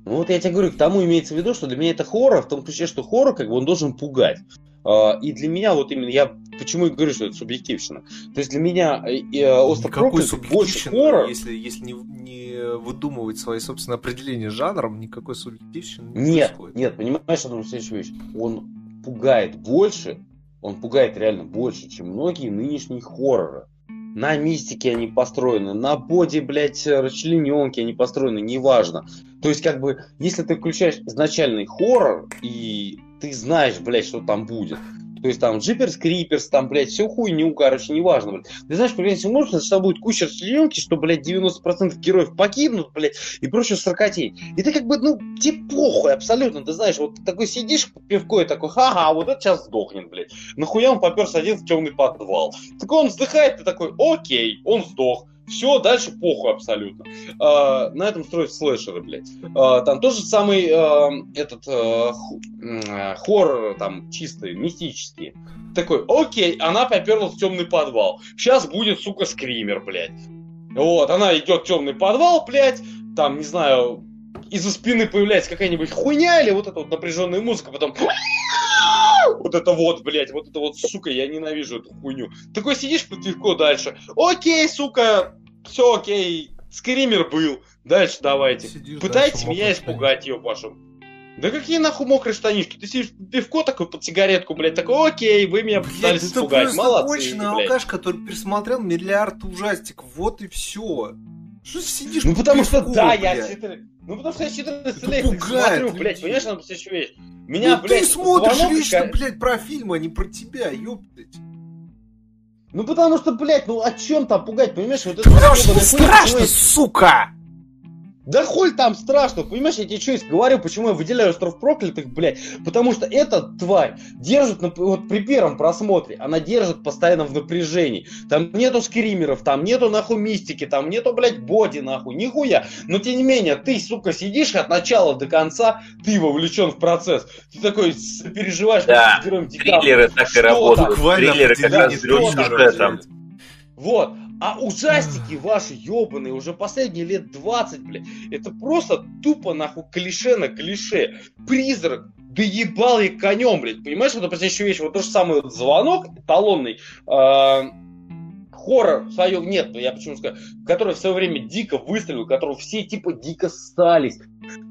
ну, вот я тебе говорю, к тому имеется в виду, что для меня это хоррор, в том ключе, что хоррор, как бы, он должен пугать. А, и для меня вот именно я почему и говорю, что это субъективщина. То есть для меня э, э, остров проклятых больше хоррор. Если, если не, не выдумывать свои собственные определения жанром, никакой субъективщины не Нет, происходит. нет, понимаешь, одну следующую вещь. Он пугает больше, он пугает реально больше, чем многие нынешние хорроры. На мистике они построены, на боди, блядь, расчлененки они построены, неважно. То есть, как бы, если ты включаешь изначальный хоррор, и ты знаешь, блядь, что там будет, То есть там Джиперс Криперс, там, блядь, всю хуйню, короче, неважно, блядь. Ты знаешь, примерно можно, что будет куча расчленки, что, блядь, 90% героев покинут, блядь, и прочую сракотень. И ты как бы, ну, тебе похуй абсолютно, ты знаешь, вот такой сидишь пивко и такой, ха-ха, вот это сейчас сдохнет, блядь. Нахуя он поперся один в темный подвал? Так он вздыхает, ты такой, окей, он сдох. Все, дальше похуй абсолютно. А, на этом строят слэшеры, блядь. А, там тот же самый а, этот а, хоррор, там, чистый, мистический. Такой, окей, она поперлась в темный подвал. Сейчас будет, сука, скример, блядь. Вот, она идет в темный подвал, блядь, там, не знаю, из-за спины появляется какая-нибудь хуйня или вот эта вот напряженная музыка, потом <sniffs> вот это вот, блядь, вот это вот, сука, я ненавижу эту хуйню. Такой сидишь под пивко дальше. Окей, сука, все окей, скример был. Дальше давайте. Сидишь Пытайтесь меня испугать, ее Пашу. Да какие нахуй мокрые штанишки? Ты сидишь пивко такой под сигаретку, блядь, такой, окей, вы меня пытались блядь, испугать. Это Молодцы, конченый алкаш, который пересмотрел миллиард ужастиков. Вот и все. Что сидишь Ну потому пивко, что, да, блядь. я читаю. Ну потому что я 14 лет смотрю, блядь, понимаешь, надо все вещь. Меня, ну, блядь, ты смотришь лично, блядь, про фильмы, а не про тебя, ёптать. Ну потому что, блядь, ну о чем там пугать, понимаешь? Вот это потому что страшно, сука! Да хуй там страшно, понимаешь, я тебе что говорю, почему я выделяю остров проклятых, блядь, потому что эта тварь держит, вот при первом просмотре, она держит постоянно в напряжении, там нету скримеров, там нету нахуй мистики, там нету, блядь, боди нахуй, нихуя, но тем не менее, ты, сука, сидишь от начала до конца, ты вовлечен в процесс, ты такой переживаешь, да, с героем триллеры так и работают, триллеры как раз сюжетом. Вот, а ужастики ваши ебаные, уже последние лет 20, блядь, это просто тупо нахуй клише на клише. Призрак, да ебал я конем, блядь, понимаешь, вот это еще вещь, вот то же вот звонок эталонный, э, хоррор в свое, нет, я почему сказал, который в свое время дико выстрелил, которого все типа дико стались,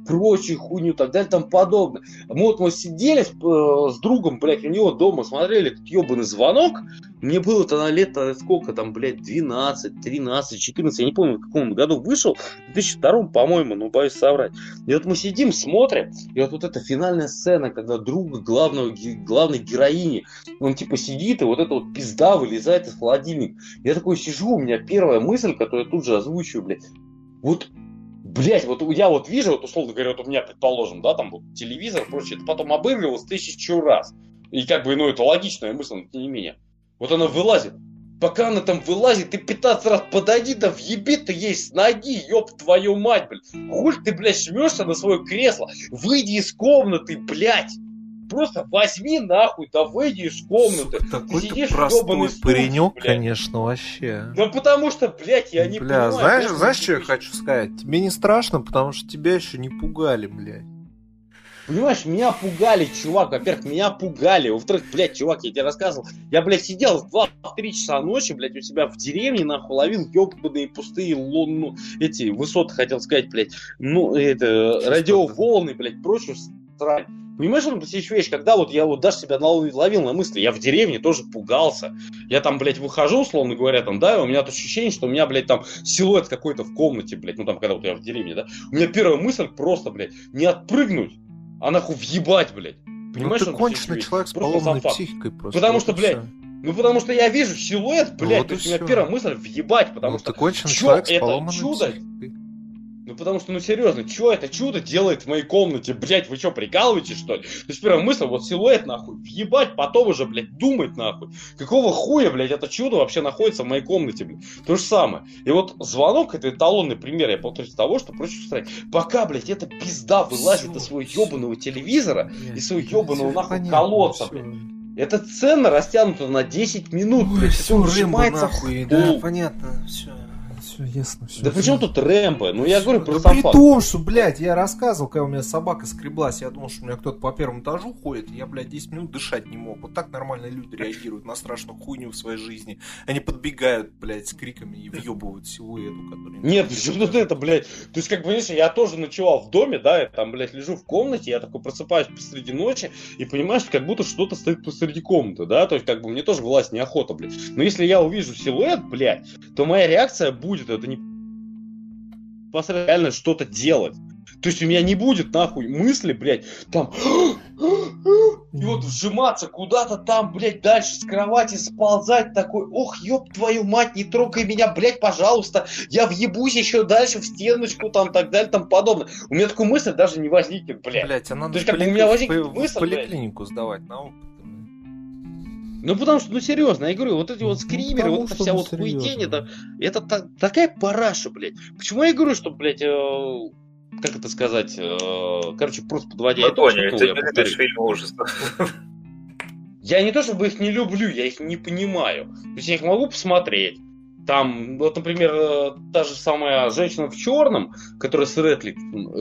прочую хуйню, так далее, там подобное. Вот мы сидели с, э, с другом, блядь, у него дома смотрели этот ебаный звонок. Мне было тогда лет сколько там, блядь, 12, 13, 14, я не помню, в каком году вышел, в 2002, по-моему, ну, боюсь соврать. И вот мы сидим, смотрим, и вот, вот эта финальная сцена, когда друга главного, главной героини, он типа сидит, и вот эта вот пизда вылезает из холодильника. Я такой сижу, у меня первая мысль, которую я тут же озвучиваю, блядь, вот Блять, вот я вот вижу, вот условно говоря, вот у меня, предположим, да, там вот телевизор прочее, это потом обыгрывалось тысячу раз. И как бы, ну, это логичная мысль, но тем не менее. Вот она вылазит. Пока она там вылазит, ты 15 раз подойди, да въеби ты ей с ноги, ёб твою мать, блядь. Хуль ты, блядь, жмешься на свое кресло. Выйди из комнаты, блядь. Просто возьми нахуй, да выйди из комнаты. Такой ты простой стул, паренек, блядь. конечно, вообще. Ну потому что, блядь, я не Бля, понимаю. знаешь, знаешь, что я хочу сказать? Тебе не страшно, потому что тебя еще не пугали, блядь. Понимаешь, меня пугали, чувак. Во-первых, меня пугали. Во-вторых, блядь, чувак, я тебе рассказывал. Я, блядь, сидел в 2-3 часа ночи, блядь, у себя в деревне, нахуй, ловил ебаные пустые лун, ну, эти высоты, хотел сказать, блядь, ну, это, радиоволны, блядь, прочую срань. Понимаешь, он еще вещь, когда вот я вот даже себя ловил на мысли, я в деревне тоже пугался. Я там, блядь, выхожу, условно говоря, там, да, и у меня то ощущение, что у меня, блядь, там силуэт какой-то в комнате, блядь, ну там, когда вот я в деревне, да, у меня первая мысль просто, блядь, не отпрыгнуть, а нахуй въебать, блядь. Понимаешь, ну, ты конченый человек с поломанной психикой просто. Потому что, блядь, ну потому что я вижу силуэт, блядь, вот то есть у меня первая мысль въебать, потому ну, что ты конченый человек с чудо, психикой. Ну потому что, ну серьезно, что это чудо делает в моей комнате? Блять, вы что, прикалываетесь, что ли? То есть первая мысль, вот силуэт нахуй, въебать, потом уже, блядь, думать нахуй. Какого хуя, блядь, это чудо вообще находится в моей комнате, блядь? То же самое. И вот звонок, это эталонный пример, я повторюсь, того, что проще устроить. Пока, блядь, эта пизда вылазит из своего ебаного телевизора, и своего ебаного нахуй колодца, блядь. Эта сцена растянута на 10 минут, Ой, блядь, все, Рэмбо, нахуй, да, понятно, все все ясно. Все, да почему тут Рэмбо? Ну я говорю про да при том, что, блядь, я рассказывал, когда у меня собака скреблась, я думал, что у меня кто-то по первому этажу ходит, и я, блядь, 10 минут дышать не мог. Вот так нормальные люди реагируют на страшную хуйню в своей жизни. Они подбегают, блядь, с криками и въебывают силуэту, который... Нет, почему тут это, блядь? То есть, как бы, понимаешь, я тоже ночевал в доме, да, я там, блядь, лежу в комнате, я такой просыпаюсь посреди ночи, и понимаешь, как будто что-то стоит посреди комнаты, да, то есть, как бы, мне тоже вылазь неохота, блядь. Но если я увижу силуэт, блядь, то моя реакция будет, это не реально что-то делать. То есть у меня не будет нахуй мысли, блядь, там... и вот вжиматься куда-то там, блядь, дальше с кровати сползать такой, ох, ёб твою мать, не трогай меня, блядь, пожалуйста, я въебусь еще дальше в стеночку, там, так далее, там подобное. У меня такой мысль даже не возникнет, блядь. Блять, а надо То есть, как бы у поликли- меня возникнет в- в мысль, блядь. поликлинику сдавать на опыт. Ну, потому что, ну, серьезно, я говорю, вот эти вот Ну, скримеры, потому вот эта вся ну, вот хуетень, это, это та- такая параша, блядь. Почему я говорю, что, блядь, э, как это сказать, э, короче, просто подводя Мы итог, поняли, ну, ты я не повторю. любишь фильмы ужасов. Я не то чтобы их не люблю, я их не понимаю. То есть я их могу посмотреть. Там, вот, например, э, та же самая женщина в черном, которая с, Редли,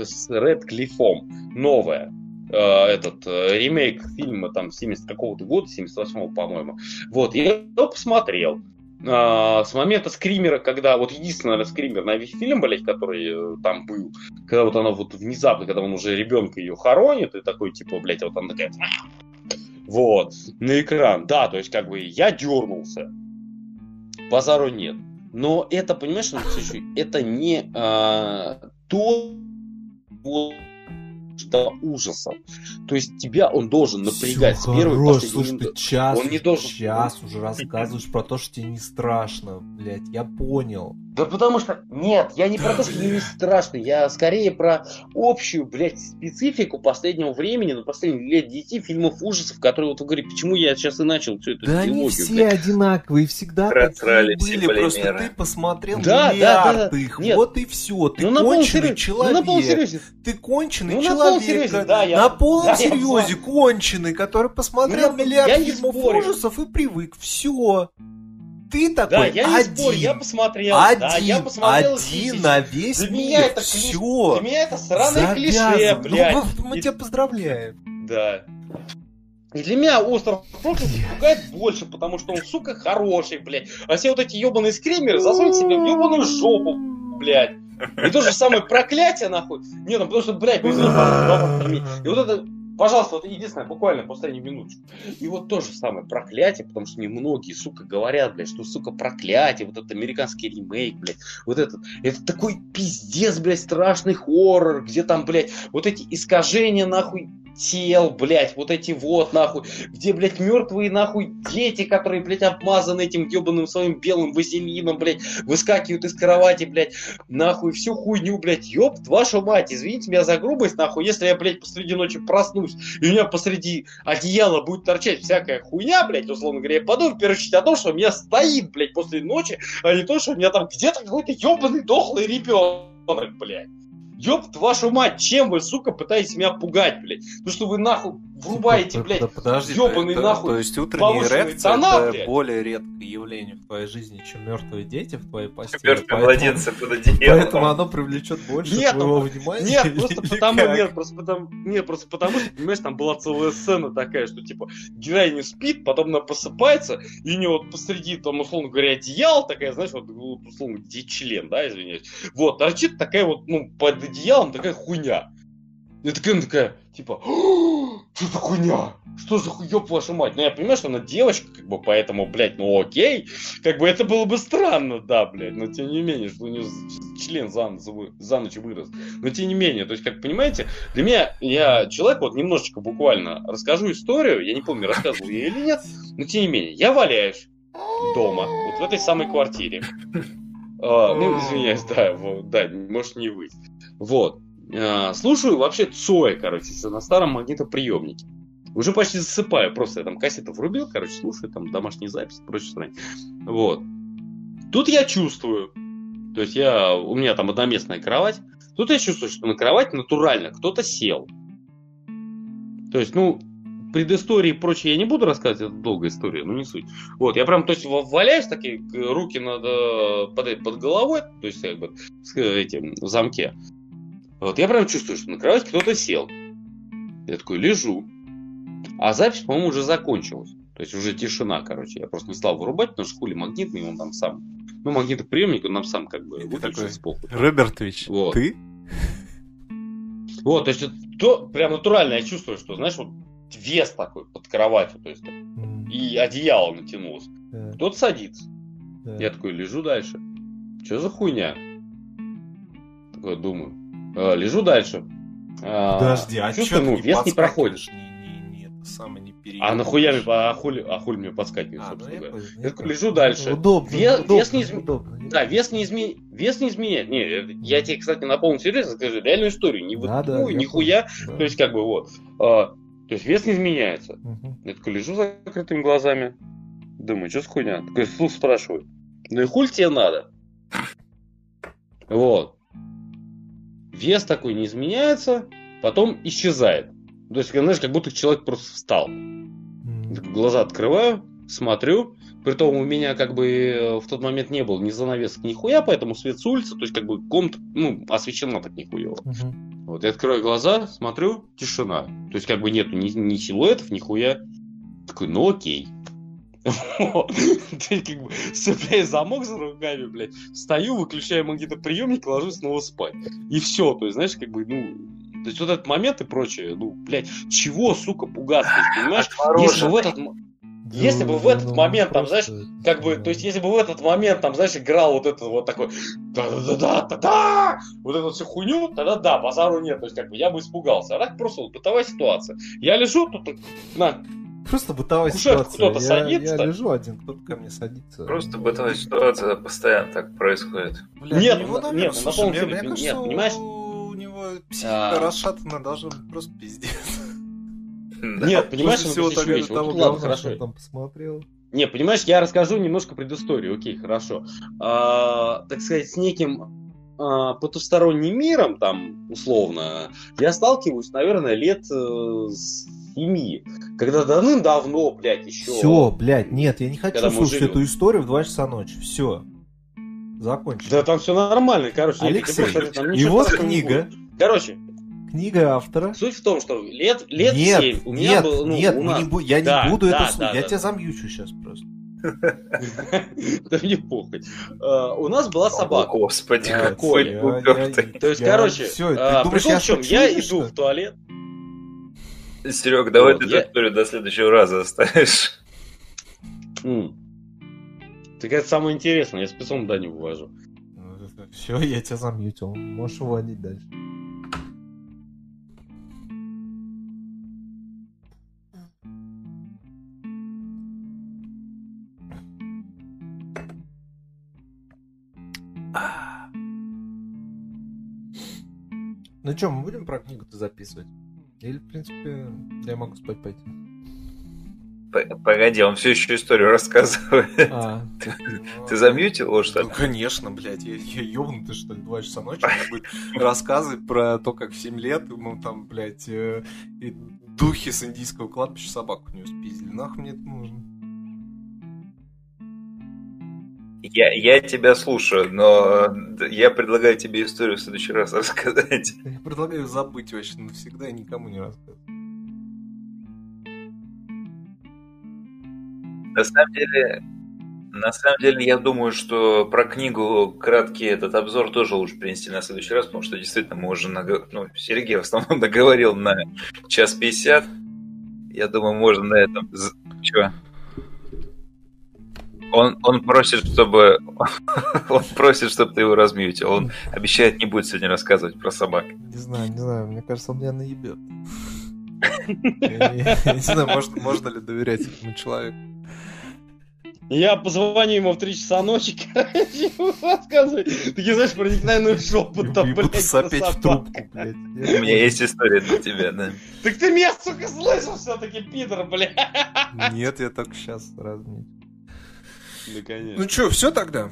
с Редклиффом, новая, э, этот э, ремейк фильма там 70 какого-то года, 78-го, по-моему. Вот, я его посмотрел. А, с момента скримера, когда вот единственный, наверное, скример на весь фильм, блядь, который э, там был, когда вот она вот внезапно, когда он уже ребенка ее хоронит, и такой, типа, блядь, вот она такая, вот, на экран. Да, то есть, как бы, я дернулся. Базару нет. Но это, понимаешь, это не а, то, вот, что ужасов. То есть тебя он должен напрягать Всё, с первой хорош, слушай, минуты. ты час, Он не должен- час уже рассказываешь про то, что тебе не страшно, блядь, я понял. Да потому что, нет, я не про то, что не страшно, я скорее про общую, блядь, специфику последнего времени, ну, последних лет 10 фильмов ужасов, которые, вот вы говорите, почему я сейчас и начал всю эту Да они все блядь. одинаковые, всегда Просрали такие все были, просто полимеры. ты посмотрел Да, да, миллиард да, их, нет. вот и все, ты Ну, на конченый серьезе, ну, на полном человек, серьезе. ты конченый Ну, на полном человек, серьезе, да, я- на полном да, я серьезе конченый, который посмотрел Ну, миллиард фильмов спорю. ужасов и привык, все. Ты Да, такой я не один, спорю, я посмотрел, один, да, я посмотрел один «Мстителей». на весь Для мир, меня это клиш- все. Для меня это сраное клише, Завязывай. блядь. Ну, мы, мы И- тебя поздравляем. Да. И для меня остров проклятых пугает больше, потому что он, сука, хороший, блядь. А все вот эти ебаные скримеры засунут себе в ебаную жопу, блядь. И то же самое проклятие, нахуй. Не, ну потому что, блядь, пойми. И вот это, пожалуйста, вот единственное, буквально последнюю минуточку. И вот то же самое проклятие, потому что мне многие, сука, говорят, блядь, что, сука, проклятие, вот этот американский ремейк, блядь, вот этот, это такой пиздец, блядь, страшный хоррор, где там, блядь, вот эти искажения, нахуй, тел, блядь, вот эти вот, нахуй, где, блядь, мертвые, нахуй, дети, которые, блядь, обмазаны этим ебаным своим белым вазелином, блядь, выскакивают из кровати, блядь, нахуй, всю хуйню, блядь, ёб вашу мать, извините меня за грубость, нахуй, если я, блядь, посреди ночи проснусь, и у меня посреди одеяла будет торчать всякая хуйня, блядь, условно говоря, я подумаю, в первую очередь, о том, что у меня стоит, блядь, после ночи, а не то, что у меня там где-то какой-то ебаный дохлый ребенок, блядь. Ёб вашу мать, чем вы, сука, пытаетесь меня пугать, блядь? Ну что вы нахуй врубаете, Типа, блядь, да подожди, ёбаный то- нахуй То есть утренняя эрекция тона, это блядь. более редкое явление в твоей жизни, чем мертвые дети в твоей постели. Мертвые младенцы под одеялом. Поэтому оно привлечет больше Нет, твоего ну, внимания. Нет, или просто потому, как? нет, просто потому, нет, просто потому, что, понимаешь, там была целая сцена такая, что, типа, героиня спит, потом она просыпается, и у нее вот посреди, там, условно говоря, одеяло такая, знаешь, вот, вот, условно, где член, да, извиняюсь, вот, торчит такая вот, ну, под одеялом такая хуйня. И такая, она такая, типа, что за хуйня? Что за хуёб вашу мать? Ну, я понимаю, что она девочка, как бы, поэтому, блядь, ну окей. Как бы это было бы странно, да, блядь, но тем не менее, что у нее член за, за ночь вырос. Но тем не менее, то есть, как понимаете, для меня, я человек, вот немножечко буквально расскажу историю, я не помню, рассказывал я или нет, но тем не менее, я валяюсь дома, вот в этой самой квартире. А, ну, извиняюсь, да, вот, да, может не вы. Вот. А, слушаю вообще Цоя, короче, на старом магнитоприемнике. Уже почти засыпаю, просто я там кассету врубил, короче, слушаю, там домашние записи, прочее срань. Вот. Тут я чувствую, то есть я, у меня там одноместная кровать, тут я чувствую, что на кровать натурально кто-то сел. То есть, ну, предыстории и прочее я не буду рассказывать, это долгая история, но не суть. Вот, я прям, то есть, валяюсь, такие, к- руки над, э, под, под головой, то есть, как бы, э, этим, в замке. Вот, я прям чувствую, что на кровать кто-то сел. Я такой лежу. А запись, по-моему, уже закончилась. То есть уже тишина, короче. Я просто не стал вырубать, потому что хули магнитный, он там сам. Ну, магнитоприемник, он нам сам как бы выключился похуй. Робертович, Вот. ты? Вот, то есть то, прям натурально я чувствую, что, знаешь, вот вес такой под кроватью, то есть и одеяло натянулось. да, Кто-то садится. да. Я такой лежу дальше. Что за хуйня? Такой думаю. «А, лежу дальше. А, Подожди, а чувствую, что ну, вес не проходит. Не, не, не, самое не. А нахуя мне, а хули, а хули мне подскакивает, А, ну собственно я говоря? Я лежу дальше. Удобно, Вес- удобно, вес не изме- удобно. Да, вес не, изме... вес не изменяет. Не, э, я тебе, кстати, на полном серьезе скажу, реальную историю. Не Да, да, выдумываю, я нихуя. да. То есть, как бы, вот. А, то есть, вес не изменяется. Мгм. Я такой лежу с закрытыми глазами. Думаю, что за хуйня? Такой слух спрашиваю. Ну и хуль тебе надо? Вот. Вес такой не изменяется, потом исчезает. То есть, знаешь, как будто человек просто встал. Глаза открываю, смотрю. Притом у меня как бы э, в тот момент не было ни занавесок, ни хуя, поэтому свет с улицы, то есть как бы комната, ну, освещена так нихуево. Мгм. Вот, я открою глаза, смотрю, тишина. То есть как бы нету ни, ни силуэтов, ни хуя. Такой, ну окей. Есть, <laughs> как бы, цепляю замок за руками, блядь, встаю, выключаю магнитоприемник, ложусь снова спать. И все, то есть, знаешь, как бы, ну, то есть вот этот момент и прочее, ну, блядь, чего, сука, пугаться, понимаешь? Если бы в этот, Если бы в этот ну, момент, там, просто, как бы, то есть, если бы в этот момент, там, знаешь, играл вот этот вот такой, да-да-да-да-да, вот эту всю хуйню, тогда да, базару нет, то есть, как бы, я бы испугался. А так просто вот бытовая ситуация. Я лежу, тут, на, Просто бытовая кушетку ситуация. кто-то Я- садится. Я лежу один, кто-то ко мне садится. Просто бытовая ситуация постоянно так происходит. Бля, Нет, у него, на- наверное, нет, на слушай, полном мне, мне нет, кажется, понимаешь? у него психика А. расшатана быть просто пиздец. нет, <laughs> понимаешь, После ну, всего то есть, того, видишь, вот того ладно, хорошо. там посмотрел. Не, понимаешь, я расскажу немножко предысторию, окей, хорошо. А, так сказать, с неким а, потусторонним миром, там, условно, я сталкиваюсь, наверное, лет э, с семи. Когда давным-давно, блядь, еще... Все, блядь, нет, я не хочу Когда слушать эту историю в 2 часа ночи. Все. Закончено. Да там все нормально, короче. Алексей, просто- там и ничего вот страшного не книга. Короче, Книга автора. суть в том, что лет, лет нет, 7 у меня нет, было, ну, нет, у нас... не бу- я Да, не буду да, это да, слушать. Я да. тебя замьючу сейчас просто. <laughs> Да мне похуй. А, У нас была собака. О, Господи, Я- упертый. То есть, короче, а, прикол в чем? Я иду в туалет. Серег, давай Вот, ты я- эту историю до следующего раза оставишь. М. Так это самое интересное, я спецом да не вывожу. Все, я тебя замьютил. Можешь уводить дальше. Ну что, мы будем про книгу-то записывать? Или, в принципе, я могу спать пойти? Погоди, он все еще историю <laughs> рассказывает. А, Ты замьютил его, что Ну, ли? конечно, блядь, я, я ёбнутый, что ли, два часа ночи, будет рассказы про то, как в 7 лет ему там, блядь, э, и духи с индийского кладбища собаку не спиздили. Нахуй мне это нужно? Я, я тебя слушаю, но э, я предлагаю тебе историю в следующий раз <laughs> рассказать. Я предлагаю забыть вообще навсегда и никому не рассказывать. На самом деле, на самом деле, я думаю, что про книгу краткий этот обзор тоже лучше принести на следующий раз, потому что действительно мы уже наго- ну, Сергей в основном <laughs> договорил на час пятьдесят. Я думаю, можно на этом... Чё? Он, он просит, чтобы... <laughs> Он просит, чтобы ты его размьютил. Он обещает, не будет сегодня рассказывать про собак. не знаю, не знаю, мне кажется, он меня наебет. <laughs> Я не- знаю, может, можно ли доверять этому человеку. Я позвоню ему в 3 часа ночи, короче, ему рассказываю. Такие, знаешь, проникновенный шепотом, И буду блядь, сопеть в трубку, блядь. <laughs> У меня есть история для тебя, да. Так ты меня, сука, слышал все-таки, пидор, блядь. Нет, я только сейчас размить. Да, конечно. Ну что, все тогда?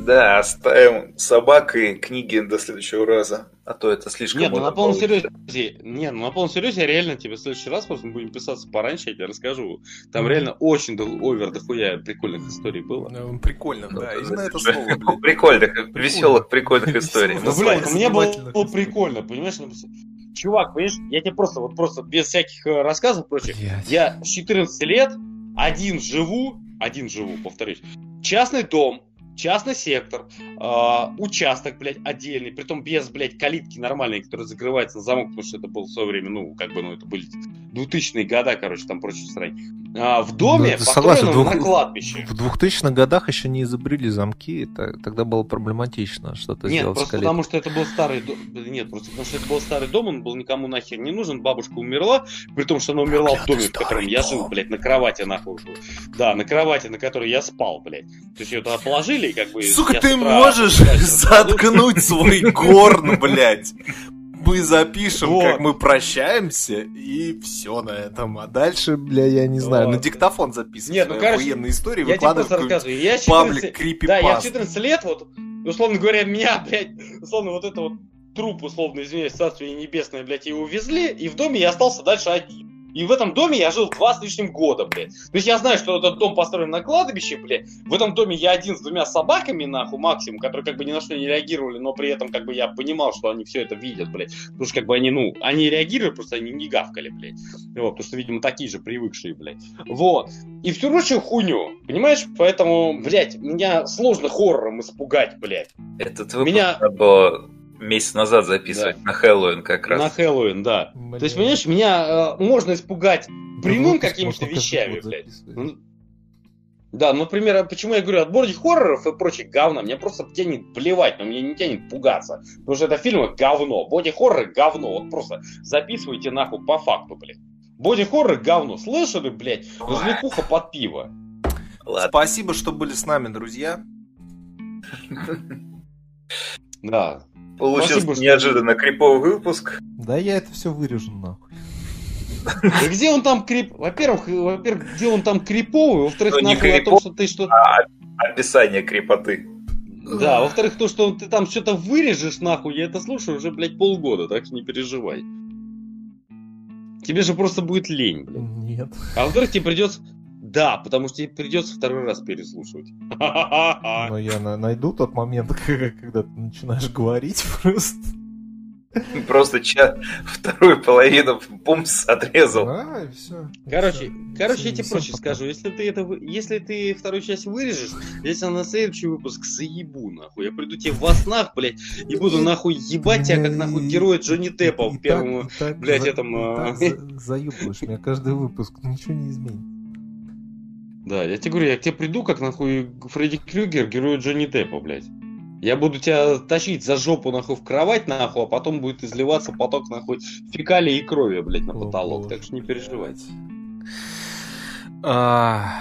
Да, оставим собак и книги до следующего раза. А то это слишком... Нет, ну на полном серьезе, не, ну на полном серьезе я реально тебе в следующий раз просто мы будем писаться пораньше, я тебе расскажу. Там реально очень до- овер дохуя прикольных историй было. Ну, Прикольно, Ну, да, именно это слово, блядь. Прикольных, веселых, прикольных историй. Ну, блин, мне было, прикольно, понимаешь? ну, Чувак, понимаешь, я тебе просто, вот просто без всяких э, рассказов. Блядь. Я с 14 лет один живу, один живу, повторюсь. Частный дом, частный сектор, а, участок, блядь, отдельный, притом без, блядь, калитки нормальной, которая закрывается на замок, потому что это было в свое время, ну, как бы, ну, это были 2000-е года, короче, там прочее срань. А, в доме, Ну, согласен, двух- на кладбище. В 2000-х годах еще не изобрели замки, это- тогда было проблематично что-то Нет, сделать просто потому что это был старый дом. Нет, просто потому что это был старый дом, он был никому нахер не нужен. Бабушка умерла, при том, что она умерла в Проклятый доме, в котором я жил, блядь, на кровати нахуй. Да, на кровати, на которой я спал, блядь. То есть ее туда положили, и как бы. Сука, ты с утра можешь заткнуть свой <laughs> горн, блядь. Мы запишем, Вот. как мы прощаемся, и все на этом. А дальше, бля, я не знаю, Вот. на диктофон записывай Нет, ну, короче, охуенные истории, Я тебе какой-нибудь рассказываю. Я с паблик 14 крипи Да, я в 14 лет, вот, условно говоря, меня, блядь, условно, вот это вот труп, условно, извиняюсь, царствие небесное, блядь, его увезли, и в доме я остался дальше один. И в этом доме я жил два с лишним года, блядь. То есть я знаю, что этот дом построен на кладбище, блядь. В этом доме я один с двумя собаками, нахуй, максимум, которые как бы ни на что не реагировали, но при этом как бы я понимал, что они все это видят, блядь. Потому что как бы они, ну, они реагировали, просто они не гавкали, блядь. Вот, потому что, видимо, такие же привыкшие, блядь. Вот. И всю прочую хуйню, понимаешь? Поэтому, блядь, меня сложно хоррором испугать, блядь. Этот выпуск Меня- было месяц назад записывать на Хэллоуин как раз. На Хэллоуин, да. То есть, понимаешь, меня э, можно испугать прямым какими-то вещами, блядь. Ну, Да, ну, например, а почему я говорю, отборник хорроров и прочее говна, мне просто тянет плевать, но мне не тянет пугаться. Потому что это фильмы говно, боди-хорроры говно, вот просто записывайте нахуй по факту, блядь. Боди-хорроры говно, слышали, блядь, развлекуха под пиво. Ладно. Спасибо, что были с нами, друзья. Да. Получился Спасибо, что- неожиданно криповый выпуск. Да я это все вырежу нахуй. Да где он там крип... Во-первых, во-первых, где он там криповый, во-вторых, Ну, нахуй о том, что ты что... А описание крепоты. Да, во-вторых, то, что ты там что-то вырежешь, нахуй, я это слушаю уже, блядь, полгода, так что не переживай. Тебе же просто будет лень, блядь. Нет. А во-вторых, тебе придется... Да, потому что тебе придется второй раз переслушивать. <laughs> Но я на- найду тот момент, <laughs> когда ты начинаешь говорить просто. Просто ча... вторую половину бумс отрезал. А, и все. Короче, короче, я тебе проще скажу, если ты это, вы- если ты вторую часть вырежешь, если на следующий выпуск заебу, нахуй, я приду тебе во снах, блядь, и буду нахуй ебать тебя, как нахуй героя Джонни Деппа в первом, блядь, этом. Заебываешь меня каждый выпуск, ничего не изменит. Да, я тебе говорю, я к тебе приду, как нахуй Фредди Крюгер, герой Джонни Деппа, блядь. Я буду тебя тащить за жопу нахуй в кровать нахуй, а потом будет изливаться поток нахуй фекалий и крови, блядь, на О, потолок. боже. Так что не переживай. А,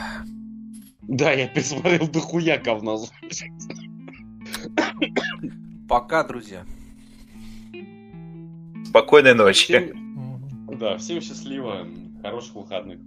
Да, я пересмотрел дохуя говна. Пока, друзья. Спокойной ночи. Всем, да, всем счастливо, хороших выходных.